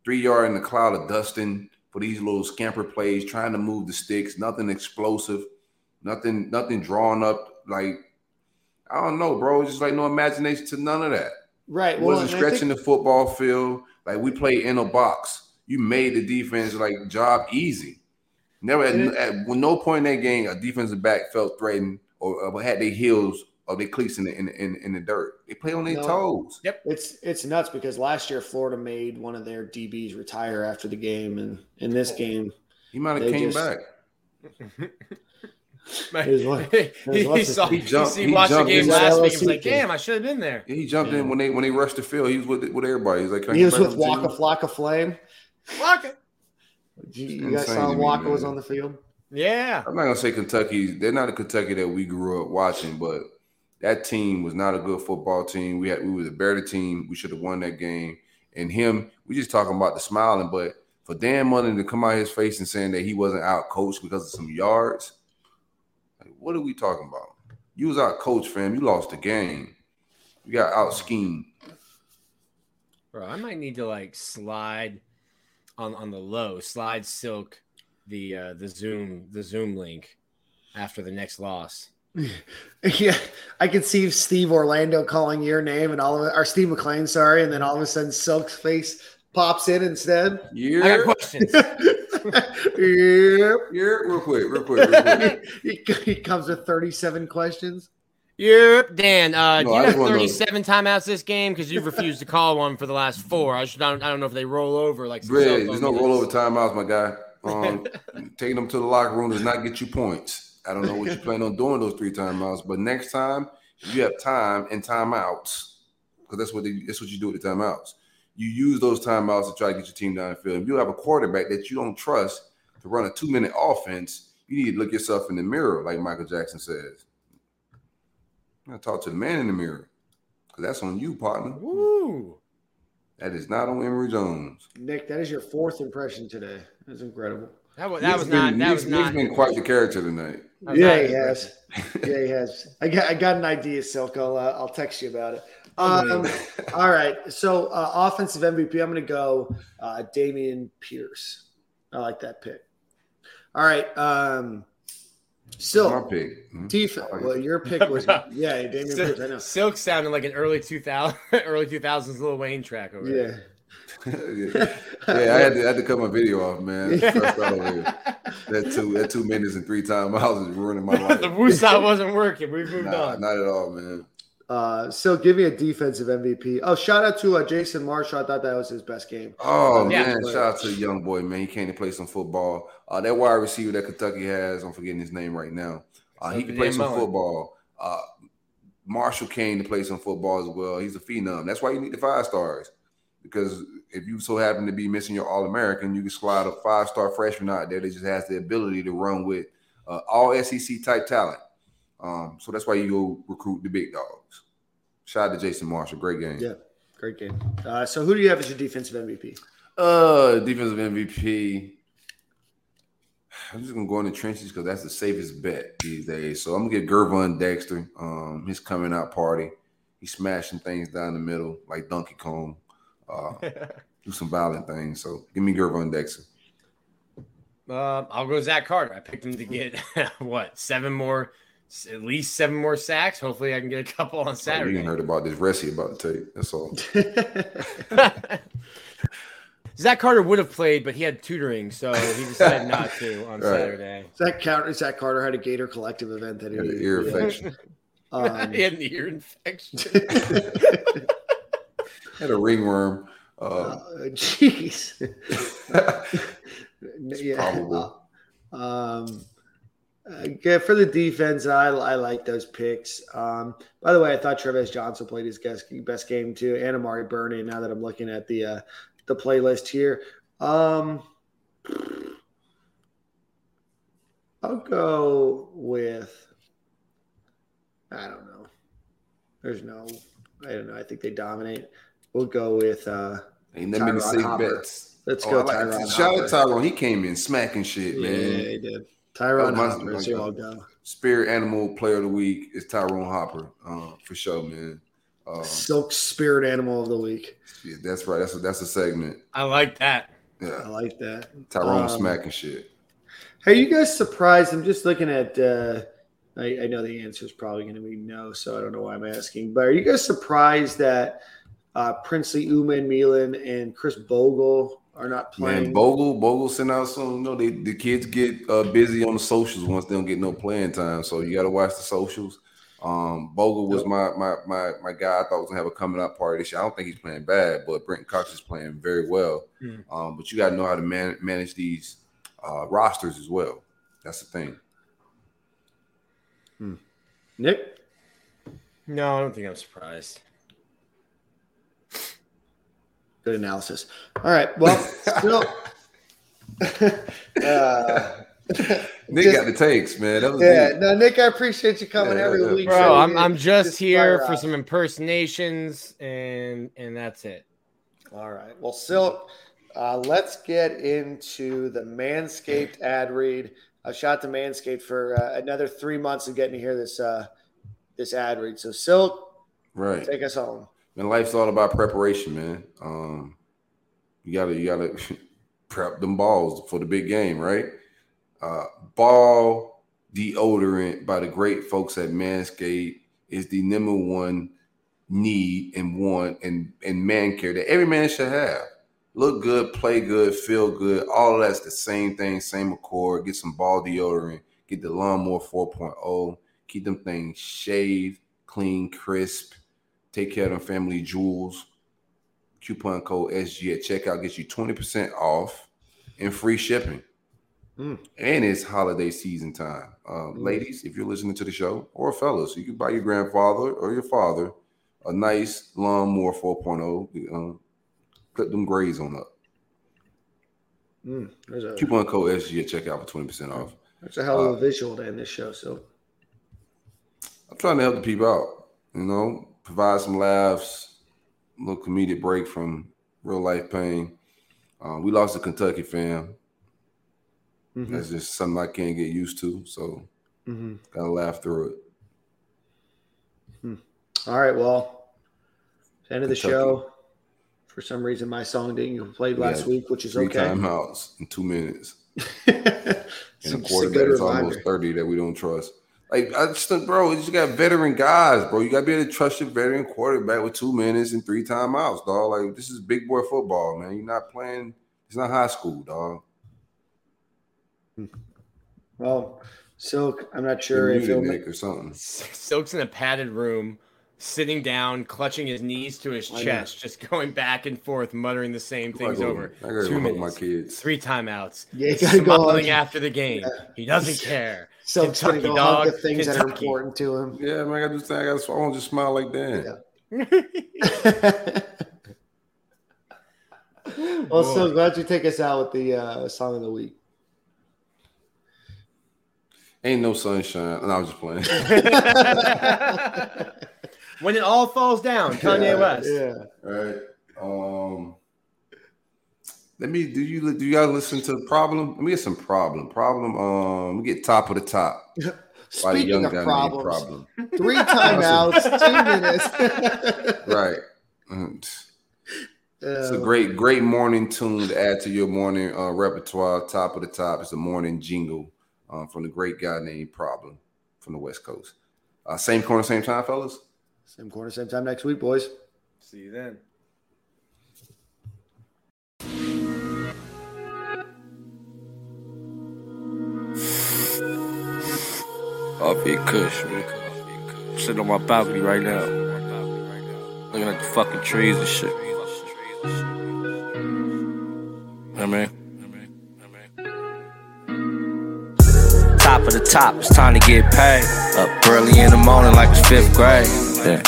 three yard in the cloud of dusting for these little scamper plays, trying to move the sticks, nothing explosive, nothing, nothing drawn up. Like I don't know, bro. It's just like no imagination to none of that. Right. It Well, wasn't stretching think- the football field. Like we played in a box. You made the defense like job easy. Never at, at no point in that game a defensive back felt threatened or, or had their heels or their cleats in the in, in, in the dirt. They play on their No. toes. It's it's nuts because last year Florida made one of their DBs retire after the game, and in this oh. game, He might have came just- back. His what- he, his what's his saw, he, He jumped- he he watched the game in- last week. LSU He was like, "Damn, I should have been there." Yeah, he jumped Yeah. in when they when they rushed the field. He was with with everybody. He's like, Can I he get was back with on Waka? Flocka Flame. Fuck it. You, you guys saw to Waka was on the field. Yeah. I'm not gonna say Kentucky. They're not a Kentucky that we grew up watching, but that team was not a good football team. We had we were the better team. We should have won that game. And him, we just talking about the smiling, but for Dan Mullen to come out his face and saying that he wasn't out coached because of some yards, like, what are we talking about? You was out coached, fam. You lost the game. You got out schemed. Bro, I might need to like slide on on the low, slide silk the uh the Zoom the Zoom link after the next loss. Yeah, I could see Steve Orlando calling your name and all of it, or Steve McLean, sorry, and then all of a sudden Silk's face pops in instead. Yeah, I got questions. yep. yeah, real quick, real quick, real quick. he, he comes with 37 questions. Yep, Dan. Uh, No, I you have 37 timeouts this game? Because you've refused to call one for the last four. I just don't, I don't know if they roll over like there's no rollover timeouts, my guy. Um, taking them to the locker room does not get you points. I don't know what you plan on doing those three timeouts, but next time if you have time and timeouts, because that's what they, that's what you do with the timeouts. You use those timeouts to try to get your team down the field. If you have a quarterback that you don't trust to run a two minute offense, you need to look yourself in the mirror, like Michael Jackson says. I talk to the man in the mirror, because that's on you, partner. Woo. That is not on Emory Jones. Nick, that is your fourth impression today. That's incredible. That was, that was been- not. That Nick's- was Nick's not. been quite the character tonight. Yeah, he an has. yeah, he has. I got I got an idea, Silk. I'll uh, I'll text you about it. Um, all right. So uh, offensive MVP, I'm going to go uh, Dameon Pierce. I like that pick. All right. Um, my Still, pick. Hmm? defense. Well, your pick was yeah, Dameon Pierce. I know. Silk sounded like an early 2000, early 2000s Lil Wayne track over Yeah. yeah, yeah, I had to, I had to cut my video off, man. First out over here. That two, that two minutes and three timeouts is ruining my life. the life. woosah wasn't working. We've moved Nah, on. not at all, man. Uh, so give me a defensive MVP. Oh, shout out to uh, Jason Marshall. I thought that was his best game. Oh Yeah. man, shout out to the young boy, man. He came to play some football. Uh, that wide receiver that Kentucky has, I'm forgetting his name right now. Uh, he can play some Mullen. football. Uh, Marshall came to play some football as well. He's a phenom. That's why you need the five stars. Because if you so happen to be missing your All American, you can slide a five star freshman out there that just has the ability to run with uh, all SEC type talent. Um, so that's why you go recruit the big dogs. Shout out to Jason Marshall. Great game. Yeah. Great game. Uh, so who do you have as your defensive MVP? Uh, defensive MVP. I'm just gonna go in the trenches because that's the safest bet these days. So I'm gonna get Gervon Dexter. Um, his coming out party. He's smashing things down the middle like Donkey Kong. Uh, do some violent things. So give me Gervon Dexter. Um, I'll go Zach Carter. I picked him to get what seven more, at least seven more sacks. Hopefully, I can get a couple on Oh, you Saturday. ain't heard about this Ressie about to take. That's all. Zach Carter would have played, but he had tutoring, so he decided not to on Right. Saturday. Zach Carter, Zach Carter had a Gator Collective event that he Had an ear infection. Um, he had an ear infection. Had a ringworm. Uh, uh, Jeez. yeah. probable. Um, uh, for the defense, I, I like those picks. Um, by the way, I thought Travis Johnson played his best, best game too, and Amari Burney. Now that I'm looking at the uh, the playlist here, um, I'll go with. I don't know. There's no. I don't know. I think they dominate. We'll go with. uh ain't that many safe bets. Let's Oh, go, like-. Shout out Tyrone. He came in smacking shit, man. Yeah, he did. Tyrone Hopper. my So God. I'll go. Spirit animal player of the week is Tyrone Hopper, uh, for sure, man. Uh, Silk Spirit Animal of the Week. yeah, that's right. That's a, that's a segment. I like that. Yeah, I like that. Tyrone Um, smacking shit. Are you guys surprised? I'm just looking at. Uh, I, I know the answer is probably going to be no, so I don't know why I'm asking. But are you guys surprised that uh, Princely Umanmielen and Khris Bogle are not playing? Man, Bogle, Bogle sent out some. You know, they, the kids get uh, busy on the socials once they don't get no playing time. So you got to watch the socials. Um, Bogle was my my my my guy. I thought was gonna have a coming up party this year. I don't think he's playing bad, but Brent Cox is playing very well. Hmm. Um, but you got to know how to man, manage these uh, rosters as well. That's the thing. Nick, No, I don't think I'm surprised. Good analysis. All right. Well, still. uh, Nick Just- got the takes, man. That was yeah. it. No, Nick, I appreciate you coming Yeah, every yeah. week. Bro, so I'm I'm can just here for out. some impersonations and and that's it. All right. Well, Silk, uh, let's get into the Manscaped ad read. I shot to Manscaped for uh, another three months of getting to hear this uh, this ad read. So, Silk, Right. take us home. Man, life's all about preparation, man. Um, you gotta you gotta prep them balls for the big game, right? Uh, ball deodorant by the great folks at Manscaped is the number one need and want and and man care that every man should have. Look good, play good, feel good. All that's the same thing, same accord. Get some ball deodorant. Get the lawnmower 4.0. Keep them things shaved, clean, crisp. Take care of them family jewels. Coupon code SG at checkout gets you 20% off and free shipping. Mm. and it's holiday season time. Uh, Ladies, if you're listening to the show, or fellas, you can buy your grandfather or your father a nice lawnmower 4.0. Um, clip them grays on up. Mm. A Coupon code SG at checkout for 20% off. That's a hell of a Uh, visual to end this show. So I'm trying to help the people out, you know, provide some laughs, a little comedic break from real life pain. Uh, we lost a Kentucky fam. mhm, That's just something I can't get used to. So mhm. gotta laugh through it. all right. Well, end of the show. For some reason, my song didn't get played last had week, which is Three okay. timeouts in two minutes. Some- And a quarterback that's almost 30 that we don't trust. Like I just think, bro, you just got veteran guys, bro. You gotta be able to trust your veteran quarterback with two minutes and three timeouts, dog. Like this is big boy football, man. You're not playing, it's not high school, dog. Hmm. Well, Silk, I'm not sure You're if he'll make or something. Silk's in a padded room, sitting down, clutching his knees to his I know. chest, just going back and forth, muttering the same things gotta over. I gotta Two go hug my minutes, kids. three timeouts. Yeah, you gotta go after the game. He doesn't care. Silk's gonna Kentucky go hug the dog, things that are important to him. Yeah, man, I gotta do things. I gotta I won't just smile like that. well, Silk, why don't you take us out with the uh, song of the week? Ain't no sunshine. And I was just playing. when it all falls down, Kanye West. Yeah. All right. Um let me do you look, do y'all listen to problem? Let me get some problem. Problem. Um we get top of the top. by Speaking young of guy named problems, problem. three timeouts, two minutes. Right. Mhm. It's a Uh, great, great morning tune to add to your morning uh, repertoire. Top of the top. It's a morning jingle um, from the great guy named Problem from the West Coast. Uh, same corner, same time, fellas. Same corner, same time next week, boys. See you then. Off your kush, man. Sitting on my balcony right now. Looking at the fucking trees and shit. I mean, top of the top, it's time to get paid. Up early in the morning like it's fifth grade. Yeah.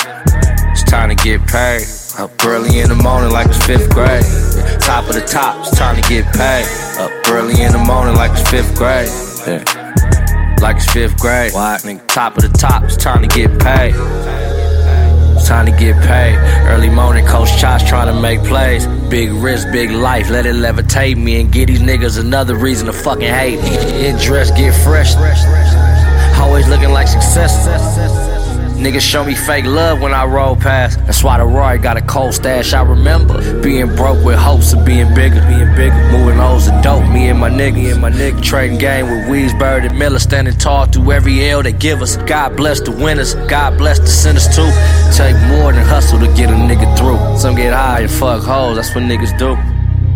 It's time to get paid. Up early in the morning like it's fifth grade. Yeah. Top of the top, it's time to get paid. Up early in the morning like it's fifth grade. Yeah like it's fifth grade. Why? Nigga, top of the top, it's time to get paid. It's time to get paid. Early morning, Coach Chosh trying to make plays. Big risk, big life, let it levitate me and get these niggas another reason to fucking hate me. Get dressed, get fresh. Always looking like success. Niggas show me fake love when I roll past. That's why the Roy got a cold stash. I remember being broke with hopes of being bigger, being bigger. Moving O's and dope. Me and my nigga, and my nigga trading game with Weesberg and Miller, standing tall through every L they give us. God bless the winners. God bless the sinners too. Take more than hustle to get a nigga through. Some get high and fuck hoes. That's what niggas do.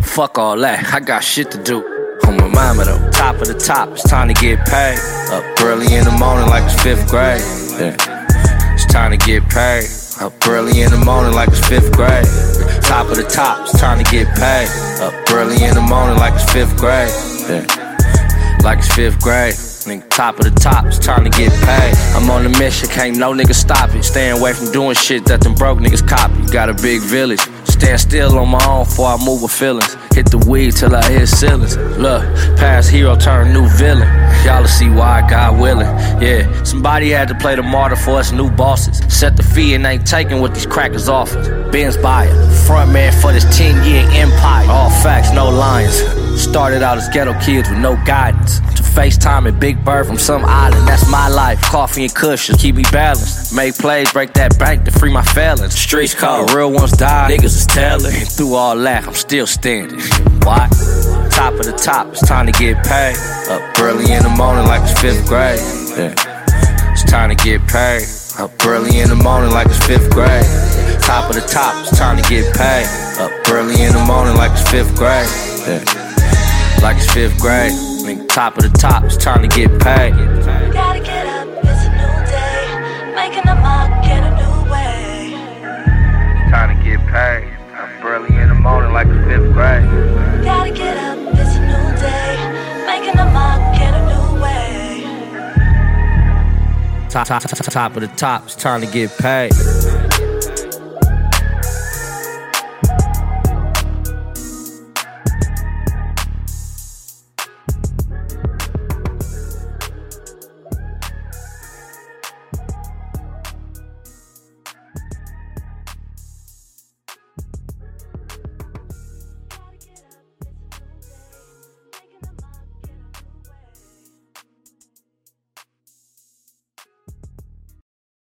Fuck all that. I got shit to do. On my mama though. Top of the top. It's time to get paid. Up early in the morning like it's fifth grade. Yeah. Time to get paid. Up early in the morning like it's fifth grade. Top of the top, it's time to get paid. Up early in the morning like it's fifth grade. Yeah. Like it's fifth grade. Nigga, top of the top, it's time to get paid. I'm on a mission, can't no nigga stop it. Staying away from doing shit that them broke niggas copy. Got a big village. Stand still on my own before I move with feelings. Hit the weed till I hit ceilings. Look, past hero turn new villain. Y'all will see why God willing. Yeah, somebody had to play the martyr for us new bosses. Set the fee and ain't taking what these crackers offer. Ben's buyer, front man for this 10 year empire. All facts, no lions. Started out as ghetto kids with no guidance. To FaceTime and Big Bird from some island, that's my life. Coffee and cushions, keep me balanced. Make plays, break that bank to free my felons. Streets cold, real ones die, niggas is telling. Through all that, I'm still standing. Why? Top of the top, it's time to get paid. Up early in the morning like it's fifth grade. Yeah. It's time to get paid. Up early in the morning like it's fifth grade. Top of the top, it's time to get paid. Up early in the morning like it's fifth grade. Yeah. Like it's fifth grade. Nigga, top of the top, it's time to get paid. Gotta get up, it's a new day. Making a mark in a new way. Time to get paid. Up early in the morning like it's fifth grade. Top, top, top, top of the top. It's time to get paid.